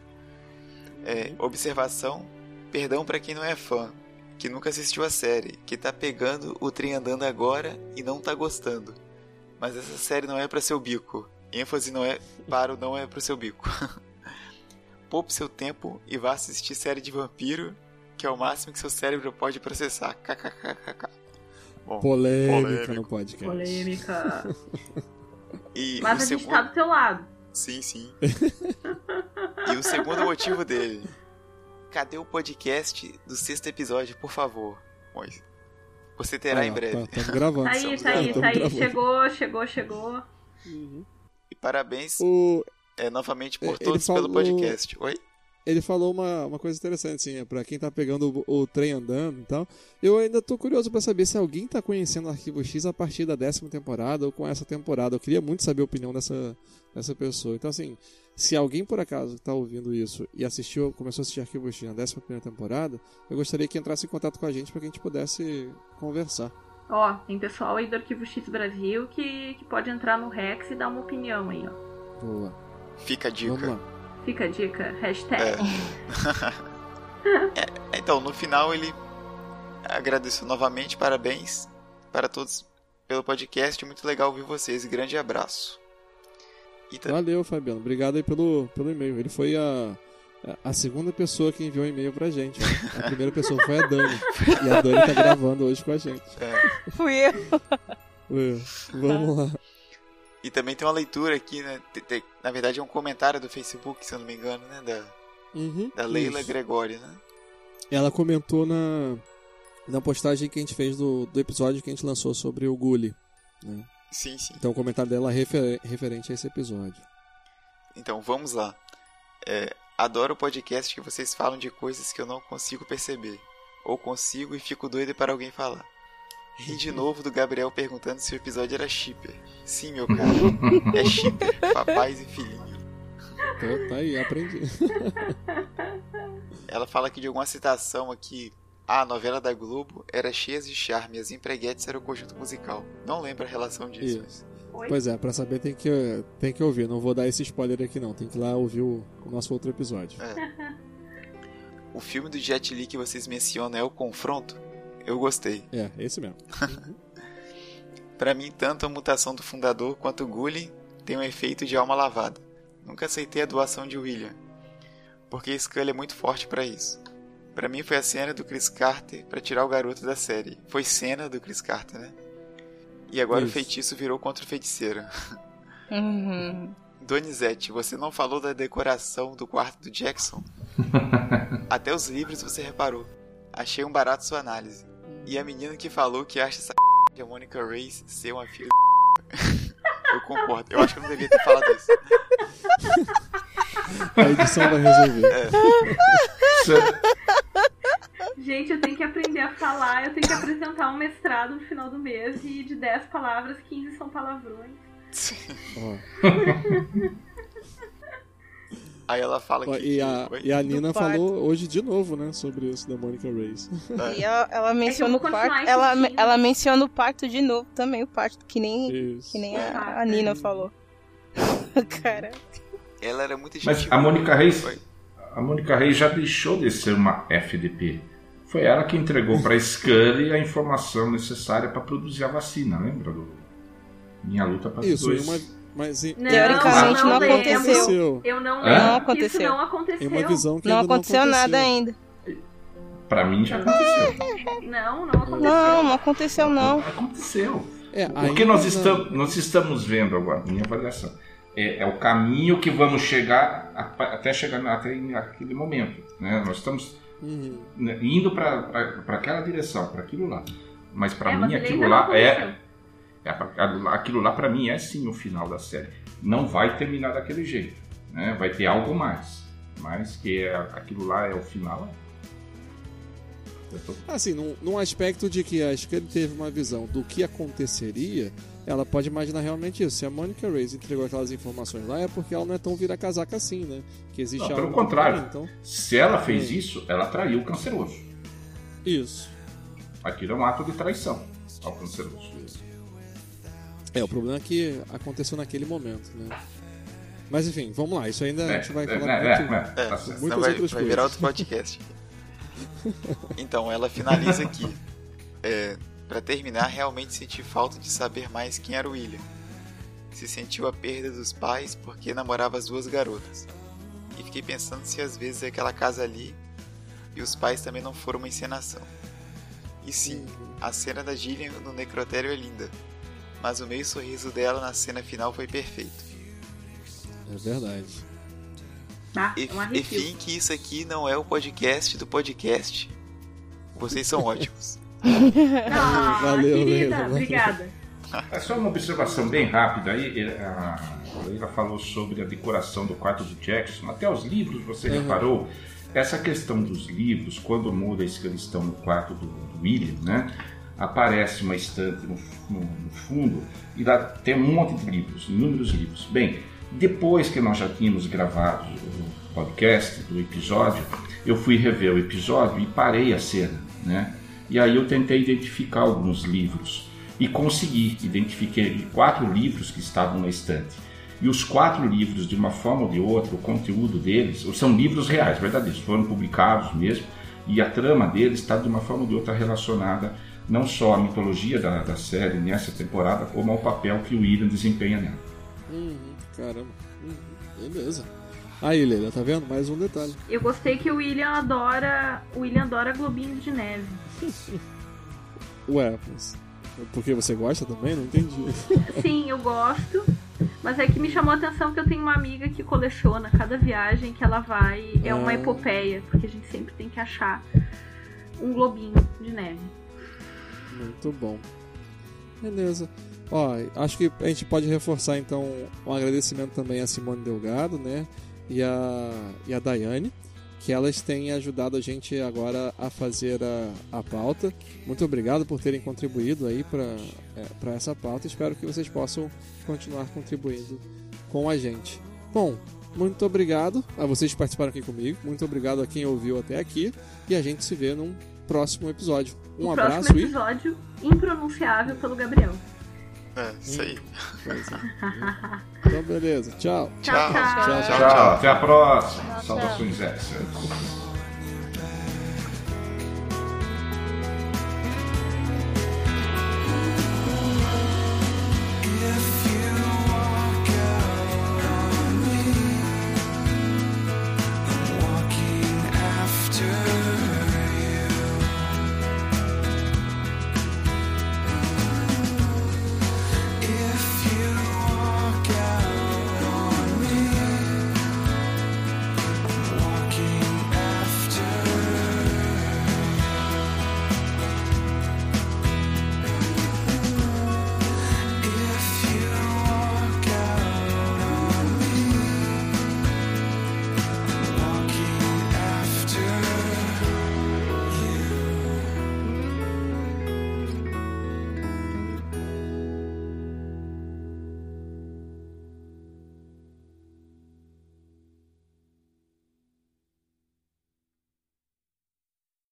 É, observação: perdão para quem não é fã, que nunca assistiu a série, que tá pegando o trem andando agora e não tá gostando. Mas essa série não é para seu bico. ênfase não é para o não é para seu bico. poupe seu tempo e vá assistir série de vampiro, que é o máximo que seu cérebro pode processar. KKKKK. Bom, Polêmica polêmico. no podcast. Polêmica. E Mas o a gente segundo... tá do teu lado. Sim, sim. e o segundo motivo dele. Cadê o podcast do sexto episódio, por favor? Mois? Você terá Ah, em breve. Tá, tamo gravando. Tá aí, tá aí, tá aí. Chegou, chegou, chegou. Uhum. E parabéns O, é, novamente por Ele todos pelo falou- podcast. Oi? Ele falou uma, uma coisa interessante, assim, é pra quem tá pegando o, o trem andando e tal. Eu ainda tô curioso pra saber se alguém tá conhecendo o Arquivo X a partir da décima temporada ou com essa temporada. Eu queria muito saber a opinião dessa, dessa pessoa. Então, assim, se alguém por acaso tá ouvindo isso e assistiu, começou a assistir Arquivo X na décima primeira temporada, eu gostaria que entrasse em contato com a gente pra que a gente pudesse conversar. Ó, tem pessoal aí do Arquivo X Brasil que, que pode entrar no Rex e dar uma opinião aí, ó. Boa. Fica a Vamos dica. Fica a dica, hashtag. É, então, no final ele agradeceu novamente, parabéns para todos pelo podcast. Muito legal ouvir vocês. Grande abraço. E ta- Valeu, Fabiano. Obrigado aí pelo, pelo e-mail. Ele foi a, a segunda pessoa que enviou e-mail pra gente. né? A primeira pessoa foi a Dani. E a Dani tá gravando hoje com a gente. é, Fui eu. Ué, Vamos lá. E também tem uma leitura aqui, né? Na verdade é um comentário do Facebook, se eu não me engano, né? Da, Uhum, da Leila isso. Gregório, né? Ela comentou na, na postagem que a gente fez do, do episódio que a gente lançou sobre o Gully. né? Sim, sim. Então o comentário dela é refer- referente a esse episódio. Então vamos lá. É, adoro o podcast que vocês falam de coisas que eu não consigo perceber. Ou consigo e fico doido para alguém falar. Ri de novo do Gabriel perguntando se o episódio era shipper. Sim, meu caro. É shipper. Papais e filhinho. Então, tá aí, aprendi. Ela fala aqui de alguma citação aqui. Ah, a novela da Globo era cheia de charme e as empreguetes era o conjunto musical. Não lembro a relação disso. Isso. mas- Oi? Pois é, pra saber tem que, tem que ouvir. Não vou dar esse spoiler aqui não. Tem que ir lá ouvir o, o nosso outro episódio. O filme do Jet Li que vocês mencionam é o Confronto? Eu gostei. É, esse mesmo. Pra mim, tanto a mutação do fundador quanto o Gully tem um efeito de alma lavada. Nunca aceitei a doação de William, porque Scully é muito forte pra isso. Pra mim foi a cena do Chris Carter pra tirar o garoto da série. Foi cena do Chris Carter, né? E agora o Isso. feitiço virou contra o feiticeiro. Uhum. Donizete, você não falou da decoração do quarto do Jackson? Até os livros você reparou. Achei um barato sua análise. E a menina que falou que acha essa de a Monica Reyes ser uma filha Eu concordo. Eu acho que eu não devia ter falado isso. A edição vai resolver. Gente, eu tenho que aprender a falar, eu tenho que apresentar um mestrado no final do mês e de 10 palavras, 15 são palavrões. Ó, Aí ela fala que. e, a, e a Nina parto. falou hoje de novo, né? Sobre isso da Monica Reis. E ela, ela menciona o parto. Ela, ela menciona o parto de novo também, o parto, que nem, Isso. que nem a, a Nina falou. Cara. Ela era muito Mas a Mônica Reis, a Mônica Reis já deixou de ser uma FDP. Foi ela que entregou para Scully a informação necessária para produzir a vacina, lembra do Minha luta para os Isso, dois? em uma, mas Não, Teoricamente não lembro. aconteceu. Eu não lembro Não aconteceu. Isso não em aconteceu. uma visão que Não ainda aconteceu nada ainda. Para mim já aconteceu. Não, não aconteceu. Não, não aconteceu não. Aconteceu. É, O que nós não. estamos, nós estamos vendo agora, minha avaliação, é, é o caminho que vamos chegar a- até chegar até naquele momento. Né? Nós estamos Uhum. indo para aquela direção, para aquilo lá. Mas para É, mim aquilo não lá é, aconteceu. é pra- aquilo lá para mim é sim o final da série. Não vai terminar daquele jeito, né? Vai ter algo mais, mas que é aquilo lá é o final. Eu tô- Assim, num, num aspecto de que acho que ele teve uma visão do que aconteceria, ela pode imaginar realmente isso. Se a Monica Reis entregou aquelas informações lá, é porque ela não é tão vira-casaca assim, né? Que existe Não, pelo contrário. Então, Se ela fez Hum. isso, ela traiu o canceroso. isso. Aquilo é um ato de traição ao canceroso. É, o problema é que aconteceu naquele momento, né? Mas enfim, vamos lá. Isso ainda a gente vai é, falar é, muito. é, É, certo. senão Muitas vai, outras vai virar coisas. outro podcast. então, ela finaliza aqui. É, para terminar, realmente senti falta de saber mais quem era o William. Se sentiu a perda dos pais porque namorava as duas garotas. e fiquei pensando se às vezes é aquela casa ali e os pais também não foram uma encenação. E sim, a cena da Gillian no necrotério é linda, mas o meio sorriso dela na cena final foi perfeito. É verdade. Ah, E, um e fim que isso aqui não é o podcast do podcast. Vocês são ótimos. Ah, Valeu, querida, Leila, valeu. obrigada. É só uma observação bem rápida aí. é, A Leila falou sobre a decoração do quarto do Jackson. Até os livros, você Uhum. reparou? Essa questão dos livros, quando muda isso que eles estão no quarto do, do William, né? Aparece uma estante no, no- no fundo e lá tem um monte de livros, inúmeros livros. Bem, depois que nós já tínhamos gravado o podcast do episódio, eu fui rever o episódio e parei a cena, né? E aí eu tentei identificar alguns livros e consegui. Identifiquei quatro livros que estavam na estante. E os quatro livros, de uma forma ou de outra, o conteúdo deles, são livros reais, verdadeiros, foram publicados mesmo, e a trama deles está de uma forma ou de outra relacionada não só à mitologia da, da série nessa temporada, como ao papel que o William desempenha nela. Uhum, caramba. Uhum, beleza. Aí, Leila, tá vendo? Mais um detalhe. Eu gostei que o William adora. O William adora globinho de neve. Ué, mas. Porque você gosta também? Não entendi. Sim, eu gosto. Mas é que me chamou a atenção que eu tenho uma amiga que coleciona cada viagem que ela vai. É uma Ah. epopeia, porque a gente sempre tem que achar um globinho de neve. Muito bom. Beleza. Ó, acho que a gente pode reforçar então um agradecimento também a Simone Delgado, né? E a, e a Daiane, que elas têm ajudado a gente agora a fazer a, a pauta. Muito obrigado por terem contribuído aí para essa pauta. Espero que vocês possam continuar contribuindo com a gente. Bom, muito obrigado a vocês que participaram aqui comigo. Muito obrigado a quem ouviu até aqui. E a gente se vê num próximo episódio. Um o abraço próximo e. episódio, impronunciável pelo Gabriel. É, isso aí. Então, beleza. Tchau. Tchau, tchau. Tchau, Tchau, até a próxima. Tchau, tchau. Saudações extras.